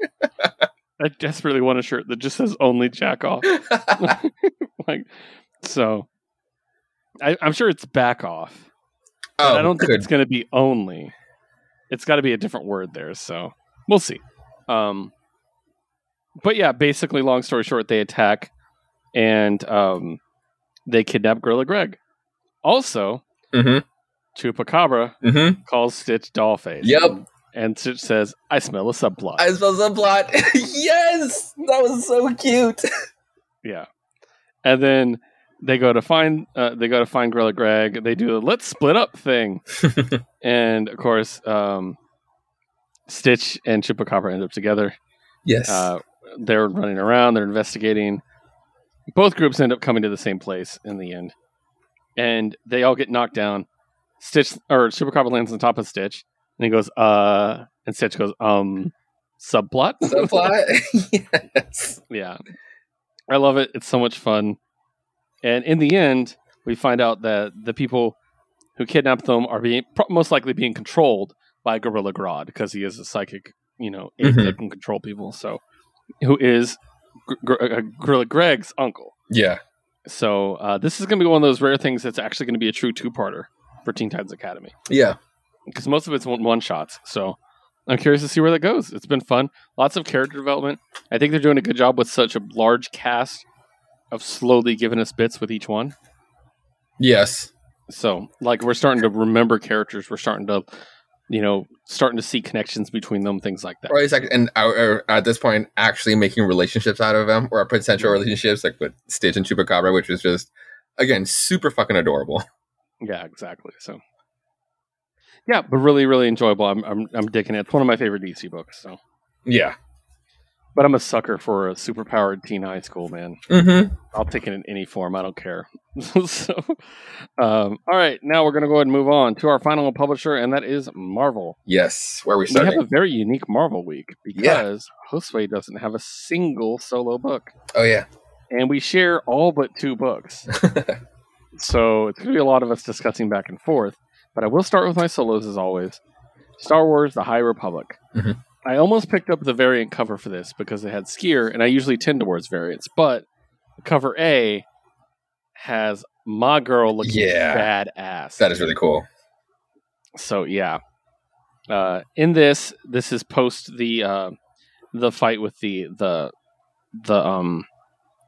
I desperately want a shirt that just says only jack off. [laughs] [laughs] like so I, I'm sure it's back off. But I don't think Oh, it's gonna be only. It's gotta be a different word there, so we'll see. Um but yeah, basically long story short, they attack and um they kidnap Gorilla Greg. Also, Mhm. Chupacabra Mm-hmm. calls Stitch Dollface. Yep. And Stitch says, I smell a subplot. I smell a subplot. [laughs] yes, that was so cute. [laughs] Yeah, and then they go to find uh, they go to find Gorilla Greg. They do the let's split up thing, [laughs] and of course, um, Stitch and Chupacabra end up together. yes. Uh, they're running around. They're investigating. Both groups end up coming to the same place in the end, and they all get knocked down. Stitch or Chupacabra lands on top of Stitch, and he goes, "Uh," and Stitch goes, "Um." Subplot. [laughs] subplot. [laughs] yes. Yeah. I love it. It's so much fun. And in the end, we find out that the people who kidnapped them are being pro- most likely being controlled by Gorilla Grodd because he is a psychic, you know, Mhm. that can control people. So, who is Gr- Gr- uh, Gorilla Greg's uncle. Yeah. So, uh, this is going to be one of those rare things that's actually going to be a true two parter for Teen Titans Academy Yeah. Because most of it's one, shots. So I'm curious to see where that goes. It's been fun. Lots of character development. I think they're doing a good job with such a large cast of slowly giving us bits with each one. Yes. So like we're starting to remember characters. We're starting to, you know, starting to see connections between them, things like that. Or it's like, and uh, or at this point, actually making relationships out of them, or potential relationships, like with Stitch and Chupacabra, which was just, again, super fucking adorable. Yeah, exactly. So yeah, but really, really enjoyable. I'm, I'm, I'm digging it. It's one of my favorite DC books. So, Yeah. but I'm a sucker for a superpowered teen high school man. Mm-hmm. I'll take it in any form. I don't care. [laughs] so, um, all right, now we're going to go ahead and move on to our final publisher, and that is Marvel. Yes. Where we We have a very unique Marvel week because Josue doesn't have a single solo book, oh yeah. and we share all but two books. [laughs] so it's going to be a lot of us discussing back and forth. But I will start with my solos as always. Star Wars: The High Republic. Mhm. I almost picked up the variant cover for this because it had skier, and I usually tend towards variants. But cover A has my girl looking Yeah. badass. that is really cool. So yeah, uh, in this, this is post the uh, the fight with the the the um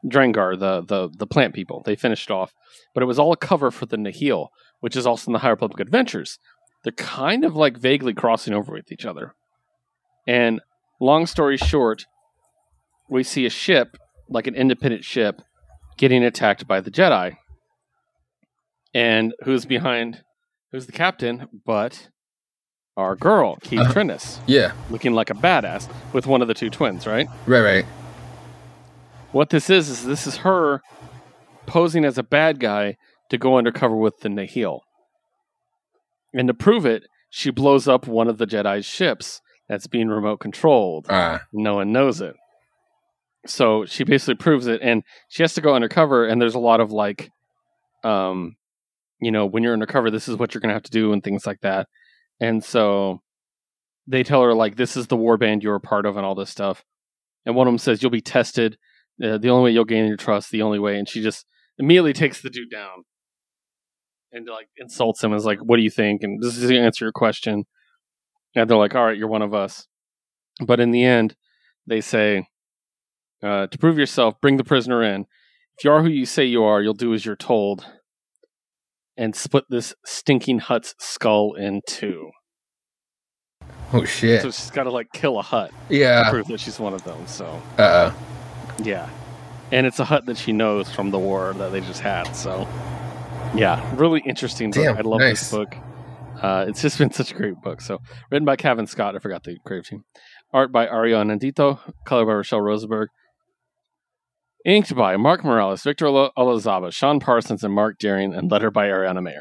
Drengir, the the the plant people. They finished off, but it was all a cover for the Nihil, which is also in the High Republic Adventures. They're kind of like vaguely crossing over with each other. And long story short, we see a ship, like an independent ship, getting attacked by the Jedi. And who's behind? Who's the captain? But our girl, Keeve. Uh-huh. Trennis, Yeah. looking like a badass with one of the two twins, right? Right. Right. What this is is this is her posing as a bad guy to go undercover with the Nihil. And to prove it, she blows up one of the Jedi's ships that's being remote controlled. Ah. No one knows it. So she basically proves it, and she has to go undercover. And there's a lot of like, um, you know, when you're undercover, this is what you're gonna have to do, and things like that. And so they tell her like, this is the war band you're a part of, and all this stuff. And one of them says, "You'll be tested. Uh, the only way you'll gain your trust, the only way." And she just immediately takes the dude down and like insults him. and Is like, "What do you think?" And this is to answer your question. And they're like, "All right, you're one of us." But in the end, they say, uh, "To prove yourself, bring the prisoner in. If you are who you say you are, you'll do as you're told." And split this stinking Hutt's skull in two. Oh shit. So she's got to like kill a Hutt Yeah, to prove that she's one of them. So Uh. yeah, and it's a hut that she knows from the war that they just had. So yeah, really interesting book. Damn, I love nice. this book. Uh, it's just been such a great book. So written by Cavan Scott. I forgot the creative team. Art by Ario Anindito. Color by Rachelle Rosenberg. Inked by Mark Morales, Victor Olazaba, Sean Parsons, and Mark Deering, and letter by Ariana Maher.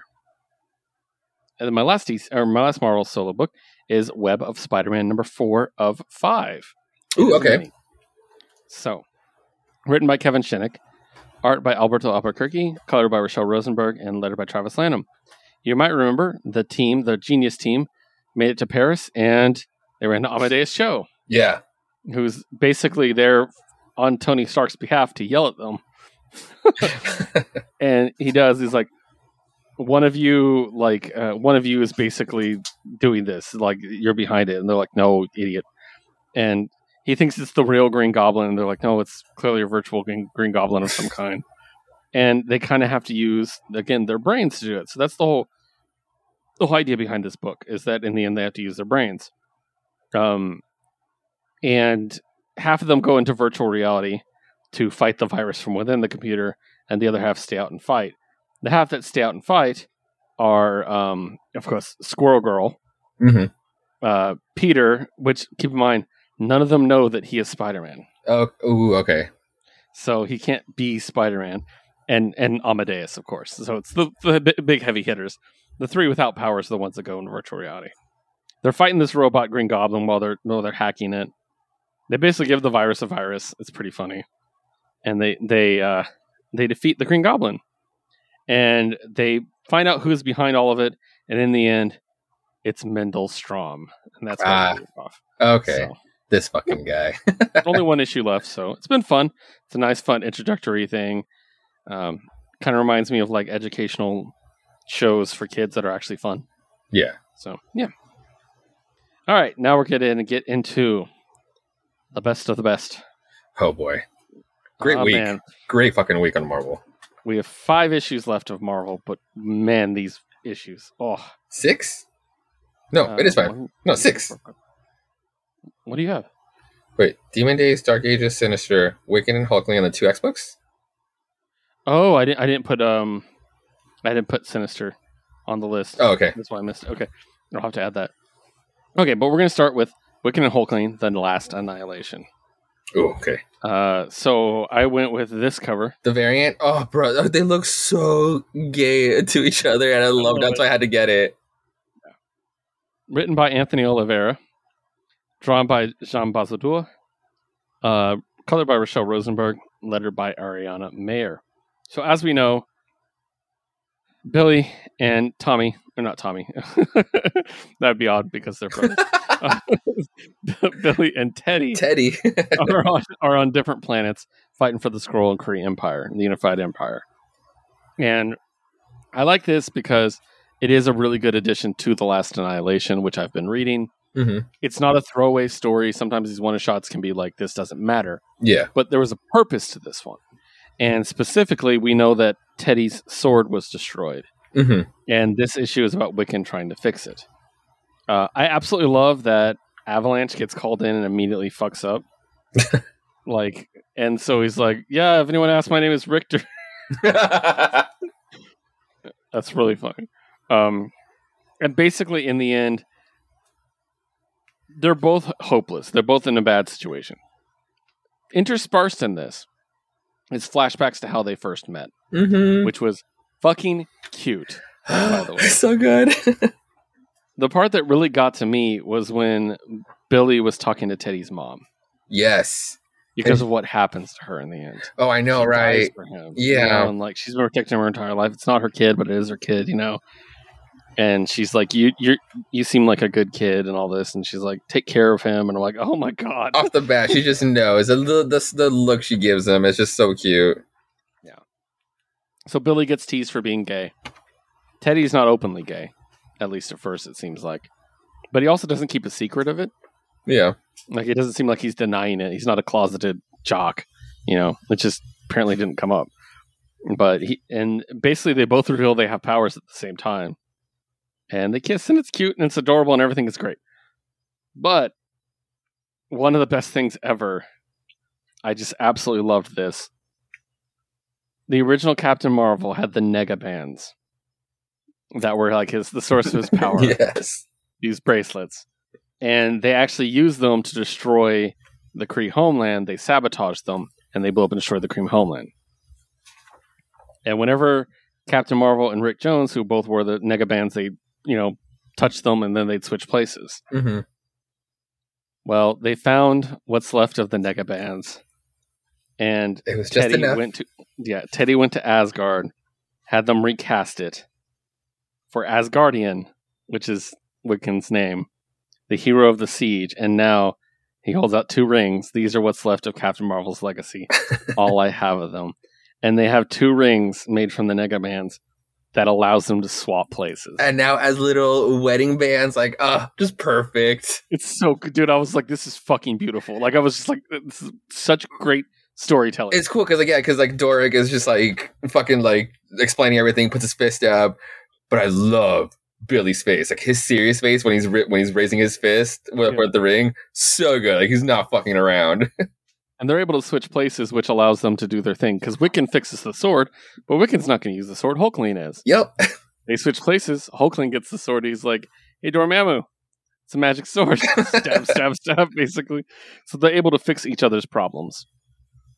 And then my last DC, or my last Marvel solo book is Web of Spider-Man number four of five. Ooh, okay. many. So, written by Kevin Shinick, art by Alberto Albuquerque, color by Rachelle Rosenberg, and letter by Travis Lanham. You might remember the team, the Genius team, made it to Paris and they ran the Amadeus show. Yeah. who's basically there on Tony Stark's behalf to yell at them. [laughs] and he does. He's like, one of you, like, uh, one of you is basically doing this. Like, you're behind it. And they're like, no, idiot. And he thinks it's the real Green Goblin. And they're like, no, it's clearly a virtual Green, Green Goblin of some kind. And they kind of have to use, again, their brains to do it. So that's the whole, the whole idea behind this book is that in the end they have to use their brains. Um, and half of them go into virtual reality to fight the virus from within the computer, and the other half stay out and fight. The half that stay out and fight are, um, of course, Squirrel Girl, hmm uh, Peter, which keep in mind, none of them know that he is Spider Man. Oh. Ooh. Okay. So he can't be Spider Man. And, and Amadeus, of course. So it's the, the big heavy hitters. The three without powers are the ones that go into virtual reality. They're fighting this robot Green Goblin while they're while they're hacking it. They basically give the virus a virus. It's pretty funny, and they they uh, they defeat the Green Goblin, and they find out who's behind all of it. And in the end, it's Mendel Stromm, and that's why Ah, off. Okay. So, This fucking guy. [laughs] only one issue left, so it's been fun. It's a nice, fun introductory thing. Um, kind of reminds me of like educational shows for kids that are actually fun. yeah. So yeah. All right, now we're getting get into the best of the best. Oh boy. Great Oh, week. man. Great fucking week on Marvel. We have five issues left of Marvel, but man, these issues. Oh, Six? No, uh, it is five. one- No, six. What do you have? Wait, Demon Days, Dark Ages, Sinister, Wicked, and Hulkling on the two X books? Oh, I didn't. I didn't put um, I didn't put Sinister on the list. Oh, okay. That's why I missed. it. Okay, I'll have to add that. Okay, but we're gonna start with Wiccan and Hulkling, then Last Annihilation. Oh, okay. Uh, so I went with this cover. The variant? Oh, bro, they look so gay to each other, and I love love that's why I had to get it. written by Anthony Oliveira, drawn by Jan Bazaldua, uh, colored by Rachelle Rosenberg, lettered by Ariana Maher. So as we know, Billy and Tommy, or not Tommy, [laughs] that'd be odd because they're brothers. Uh, [laughs] [laughs] Billy and Teddy Teddy. are, on, are on different planets fighting for the Skrull and Kree Empire, the Unified Empire. And I like this because it is a really good addition to The Last Annihilation, which I've been reading. Hmm It's not a throwaway story. Sometimes these one shots can be like, this doesn't matter. Yeah. But there was a purpose to this one. And specifically, we know that Teddy's sword was destroyed. hmm And this issue is about Wiccan trying to fix it. Uh, I absolutely love that Avalanche gets called in and immediately fucks up. [laughs] like, and so he's like, "Yeah, if anyone asks, my name is Richter." [laughs] [laughs] That's really funny. Um, and basically, in the end, they're both hopeless. They're both in a bad situation. Interspersed in this is flashbacks to how they first met, hmm which was fucking cute. by the [gasps] way. so good. [laughs] The part that really got to me was when Billy was talking to Teddy's mom yes. because of what happens to her in the end. Oh, I know, She right? Yeah. you know, and like she's been protecting her entire life. It's not her kid, but it is her kid, you know. And she's like, "You, you, you seem like a good kid, and all this." And she's like, "Take care of him." And I'm like, "Oh my god!" Off the bat, she just knows. The, the, the look she gives him is just so cute. Yeah. So Billy gets teased for being gay. Teddy's not openly gay, at least at first it seems like, but he also doesn't keep a secret of it. Yeah. Like it doesn't seem like he's denying it. He's not a closeted jock, you know. It just apparently didn't come up. But he and basically they both reveal they have powers at the same time, and they kiss and it's cute and it's adorable and everything is great. But one of the best things ever. I just absolutely loved this. The original Captain Marvel had the Nega bands that were like his the source of his [laughs] power. yes. These bracelets, and they actually used them to destroy the Kree homeland. They sabotaged them, and they blew up and destroyed the Kree homeland. And whenever Captain Marvel and Rick Jones, who both wore the Nega bands, they you know touch them, and then they'd switch places. hmm Well, they found what's left of the Nega bands, and It was Teddy went to yeah. Teddy went to Asgard, had them recast it for Asgardian, which is Wiccan's name, the hero of the siege, and now he holds out two rings. These are what's left of Captain Marvel's legacy. [laughs] All I have of them, and they have two rings made from the Nega bands that allows them to swap places. and now as little wedding bands, like, uh, just perfect. It's so good, dude. I was like, this is fucking beautiful. Like, I was just like, this is such great storytelling. It's cool because like yeah, because like Dorrek is just like fucking like explaining everything, puts his fist up. But I love Billy's face, like his serious face when he's ri- when he's raising his fist with, Yeah. with the ring. So good, like he's not fucking around. [laughs] and they're able to switch places, which allows them to do their thing. Because Wiccan fixes the sword, but Wiccan's not going to use the sword. Hulkling is. yep. [laughs] They switch places. Hulkling gets the sword. He's like, "Hey, Dormammu, it's a magic sword." [laughs] stab, stab, stab. Basically, so they're able to fix each other's problems.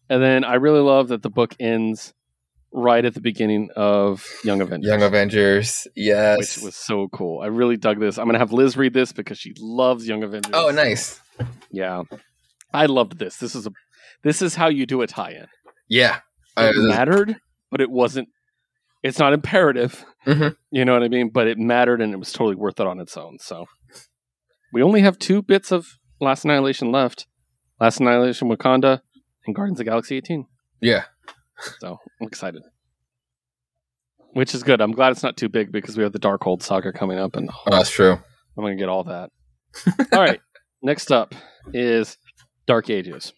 And then I really love that the book ends right at the beginning of Young Avengers. Young Avengers. Yes. which was so cool. I really dug this. I'm gonna have Liz read this because she loves Young Avengers. oh, nice. Yeah, I loved this. This is a this is how you do a tie-in. Yeah. It Uh, mattered, but it wasn't. It's not imperative. Mhm. You know what I mean? But it mattered, and it was totally worth it on its own. So we only have two bits of Last Annihilation left: Last Annihilation Wakanda and Guardians of the Galaxy 18. yeah. So I'm excited. Which is good. I'm glad it's not too big because we have the Darkhold saga coming up, and Oh, that's true. I'm going to get all that. all right. [laughs] Next up is Dark Ages.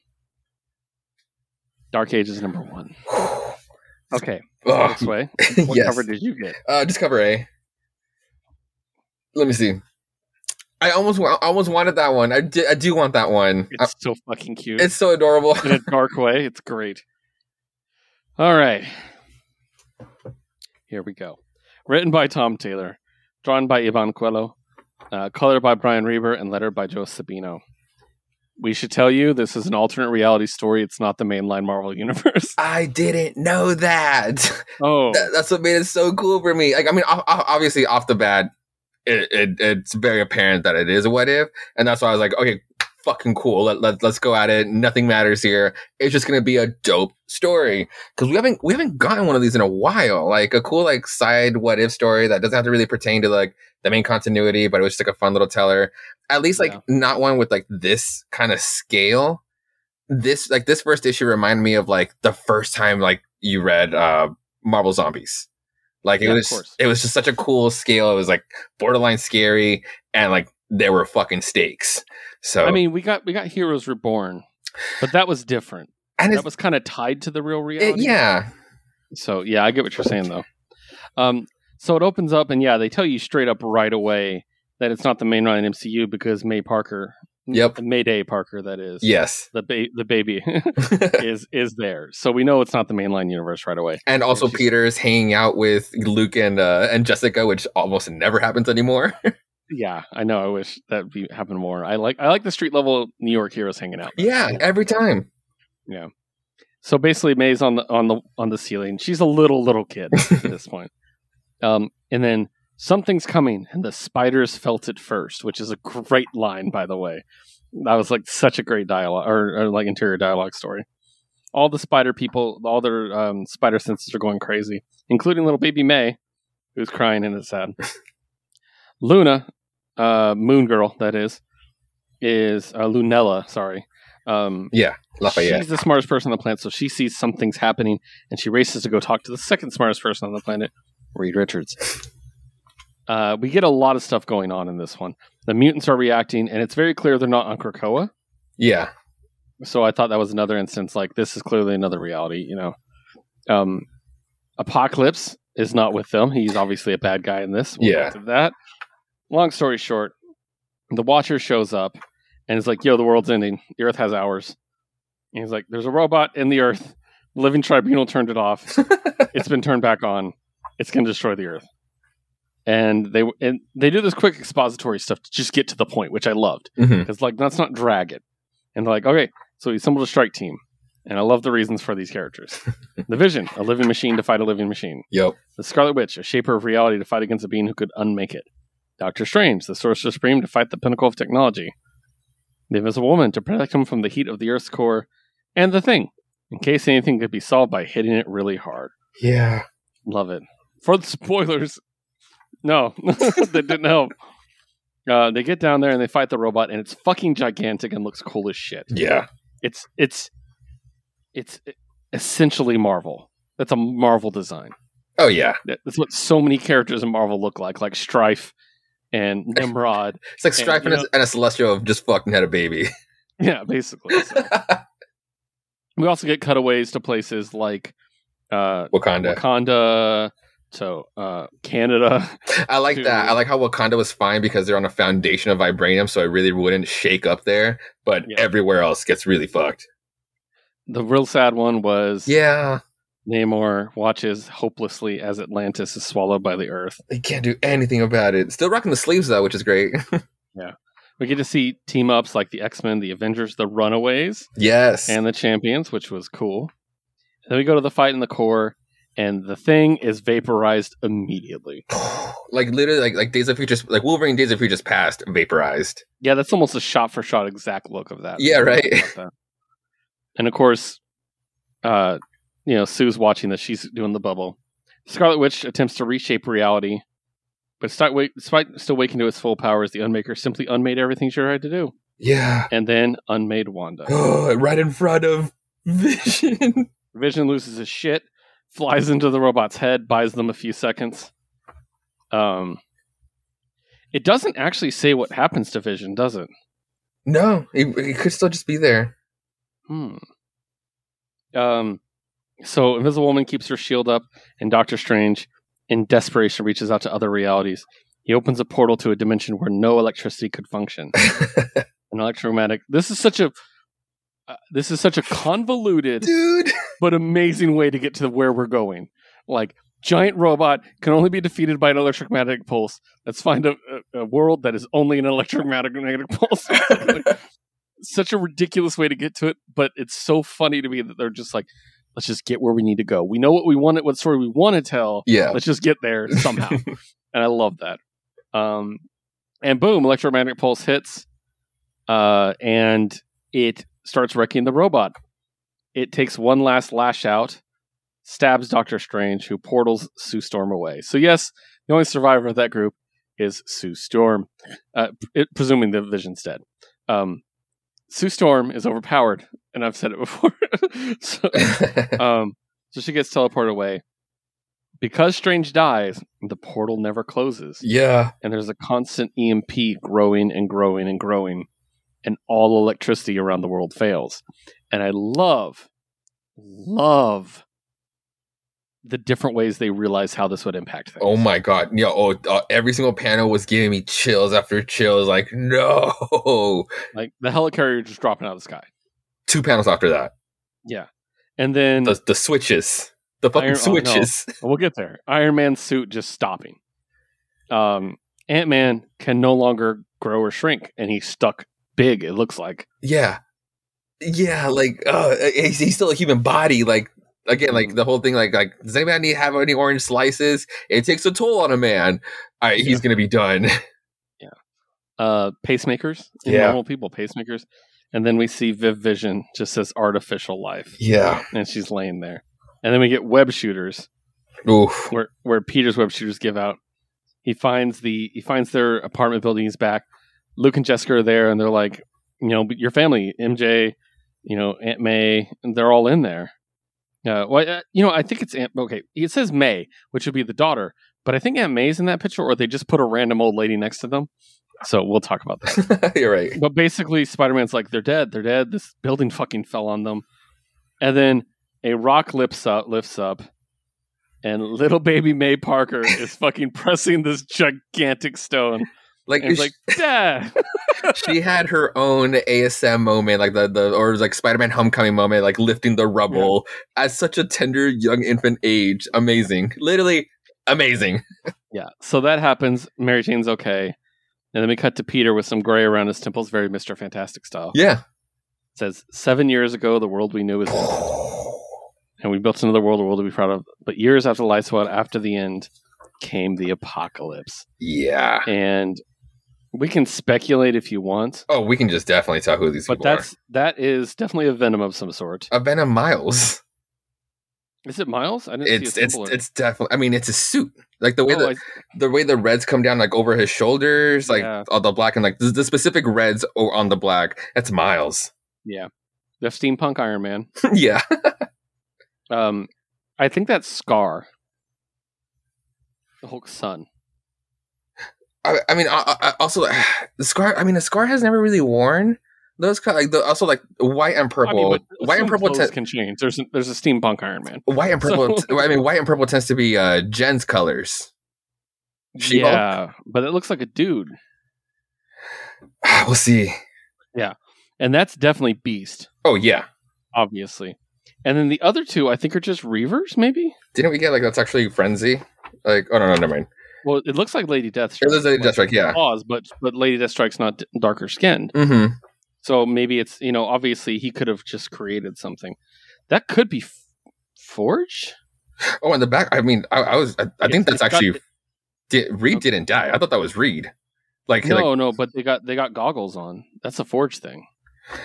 Dark Ages is number one. [sighs] Okay. Ugh. This way. [laughs] What Oh, yes. cover did you get? Uh, just cover A. Let me see. I almost, I almost wanted that one. I, di- I do want that one. It's so fucking cute. it's so adorable. in a dark [laughs] way. It's great. All right. Here we go. Written by Tom Taylor, drawn by Iban Coello, uh, colored by Brian Reber, and lettered by Joe Sabino. We should tell you this is an alternate reality story. It's not the mainline Marvel universe. [laughs] I didn't know that. Oh, That- That's what made it so cool for me. Like, I mean, obviously, off the bat, it, it it's very apparent that it is a what if, and that's why I was like, okay, fucking cool. Let, let let's go at it. Nothing matters here. It's just gonna be a dope story because we haven't we haven't gotten one of these in a while. Like a cool like side what if story that doesn't have to really pertain to like the main continuity, but it was just like a fun little teller. At least like Yeah. not one with like this kind of scale. This like this first issue reminded me of like the first time like you read uh Marvel Zombies. Like it Yeah, was it was just such a cool scale. It was like borderline scary and like there were fucking stakes. So I mean, we got we got Heroes Reborn, but that was different. and That was kind of tied to the real it, reality. yeah. So yeah, I get what you're saying though. Um, so it opens up, and yeah, they tell you straight up right away that it's not the mainline MCU because May Parker, Yep. Mayday Parker, that is, Yes. the ba- the baby [laughs] [laughs] is is there. So we know it's not the mainline universe right away. and also Peter's hanging out with Luke and uh, and Jessica, which almost never happens anymore. [laughs] Yeah, I know. I wish that be happened more. I like I like the street level New York heroes hanging out. yeah, every time. Yeah. So basically, May's on the on the on the ceiling. She's a little little kid [laughs] at this point. Um, and then something's coming, and the spiders felt it first, which is a great line, by the way. That was like such a great dialogue or, or like interior dialogue story. All the spider people, all their um, spider senses are going crazy, including little baby May, who's crying and is sad. [laughs] Luna, uh, Moon Girl, that is, is uh, Lunella. Sorry. Um, Yeah, Lafayette. She's the smartest person on the planet, so she sees something's happening and she races to go talk to the second smartest person on the planet, Reed Richards. Uh, we get a lot of stuff going on in this one. The mutants are reacting, and it's very clear they're not on Krakoa. Yeah, So I thought that was another instance. Like this is clearly another reality. You know, um, Apocalypse is not with them. He's obviously a bad guy in this. We'll Yeah. that. Long story short, the Watcher shows up, and it's like, "Yo, the world's ending. The Earth has hours." And he's like, "There's a robot in the Earth. The living tribunal turned it off. [laughs] it's been turned back on. It's going to destroy the Earth." And they and they do this quick expository stuff to just get to the point, which I loved Mhm. because like let's not drag it. And they're like, okay, so we assembled a strike team, and I love the reasons for these characters. [laughs] the Vision, a living machine to fight a living machine. Yep. The Scarlet Witch, a shaper of reality to fight against a being who could unmake it. Doctor Strange, the Sorcerer Supreme to fight the pinnacle of technology. The Invisible Woman to protect him from the heat of the Earth's core. And the Thing, in case anything could be solved by hitting it really hard. Yeah. Love it. For the spoilers, no, [laughs] that didn't help. Uh, they get down there and they fight the robot, and it's fucking gigantic and looks cool as shit. Yeah. It's it's it's essentially Marvel. That's a Marvel design. Oh yeah. That's what so many characters in Marvel look like, like Stryfe and [laughs] Nimrod. It's like And, Stryfe you and, a, and a Celestial have just fucking had a baby. [laughs] yeah, basically. So. [laughs] we also get cutaways to places like uh, Wakanda. Wakanda, so uh, Canada. I like Dude. that. I like how Wakanda was fine because they're on a foundation of vibranium, so it really wouldn't shake up there. But Yeah. everywhere else gets really fucked. The real sad one was Yeah, Namor watches hopelessly as Atlantis is swallowed by the Earth. He can't do anything about it. Still rocking the sleeves though, which is great. [laughs] Yeah. We get to see team ups like the X Men, the Avengers, the Runaways, yes. and the Champions, which was cool. Then we go to the fight in the core, and the thing is vaporized immediately. [sighs] like literally, like like Days of Future, like Wolverine Days of Future's past vaporized. Yeah, that's almost a shot for shot exact look of that. Yeah, right. And of course, uh, you know, Sue's watching this. She's doing the bubble. Scarlet Witch attempts to reshape reality, but despite, still waking to its full powers, the Unmaker simply unmade everything she tried to do, Yeah. and then unmade Wanda. Oh, [gasps] right in front of Vision. [laughs] Vision loses his shit, flies into the robot's head, buys them a few seconds. Um, it doesn't actually say what happens to Vision, does it? no, it, he could still just be there. Hmm. Um, so Invisible Woman keeps her shield up, and Doctor Strange, in desperation, reaches out to other realities. He opens a portal to a dimension where no electricity could function. [laughs] An electromagnetic. This is such a. Uh, this is such a convoluted Dude. but amazing way to get to where we're going. Like giant robot can only be defeated by an electromagnetic pulse. Let's find a, a, a world that is only an electromagnetic [laughs] pulse. Like, such a ridiculous way to get to it, but it's so funny to me that they're just like, let's just get where we need to go. We know what we want, it what story we want to tell. Yeah. Let's just get there [laughs] somehow. and I love that. Um, and boom, electromagnetic pulse hits, uh, and it starts wrecking the robot. It takes one last lash out, stabs Doctor Strange, who portals Sue Storm away. So yes, the only survivor of that group is Sue Storm, uh, it, presuming the Vision's dead. Um, Sue Storm is overpowered, and I've said it before. [laughs] so, [laughs] um, so she gets teleported away. Because Strange dies, the portal never closes yeah. and there's a constant EMP growing and growing and growing, and all electricity around the world fails. And I love, love the different ways they realize how this would impact things. Oh my god. Yeah. Oh, uh, every single panel was giving me chills after chills. Like, [laughs] no. Like the helicarrier just dropping out of the sky. Two panels after that. Yeah. And then The, the switches. The fucking Iron- oh, no. switches. [laughs] we'll get there. Iron Man's suit just stopping. Um, Ant Man can no longer grow or shrink, and he's stuck big, it looks like. Yeah. Yeah. Like, uh, he's, he's still a human body. Like, again, like the whole thing, like, like, does anybody need have any orange slices? It takes a toll on a man. All right, he's Yeah. going to be done. [laughs] uh pacemakers Yeah. normal people pacemakers and then we see viv vision just says artificial life yeah. and she's laying there and then we get web shooters Oof. where where peter's web shooters give out he finds the he finds their apartment building he's back luke and jessica are there and they're like you know your family mj you know aunt may and they're all in there uh, well, uh, you know, I think it's Aunt. Okay, it says May, which would be the daughter, but I think Aunt May's in that picture, or they just put a random old lady next to them. So we'll talk about that. [laughs] You're right. But basically, Spider Man's like, they're dead. They're dead. This building fucking fell on them. And then a rock lifts up, lifts up, and little baby May Parker is [laughs] fucking pressing this gigantic stone Like, it's like, Dad. [laughs] she had her own ASM moment, like the the or like Spider-Man Homecoming moment, like lifting the rubble at such a tender young infant age. Amazing, literally amazing. [laughs] yeah. So that happens. Mary Jane's okay. And then we cut to Peter with some gray around his temples, very Mr. Fantastic style. Yeah. It says, Seven years ago, the world we knew was ended. [gasps] And we built another world, a world to be proud of. But years after the lights went out, after the end, came the apocalypse. Yeah. And we can speculate if you want, Oh, we can just definitely tell who these are. but people that's that is definitely a venom of some sort. A Venom Miles. Is it Miles? I didn't It's see a it's it's definitely. I mean, it's a suit. Like the way oh, the I- the way the reds come down like over his shoulders, like Yeah. all the black and like the, the specific reds on the black. That's Miles. yeah, the steampunk Iron Man. [laughs] yeah. Um, I think that's Skaar, the Hulk's son. I, I mean, I, I, also [sighs] the Skaar. I mean, the Skaar has never really worn those kind like the, also like white and purple. I mean, white and purple. Te- can change. There's a, there's a steampunk Iron Man. white and purple. [laughs] So- I mean, white and purple tends to be uh, Jen's colors. She-Hulk? yeah, but it looks like a dude, [sighs] we'll see. Yeah, and that's definitely Beast, Oh yeah, obviously. And then the other two, I think, are just Reavers, maybe. didn't we get like that's actually frenzy? Like, oh no, no, never mind. Well, it looks like Lady Deathstrike. It was Lady Deathstrike, yeah. Claws, but but Lady Deathstrike's not darker skinned, Mm-hmm. so maybe it's you know obviously he could have just created something that could be f- Forge. Oh, in the back. I mean, I, I was. I, I think that's actually. Did, Reed Okay. didn't die. I thought that was Reed. Like, No, like no, but they got they got goggles on. That's a Forge thing,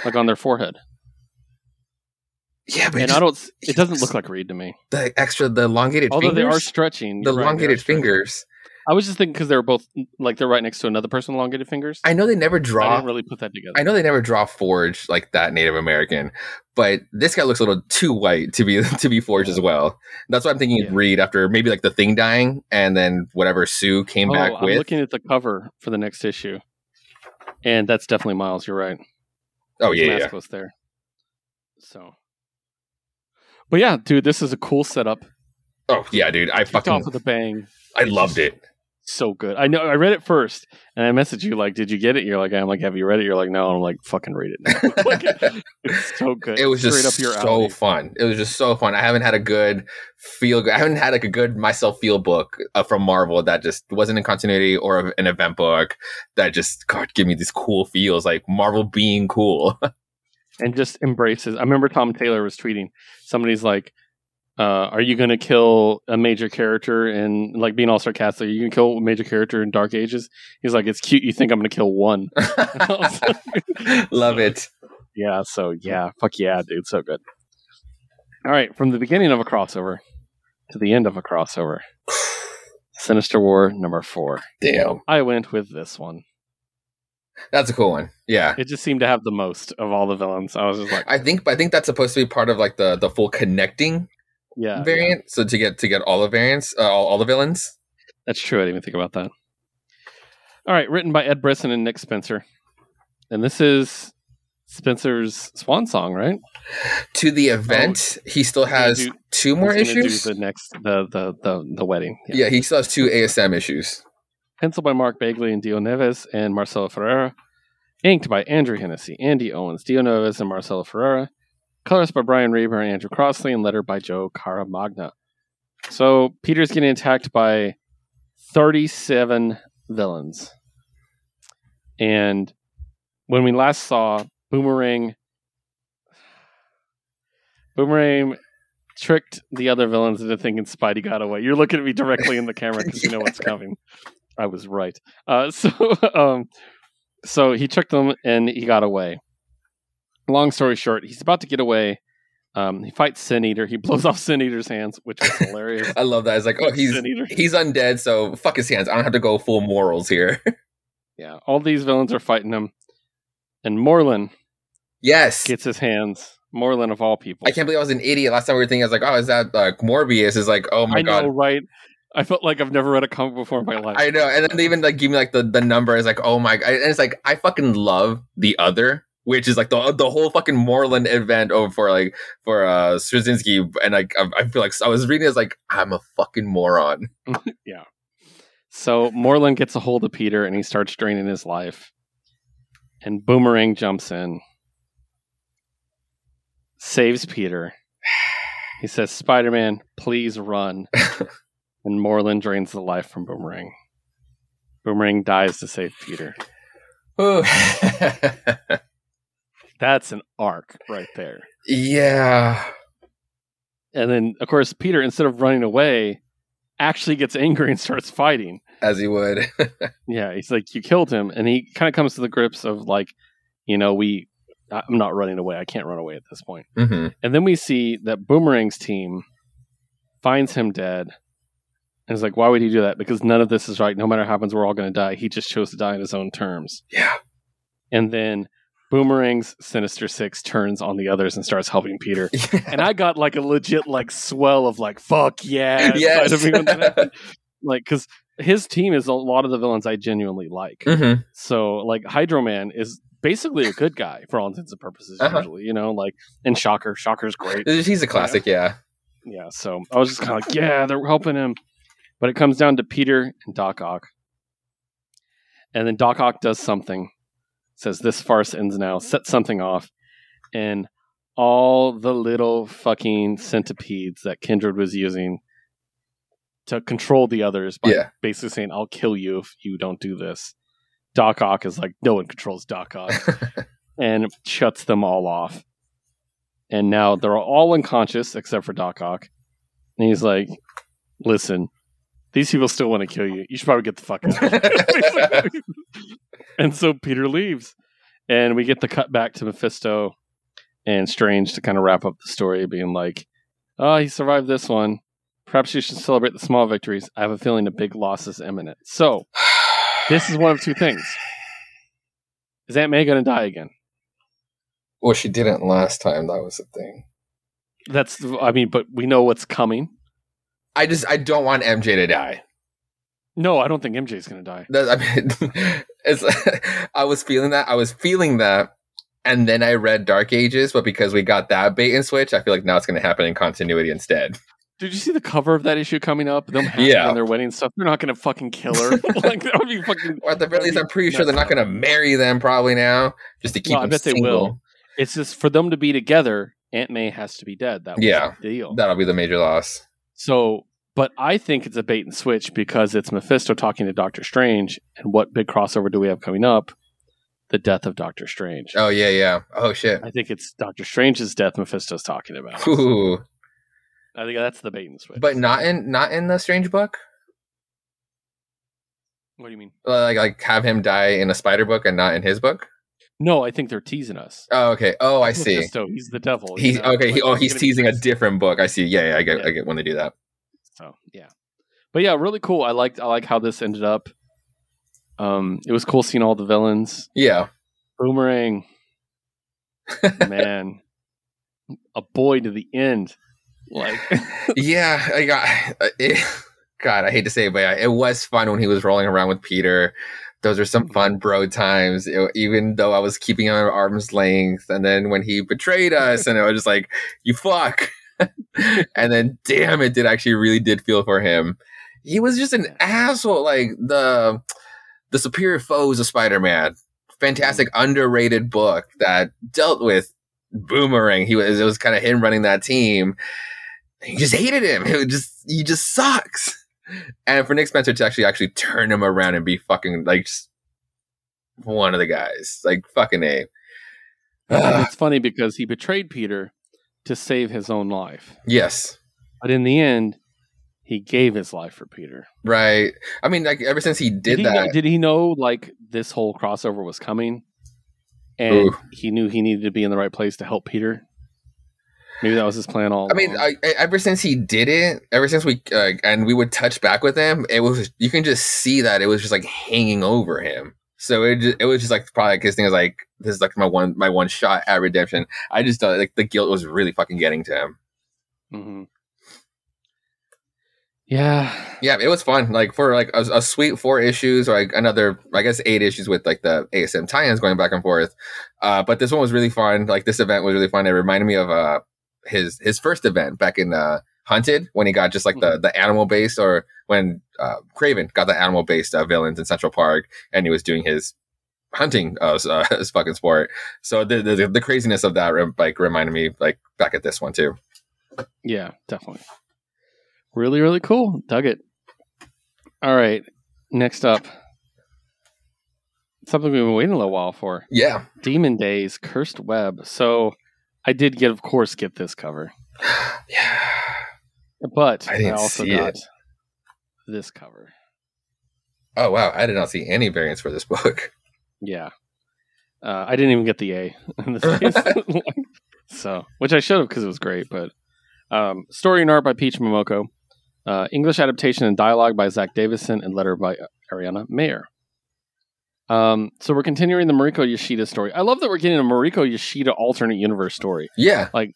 like on their forehead. yeah, but and just I don't. It doesn't looks- look like Reed to me. the extra, the elongated Although fingers. they are stretching. the you're right, elongated stretching. I was just thinking because they're both like they're right next to another person, with elongated fingers. I know they never draw. I didn't really put that together. I know they never draw Forge like that Native American, but this guy looks a little too white to be [laughs] to be Forge as well. That's why I'm thinking Yeah. Reed after maybe like the thing dying and then whatever Sue came oh, back I'm with. looking at the cover for the next issue, and that's definitely Miles. You're right. oh yeah, yeah. was there. So, but yeah, dude, this is a cool setup. Oh yeah, dude. I Kicked fucking off with a bang. I loved it. So good. I know. I read it first, and I messaged you like, "Did you get it?" You're like, "I'm like, have you read it?" You're like, "No." I'm like, "Fucking read it." [laughs] Like, it's so good. it was Straight just up your so alley. fun. It was just so fun. I haven't had a good feel. I haven't had like a good myself feel book uh, from Marvel that just wasn't in continuity or an event book that just God give me these cool feels like Marvel being cool. [laughs] and just embraces. I remember Tom Taylor was tweeting. Somebody's like, uh, "Are you going to kill a major character and like being all sarcastic? Are you going to kill a major character in Dark Ages?" He's like, "It's cute. You think I'm going to kill one?" [laughs] [laughs] Love it. yeah. So yeah, fuck yeah, dude. So good. All right, from the beginning of a crossover to the end of a crossover, [sighs] Sinister War number four. Damn, I went with this one. that's a cool one. Yeah. It just seemed to have the most of all the villains. I was just like, I think I think that's supposed to be part of like the the full connecting yeah, yeah. variant. So to get to get all the variants, uh, all, all the villains. That's true. I didn't even think about that. All right, written by Ed Brisson and Nick Spencer. And this is Spencer's swan song, right? To the event, he still has do- two more issues. Do the next, the the the, the wedding. yeah. he still has two ASM issues. Penciled by Mark Bagley and Dio Neves and Marcelo Ferreira. Inked by Andrew Hennessy, Andy Owens, Dio Neves, and Marcelo Ferreira. Colors by Brian Reber and Andrew Crossley, and letter by Joe Caramagna. So Peter's getting attacked by 37 villains. And when we last saw Boomerang, Boomerang tricked the other villains into thinking Spidey got away. You're looking at me directly in the camera because you know what's [laughs] coming. I was right. Uh, [laughs] so, um, so he tricked them and he got away. Long story short, he's about to get away. Um, he fights Sin Eater. He [laughs] blows off Sin Eater's hands, which is hilarious. [laughs] I love that. It's like, oh, he's he's undead, so fuck his hands. I don't have to go full morals here. [laughs] Yeah, all these villains are fighting him, and Morlun yes. gets his hands. Morlun of all people. I can't believe I was an idiot. Last time we were thinking, I was like, oh, is that like Morbius? Is like, oh my I god. know, right? I felt like I've never read a comic before in my life. I know. And then they even like give me like the, the number. It's like, oh my god. And it's like, I fucking love the other, which is like the the whole fucking Morlun event over for like for uh Straczynski. And like I, I feel like I was reading it as like I'm a fucking moron. [laughs] yeah. So Morlun gets a hold of Peter and he starts draining his life. And Boomerang jumps in, saves Peter. He says, Spider Man, please run. [laughs] and Morlun drains the life from Boomerang. Boomerang dies to save Peter. [laughs] That's an arc right there. yeah. And then, of course, Peter, instead of running away, actually gets angry and starts fighting. As he would. [laughs] Yeah, he's like, You killed him. And he kind of comes to the grips of, like, you know, we, I'm not running away. I can't run away at this point. hmm And then we see that Boomerang's team finds him dead. And it's like, Why would he do that? Because none of this is right. No matter what happens, we're all going to die. He just chose to die on his own terms. Yeah. And then Boomerang's Sinister Six turns on the others and starts helping Peter. [laughs] and I got like a legit like swell of like fuck yeah Yes. inside of me when that [laughs] happened. like because his team is a lot of the villains I genuinely like. hmm So like Hydro Man is basically a good guy for all intents and purposes. Uh-huh. Usually, you know, like and Shocker, Shocker's great. He's a classic, yeah. Yeah, so I was just kind of like, yeah, they're helping him. But it comes down to Peter and Doc Ock. And then Doc Ock does something, says, This farce ends now, sets something off. And all the little fucking centipedes that Kindred was using to control the others by Yeah. basically saying, I'll kill you if you don't do this. Doc Ock is like, No one controls Doc Ock [laughs] and shuts them all off. And now they're all unconscious except for Doc Ock. And he's like, listen, these people still want to kill you. You should probably get the fuck out. [laughs] and so Peter leaves. And we get the cut back to Mephisto and Strange to kind of wrap up the story, being like, oh, he survived this one. Perhaps you should celebrate the small victories. I have a feeling a big loss is imminent. So, this is one of two things. Is Aunt May going to die again? well, she didn't last time. That was the thing. That's, I mean, but we know what's coming. I just I don't want MJ to die. No, I don't think MJ's going to die. That, I mean, [laughs] it's, [laughs] I was feeling that. I was feeling that, and then I read Dark Ages, but because we got that bait and switch, I feel like now it's going to happen in continuity instead. Did you see the cover of that issue coming up? Them Yeah. on their wedding stuff. They're not going to fucking kill her. [laughs] like that would be fucking. Or at the very least, I'm pretty sure they're not going to marry them probably now, just to keep No, I bet they will. It's just for them to be together. Aunt May has to be dead. That was Yeah. the deal. That'll be the major loss. So, but I think it's a bait and switch because it's Mephisto talking to Doctor Strange, and what big crossover do we have coming up? The death of Doctor Strange. Oh yeah, yeah. Oh shit. I think it's Doctor Strange's death Mephisto's talking about. Ooh. I think that's the bait and switch. But not in not in the Strange book. what do you mean? Uh, like like have him die in a Spider book and not in his book. No, I think they're teasing us. Oh okay. Oh I see. Mephisto, he's the devil. He's okay. He, Like, oh, he's teasing a different book. I see. Yeah, yeah. I get. Yeah. I get when they do that. So yeah, but yeah, really cool. I liked I like how this ended up. Um, it was cool seeing all the villains. Yeah. Boomerang, [laughs] man, a boy to the end. Like, [laughs] yeah. I got. It, God, I hate to say it, but yeah, it was fun when he was rolling around with Peter. Those are some fun bro times. It- even though I was keeping him at arm's length, and then when he betrayed us, and I was just like, "You fuck." [laughs] and then, damn, it did actually really did feel for him. He was just an asshole. Like the the superior foes of Spider-Man. Fantastic, underrated book that dealt with Boomerang. He was it was kind of him running that team. He just hated him. It was just he just sucks. And for Nick Spencer to actually actually turn him around and be fucking like just one of the guys, like fucking a. it's funny because he betrayed Peter to save his own life, yes, but in the end, he gave his life for Peter. right. I mean, like ever since he did, he that, know, did he know like this whole crossover was coming, and Ooh. he knew he needed to be in the right place to help Peter? Maybe that was his plan all. I mean, along. I, I, ever since he did it, ever since we uh, and we would touch back with him, it was you can just see that it was just like hanging over him. So it just, it was just like probably like his thing is like this is like my one my one shot at redemption. I just thought like the guilt was really fucking getting to him. Mhm. Yeah, Yeah, it was fun. Like for like a, a sweet four issues or like another, I guess eight issues with like the ASM tie-ins going back and forth. Uh, but this one was really fun. Like this event was really fun. It reminded me of uh his his first event back in uh Hunted when he got just like the the animal base or when uh, Kraven got the animal based uh, villains in Central Park, and he was doing his hunting uh, uh, [laughs] his fucking sport. So the, the the craziness of that like reminded me like back at this one too. Yeah, definitely. Really, really cool. Dug it. All right. Next up, something we've been waiting a little while for. Yeah. Demon Days, Cursed Web. So I did get, of course, get this cover, [sighs] yeah. but I I, also see got it. this cover. Oh wow, I did not see any variants for this book. [laughs] Yeah. Uh, I didn't even get the A [laughs] in this case. [laughs] so, which I should have because it was great. But um, story and art by Peach Momoko, uh, English adaptation and dialogue by Zack Davisson, and letter by Ariana Maher. Um, so we're continuing the Mariko Yoshida story. I love that we're getting a Mariko Yoshida alternate universe story. Yeah. Like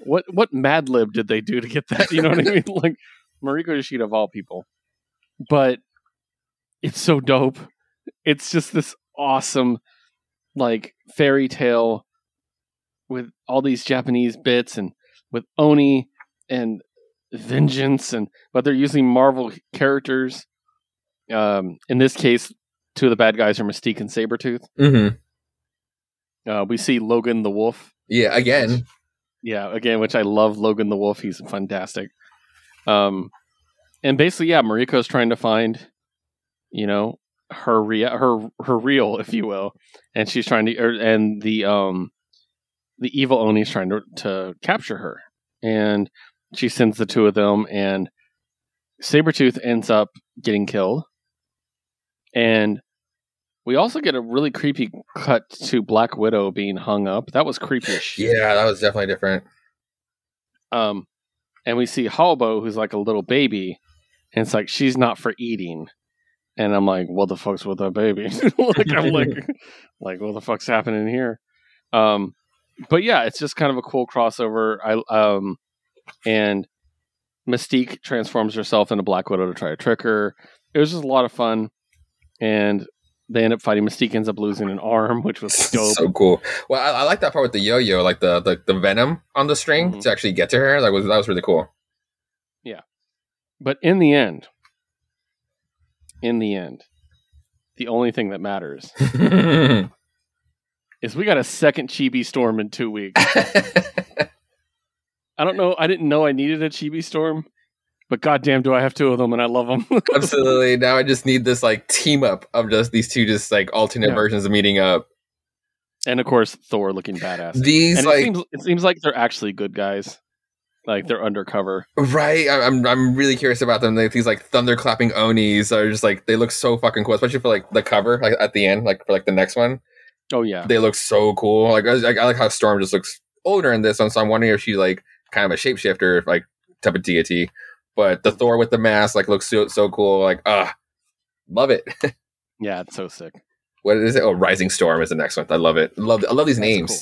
what what Mad Lib did they do to get that? You know what I mean? [laughs] Like Mariko Yoshida of all people. But it's so dope. It's just this awesome like fairy tale with all these Japanese bits and with Oni and vengeance and but they're using Marvel characters. Um in this case, two of the bad guys are Mystique and Sabretooth. Mm-hmm. Uh, we see Logan the Wolf Yeah. Again. yeah, again, which I love Logan the Wolf. He's fantastic. Um, and basically, yeah, Mariko's trying to find, you know, her rea- her her real, if you will, and she's trying to, er, and the um, the evil Oni is trying to to capture her, and she sends the two of them, and Sabretooth ends up getting killed, and we also get a really creepy cut to Black Widow being hung up. That was creepy. Yeah, that was definitely different. Um, and we see Halbo, who's like a little baby, and it's like she's not for eating. And I'm like, what the fuck's with that baby? [laughs] like I'm like, [laughs] like what the fuck's happening here? Um, but yeah, it's just kind of a cool crossover. I um, and Mystique transforms herself into Black Widow to try to trick her. It was just a lot of fun, and they end up fighting. Mystique ends up losing an arm, which was [laughs] dope. so cool. Well, I, I like that part with the yo-yo, like the the, the venom on the string Mhm. to actually get to her. That was that was really cool. Yeah, but in the end, in the end, the only thing that matters [laughs] [laughs] is we got a second Chibi Storm in two weeks. I don't know. I didn't know I needed a Chibi Storm, but goddamn, do I have two of them, and I love them. [laughs] Absolutely. Now I just need this like team up of just these two just like alternate Yeah. versions of meeting up. and of course, Thor looking badass. These And like it seems it seems like they're actually good guys. Like they're undercover. right. I'm I'm really curious about them. Like these like thunderclapping onis are just like they look so fucking cool, especially for like the cover like at the end, like for like the next one. Oh yeah, They look so cool. Like I, I like how Storm just looks older in this one, so I'm wondering if she's like kind of a shapeshifter like type of deity. But the Thor with the mask like looks so so cool. Like ah, love it. [laughs] yeah, it's so sick. what is it? Oh, Rising Storm is the next one. I love it. Love I love these That's names. cool.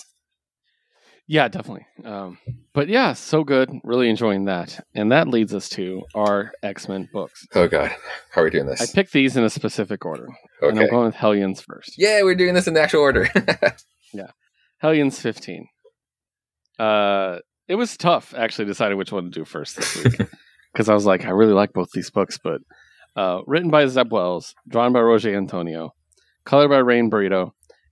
Yeah, definitely. Um, but yeah, so good. Really enjoying that. And that leads us to our X Men books. Oh god, how are we doing this? I picked these in a specific order. And I'm going with Hellions first. Yeah, we're doing this in the actual order. [laughs] Yeah. Hellions 15. Uh, it was tough actually deciding which one to do first this week [laughs] because I was like, I really like both these books, but uh, written by Zeb Wells, drawn by Roger Antonio, colored by Rain Beredo,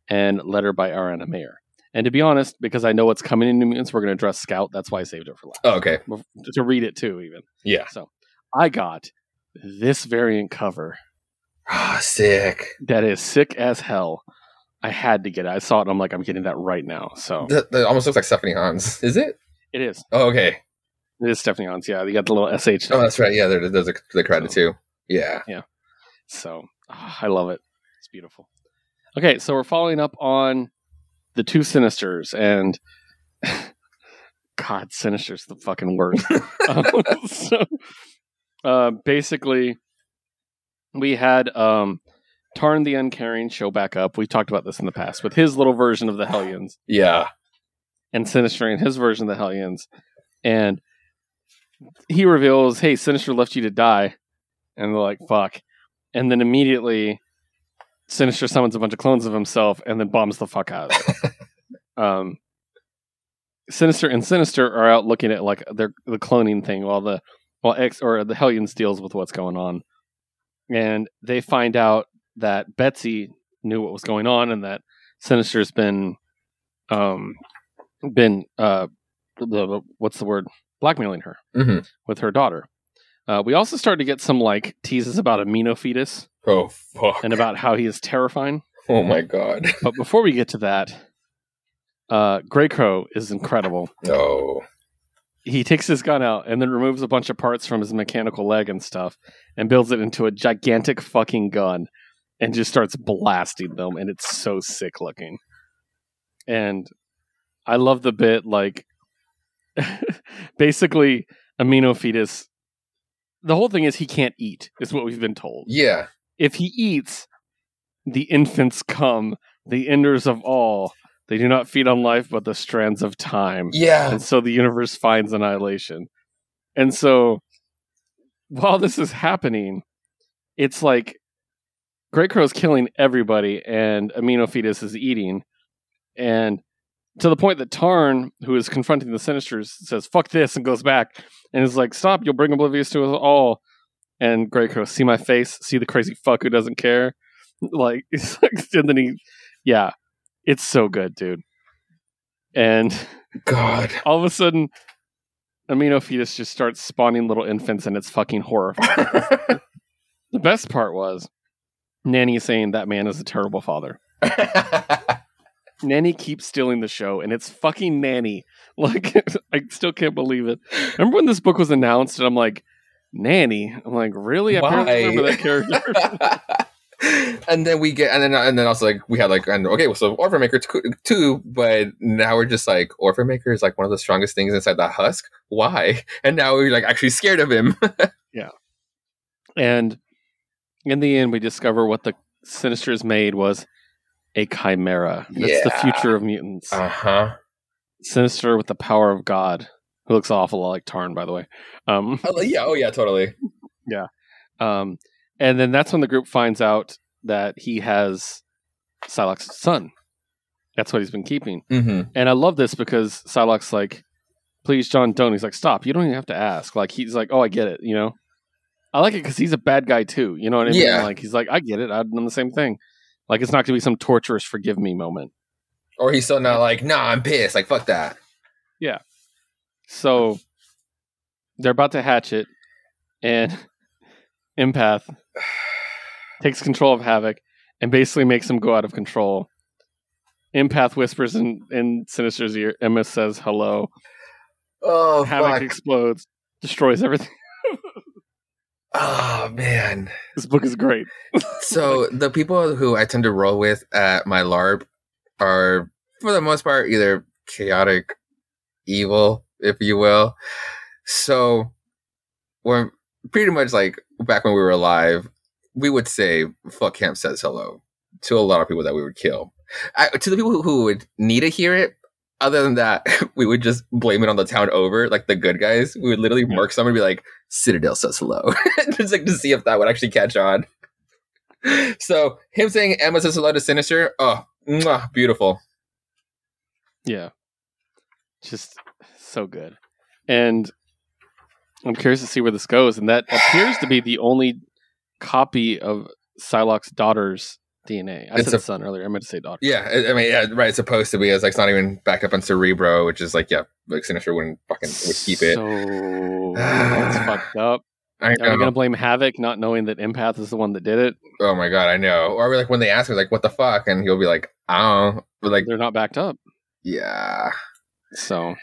and letter by Ariana Maher. And to be honest, because I know what's coming in New Mutants, we're going to address Scout. That's why I saved it for last. oh, okay. To read it too, even. Yeah. So I got this variant cover Ah, sick. that is sick as hell. I had to get it. I saw it. and I'm like, I'm getting that right now. So That, that almost looks like Stephanie Hans. Is it? it is. Oh, okay. It is Stephanie Hans. Yeah, you got the little sh. Oh, that's right. Yeah, there, there's a, the credit too. Yeah. Yeah. So ah, I love it. It's beautiful. Okay, so we're following up on the two Sinisters and [laughs] God, Sinister's the fucking worst. [laughs] um, [laughs] so uh, basically, we had um, Tarn the Uncaring show back up. We talked about this in the past with his little version of the Hellions. Yeah. and Sinister in his version of the Hellions. And he reveals, hey, Sinister left you to die. And they're like, fuck. And then immediately Sinister summons a bunch of clones of himself and then bombs the fuck out of it. [laughs] um, Sinister and Sinister are out looking at like their the cloning thing while the well, X or the Hellions deals with what's going on, and they find out that Betsy knew what was going on and that Sinister's been, um, been uh, what's the word, blackmailing her hmm with her daughter. Uh, we also start to get some like teases about Amino fetus Oh fuck! and about how he is terrifying. oh my god! [laughs] But before we get to that, uh, Grey Crow is incredible. No. He takes his gun out and then removes a bunch of parts from his mechanical leg and stuff and builds it into a gigantic fucking gun and just starts blasting them. And it's so sick looking. And I love the bit like [laughs] basically Amino Fetus. The whole thing is he can't eat, is what we've been told. Yeah. If he eats, the infants come, the enders of all. They do not feed on life, but the strands of time Yeah. and so the universe finds annihilation. And so while this is happening, it's like Grey Crow's killing everybody and Amino Fetus is eating. And to the point that Tarn, who is confronting the Sinisters, says, fuck this, and goes back and is like, stop, you'll bring oblivious to us all. And Grey Crow, see my face, see the crazy fuck who doesn't care. [laughs] Like, [laughs] it's and then he, yeah, it's so good, dude. And God. [laughs] all of a sudden, Amino Fetus just starts spawning little infants, and it's fucking horrifying. the best part was Nanny saying that man is a terrible father. Nanny keeps stealing the show, and it's fucking Nanny. Like, I still can't believe it. Remember when this book was announced, and I'm like, Nanny? I'm like, really? I barely remember that character. [laughs] [laughs] and then we get, and then and then also like we had like, and okay, well, so Orphan Maker t- too, but now we're just like Orphan Maker is like one of the strongest things inside the husk. Why? [laughs] And now we're like actually scared of him. Yeah and in the end, we discover what the Sinisters made was a chimera. That's the future of mutants. Uh huh. Sinister with the power of God, who looks awful like Tarn, by the way. Um, [laughs] Oh yeah. Oh yeah. Totally. Yeah. Um, and then that's when the group finds out that he has Psylocke's son. That's what he's been keeping. Mm-hmm. And I love this because Psylocke's like, please, John, don't. He's like, stop. You don't even have to ask. Like, he's like, oh, I get it, you know? I like it because he's a bad guy too. You know what I mean? Yeah. Like, he's like, I get it. I've done the same thing. Like, it's not going to be some torturous forgive me moment. Or he's still not like, nah, I'm pissed. Like fuck that. So they're about to hatch it, and [laughs] Empath takes control of Havoc and basically makes him go out of control. Empath whispers in, in Sinister's ear. Emma says hello. Oh Havoc fuck. explodes, destroys everything. [laughs] Oh man. This book is great. [laughs] so the people who I tend to roll with at my LARP are, for the most part, either chaotic, evil, if you will. So when pretty much like back when we were alive, we would say "fuck Camp says hello" to a lot of people that we would kill. I, to the people who, who would need to hear it. Other than that, [laughs] we would just blame it on the town over, like the good guys. We would literally Yeah. mark someone and be like, Citadel says hello. [laughs] just like to see if that would actually catch on. [laughs] So him saying Emma says hello to Sinister, oh, mwah, beautiful. Yeah. Just so good. And I'm curious to see where this goes. And that appears to be the only copy of Psylocke's daughter's DNA. I It's said a- son earlier. I meant to say daughter. Yeah, I, mean, yeah, right. It's supposed to be. It's like it's not even backed up on Cerebro, which is like, yeah, like Sinister wouldn't fucking would keep it. So [sighs] that's fucked up. I Are we gonna blame Havoc not knowing that Empath is the one that did it? Oh my god, I know. Or we like when they ask him, like, what the fuck, and he'll be like, I don't. know. But like, They're not backed up. yeah, So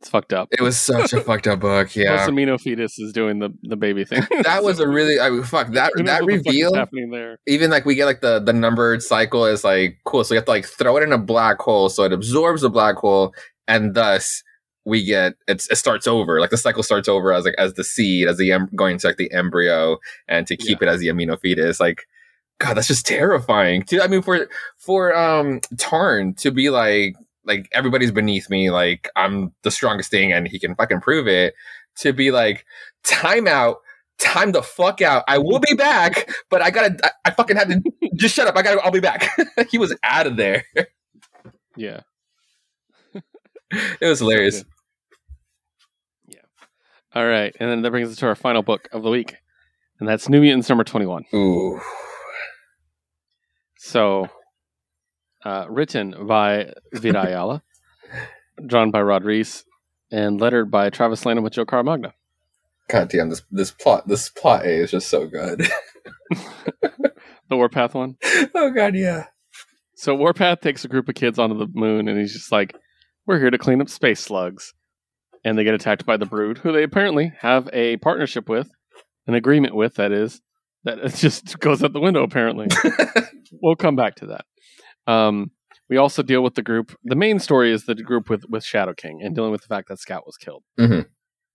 it's fucked up. it was such a fucked up book. [laughs] Plus Yeah, Amino Fetus is doing the, the baby thing. [laughs] that was a really, I mean, fuck that Who that reveal. happening there. even like we get like the the numbered cycle is like cool. So you have to like throw it in a black hole so it absorbs the black hole, and thus we get it starts over. Like the cycle starts over as like as the seed, as the em- going to like the embryo, and to keep it as the amino fetus. Like, God, that's just terrifying. To I mean, for for um Tarn to be like like everybody's beneath me, like I'm the strongest thing, and he can fucking prove it. To be like time out time the fuck out. I will be back, but I gotta, I, I fucking had to [laughs] just shut up. I gotta, I'll be back. [laughs] he was out of there. Yeah. [laughs] It was hilarious. Yeah. All right, and then that brings us to our final book of the week, and that's New Mutants number twenty-one. Ooh. So, uh, written by Vita [laughs] Ayala, drawn by Rod Reis, and lettered by Travis Lanham with Joe Caramagna. God damn, this this plot this plot A is just so good. [laughs] The Warpath one. [laughs] oh god, yeah. So Warpath takes a group of kids onto the moon, and he's just like, "We're here to clean up space slugs," and they get attacked by the Brood, who they apparently have a partnership with, an agreement with. That is, that it just goes out the window. Apparently, we'll come back to that. Um, we also deal with the group. The main story is the group with with Shadow King and dealing with the fact that Scout was killed, Mhm.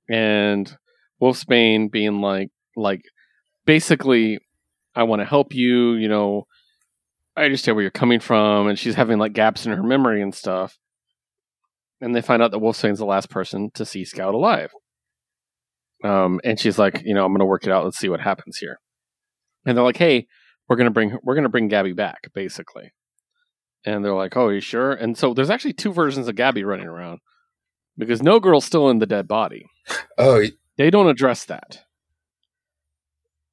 and Wolfsbane being like, like, basically, I want to help you. You know, I understand where you're coming from, and she's having like gaps in her memory and stuff. And they find out that Wolfsbane's the last person to see Scout alive. Um, and she's like, you know, I'm going to work it out. Let's see what happens here. And they're like, hey, we're gonna bring we're gonna bring Gabby back, basically. And they're like, oh, are you sure? And so there's actually two versions of Gabby running around because no girl's still in the dead body. Oh, They don't address that.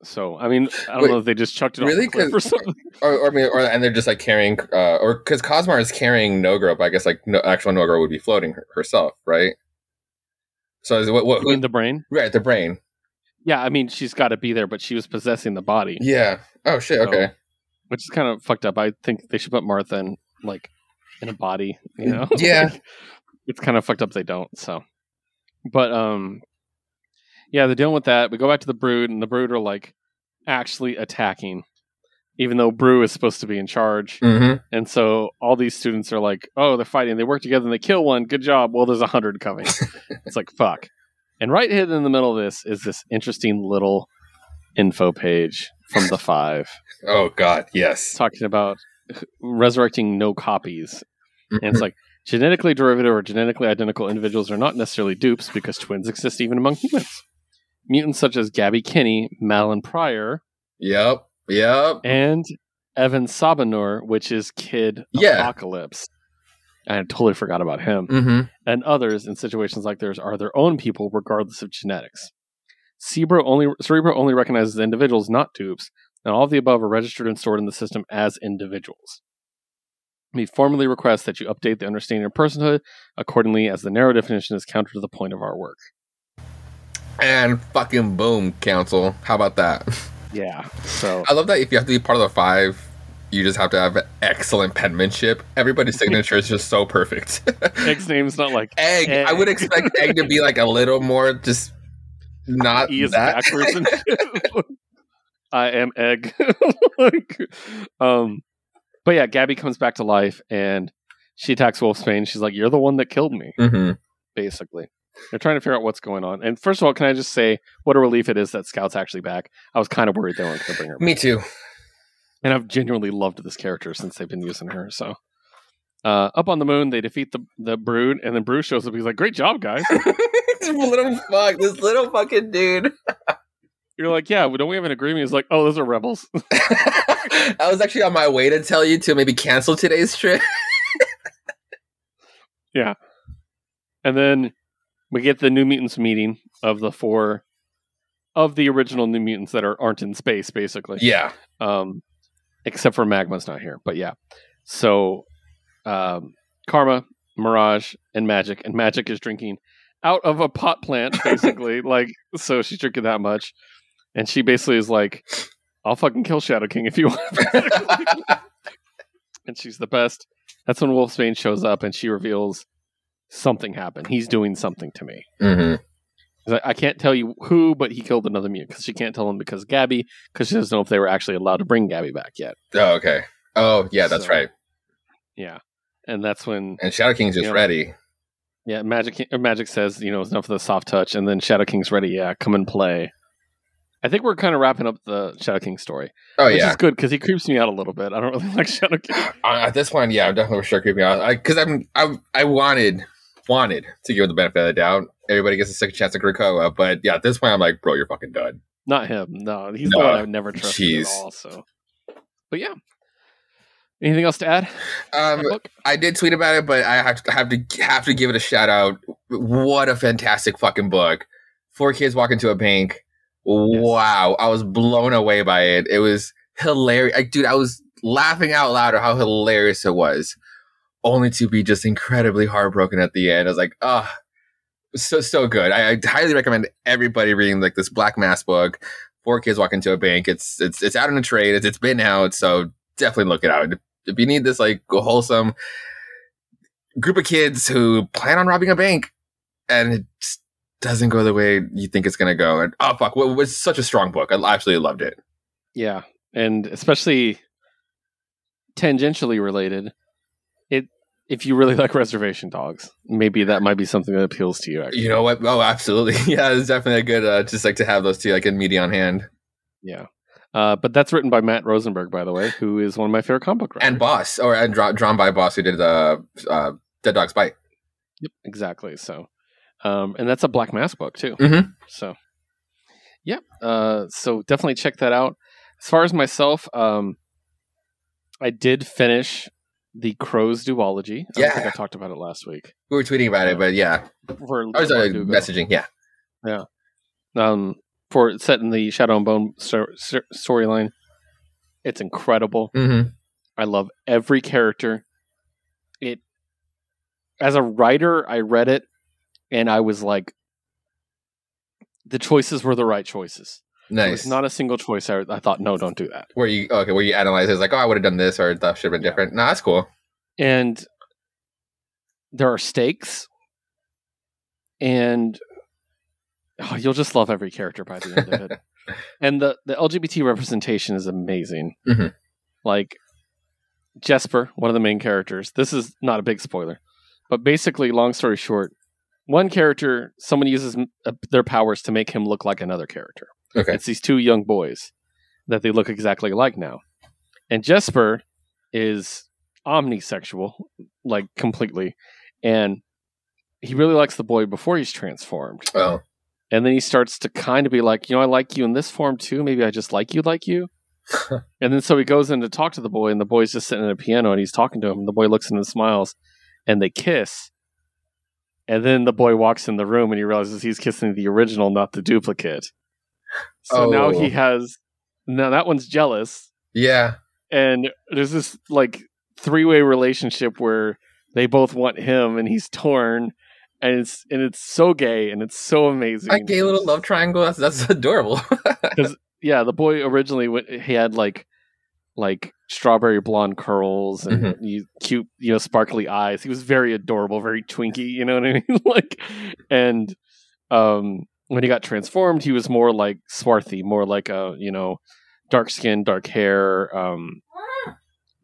So I mean, I don't Wait, know if they just chucked it really? off or [laughs] something. or, or, I mean, or and they're just like carrying, uh, or because Cosmar is carrying No Girl, but I guess like no, actual No Girl would be floating her, herself, right? So is it what? what in the brain. right, the brain. Yeah, I mean, she's got to be there, but she was possessing the body, Yeah. Oh shit. So- Okay. Which is kind of fucked up. I think they should put Martha in like in a body, you [laughs] know? Yeah. Like, [laughs] it's kind of fucked up they don't. So, but um, yeah, they're dealing with that. We go back to the Brood, and the Brood are like actually attacking, even though Broo is supposed to be in charge. Mm-hmm. And so all these students are like, "Oh, they're fighting. They work together and they kill one. Good job." Well, there's a hundred coming. [laughs] it's like fuck. And right hidden in the middle of this is this interesting little info page from the Five Oh god. Yes. talking about resurrecting no copies. And it's like genetically derivative or genetically identical individuals are not necessarily dupes because twins exist even among humans. Mutants such as Gabby Kinney, Madelyne Pryor, Yep. Yep. and Evan Sabahnur, which is Kid Yeah. Apocalypse. I totally forgot about him. Mm-hmm. And others in situations like theirs are their own people, regardless of genetics. Cerebro only, Cerebro only recognizes individuals, not dupes, and all of the above are registered and stored in the system as individuals. We formally request that you update the understanding of personhood accordingly, as the narrow definition is counter to the point of our work. And fucking boom, council. How about that? [laughs] Yeah. So I love that if you have to be part of the five, you just have to have excellent penmanship. Everybody's [laughs] signature is just so perfect. Egg's name's not like [laughs] Egg. I would expect Egg to be like a little more just not E is that. backwards [laughs] and. [laughs] I am egg. [laughs] like, um, but yeah, Gabby comes back to life and she attacks Wolfsbane. She's like, "You're the one that killed me." hmm Basically, they're trying to figure out what's going on. And first of all, can I just say what a relief it is that Scout's actually back? I was kind of worried they weren't going to bring her, back. Me too. and I've genuinely loved this character since they've been using her. So. Uh, up on the moon, they defeat the the brood, and then Bruce shows up. He's like, "Great job, guys!" [laughs] this little fuck, this little fucking dude. [laughs] You're like, "Yeah, don't we have an agreement?" He's like, "Oh, those are rebels." [laughs] I was actually on my way to tell you to maybe cancel today's trip. Yeah, and then we get the New Mutants meeting of the four of the original New Mutants that are aren't in space, basically. yeah. Um, except for Magma's not here, but yeah. So, um, Karma, Mirage, and Magik, and Magik is drinking out of a pot plant, [laughs] basically. like, so she's drinking that much, and she basically is like, "I'll fucking kill Shadow King if you want." [laughs] and she's the best. That's when Wolfsbane shows up, and she reveals something happened. He's doing something to me. hmm He's I can't tell you who, but he killed another mutant because she can't tell him because Gabby, because she doesn't know if they were actually allowed to bring Gabby back yet. Oh, okay. Oh, yeah, that's So- right. Yeah, and that's when And Shadow King's just Yeah. ready. yeah Magik Magik says you know it's enough for the soft touch, and then Shadow King's ready. Yeah, come and play. I think we're kind of wrapping up the Shadow King story, Oh, yeah. which yeah. is good because he creeps me out a little bit. I don't [laughs] really like Shadow King. Uh, at this point, yeah, I'm definitely sure creeping out because I'm I I wanted wanted to give it the benefit of the doubt. Everybody gets a second chance at Krakoa, but yeah, at this point, I'm like, bro, you're fucking done. Not him. No, he's No, the one I've never trusted jeez. at all. So, but yeah. Anything else to add? Um, I did tweet about it, but I have to have to have to give it a shout out. What a fantastic fucking book! Four kids walk into a bank. Wow, I was blown away by it. It was hilarious. Like, dude, I was laughing out loud at how hilarious it was, only to be just incredibly heartbroken at the end. I was like, oh, so so good. I, I highly recommend everybody reading like this Black Mask book. Four kids walk into a bank. It's it's it's out in a trade. It's, it's been out, so definitely look it out. If you need this like wholesome group of kids who plan on robbing a bank and it doesn't go the way you think it's gonna go. And oh fuck, it was such a strong book. I absolutely loved it. Yeah, and especially tangentially related. It if you really like reservation dogs, maybe that might be something that appeals to you. Actually. You know what? Oh, absolutely. [laughs] Yeah, it's definitely a good uh, just like to have those two like in media on hand. Yeah. Uh, but that's written by Matt Rosenberg, by the way, who is one of my favorite comic book writers. And Boss, or and draw, drawn by Boss, who did the uh, Dead Dog's Bite. Yep, exactly. So, um, and that's a Black Mask book too. Mhm. So, yeah. Uh, so definitely check that out. As far as myself, um, I did finish the Crows duology. I don't think Yeah. I talked about it last week. We were tweeting about it, but yeah, For I was uh, messaging. Yeah, um, for set in the Shadow and Bone sto- sto- storyline. It's incredible. mm-hmm. I love every character. It as a writer, I read it and I was like, the choices were the right choices. There nice. was not a single choice I, I thought, no, don't do that. where you okay? Where you analyze it's like, oh, I would have done this, or that should have been Yeah. different. No, that's cool. And there are stakes, and oh, you'll just love every character by the end of it. [laughs] and the the LGBT representation is amazing. Mhm. Like Jesper, one of the main characters. This is not a big spoiler, but basically, long story short, one character someone uses uh, their powers to make him look like another character. Okay. It's these two young boys that they look exactly like now, and Jesper is omnisexual, like completely, and he really likes the boy before he's transformed. Oh, And then he starts to kind of be like, you know, I like you in this form too. Maybe I just like you like you. [laughs] and then so he goes in to talk to the boy, and the boy's just sitting at a piano and he's talking to him. And the boy looks at him and smiles, and they kiss. And then the boy walks in the room and he realizes he's kissing the original, not the duplicate. So oh. now Oh. he has, now that one's jealous. yeah. And there's this like three way relationship where they both want him and he's torn. And it's and it's so gay and it's so amazing. A gay little love triangle. That's that's [laughs] adorable. [laughs] yeah, the boy originally he had like like strawberry blonde curls and Mhm. you, cute, you know, sparkly eyes. He was very adorable, very twinky. You know what I [laughs] mean? like, and um, when he got transformed, he was more like swarthy, more like a you know, dark skin, dark hair. Um,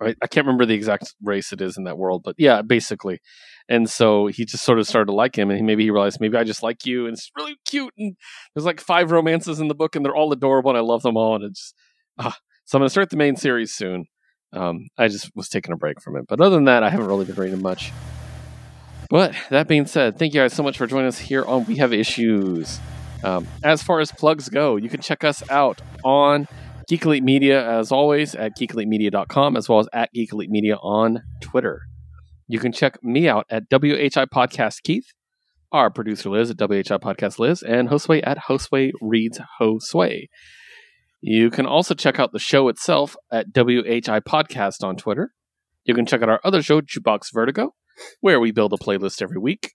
I, I can't remember the exact race it is in that world, but yeah, basically. And so he just sort of started to like him, and he, maybe he realized maybe I just like you, and it's really cute. And there's like five romances in the book, and they're all adorable, and I love them all. And it's ah. so I'm gonna start the main series soon. Um, I just was taking a break from it, but other than that, I haven't really been reading much. But that being said, thank you guys so much for joining us here on We Have Issues. Um, as far as plugs go, you can check us out on Geek Elite Media, as always, at geekelitemedia.com, as well as at Geek Elite Media on Twitter. You can check me out at WHI Podcast Keith, our producer Liz at WHI Podcast Liz, and Hostway at Hostway Reads Hostway. You can also check out the show itself at WHI Podcast on Twitter. You can check out our other show, Jukebox Vertigo, where we build a playlist every week.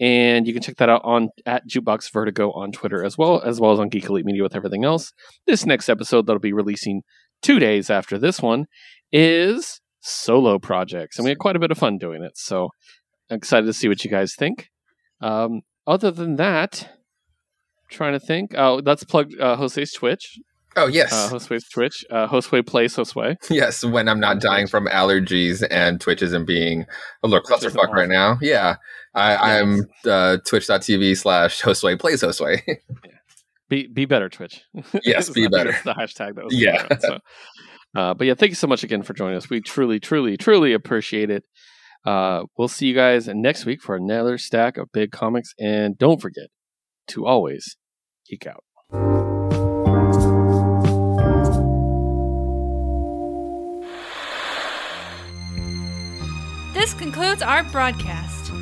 And you can check that out on at Jukebox Vertigo on Twitter as well, as well as on Geek Elite Media with everything else. This next episode that'll be releasing two days after this one is solo projects, and we had quite a bit of fun doing it. So I'm excited to see what you guys think. Um, other than that, trying to think. Oh, let's plug uh, Josue's Twitch. oh yes, Uh, Josue's Twitch. Uh, Josue plays Josue. [laughs] yes. When I'm not dying from allergies and Twitch isn't being a little clusterfuck right now. Yeah, I, I'm uh, Twitch.tv slash Josue plays Josue. Be be better, Twitch. Yes, [laughs] be better. the hashtag that was Yeah. out, so. [laughs] Uh, but yeah, thank you so much again for joining us. We truly, truly, truly appreciate it. Uh, we'll see you guys next week for another stack of big comics. And don't forget to always geek out. This concludes our broadcast.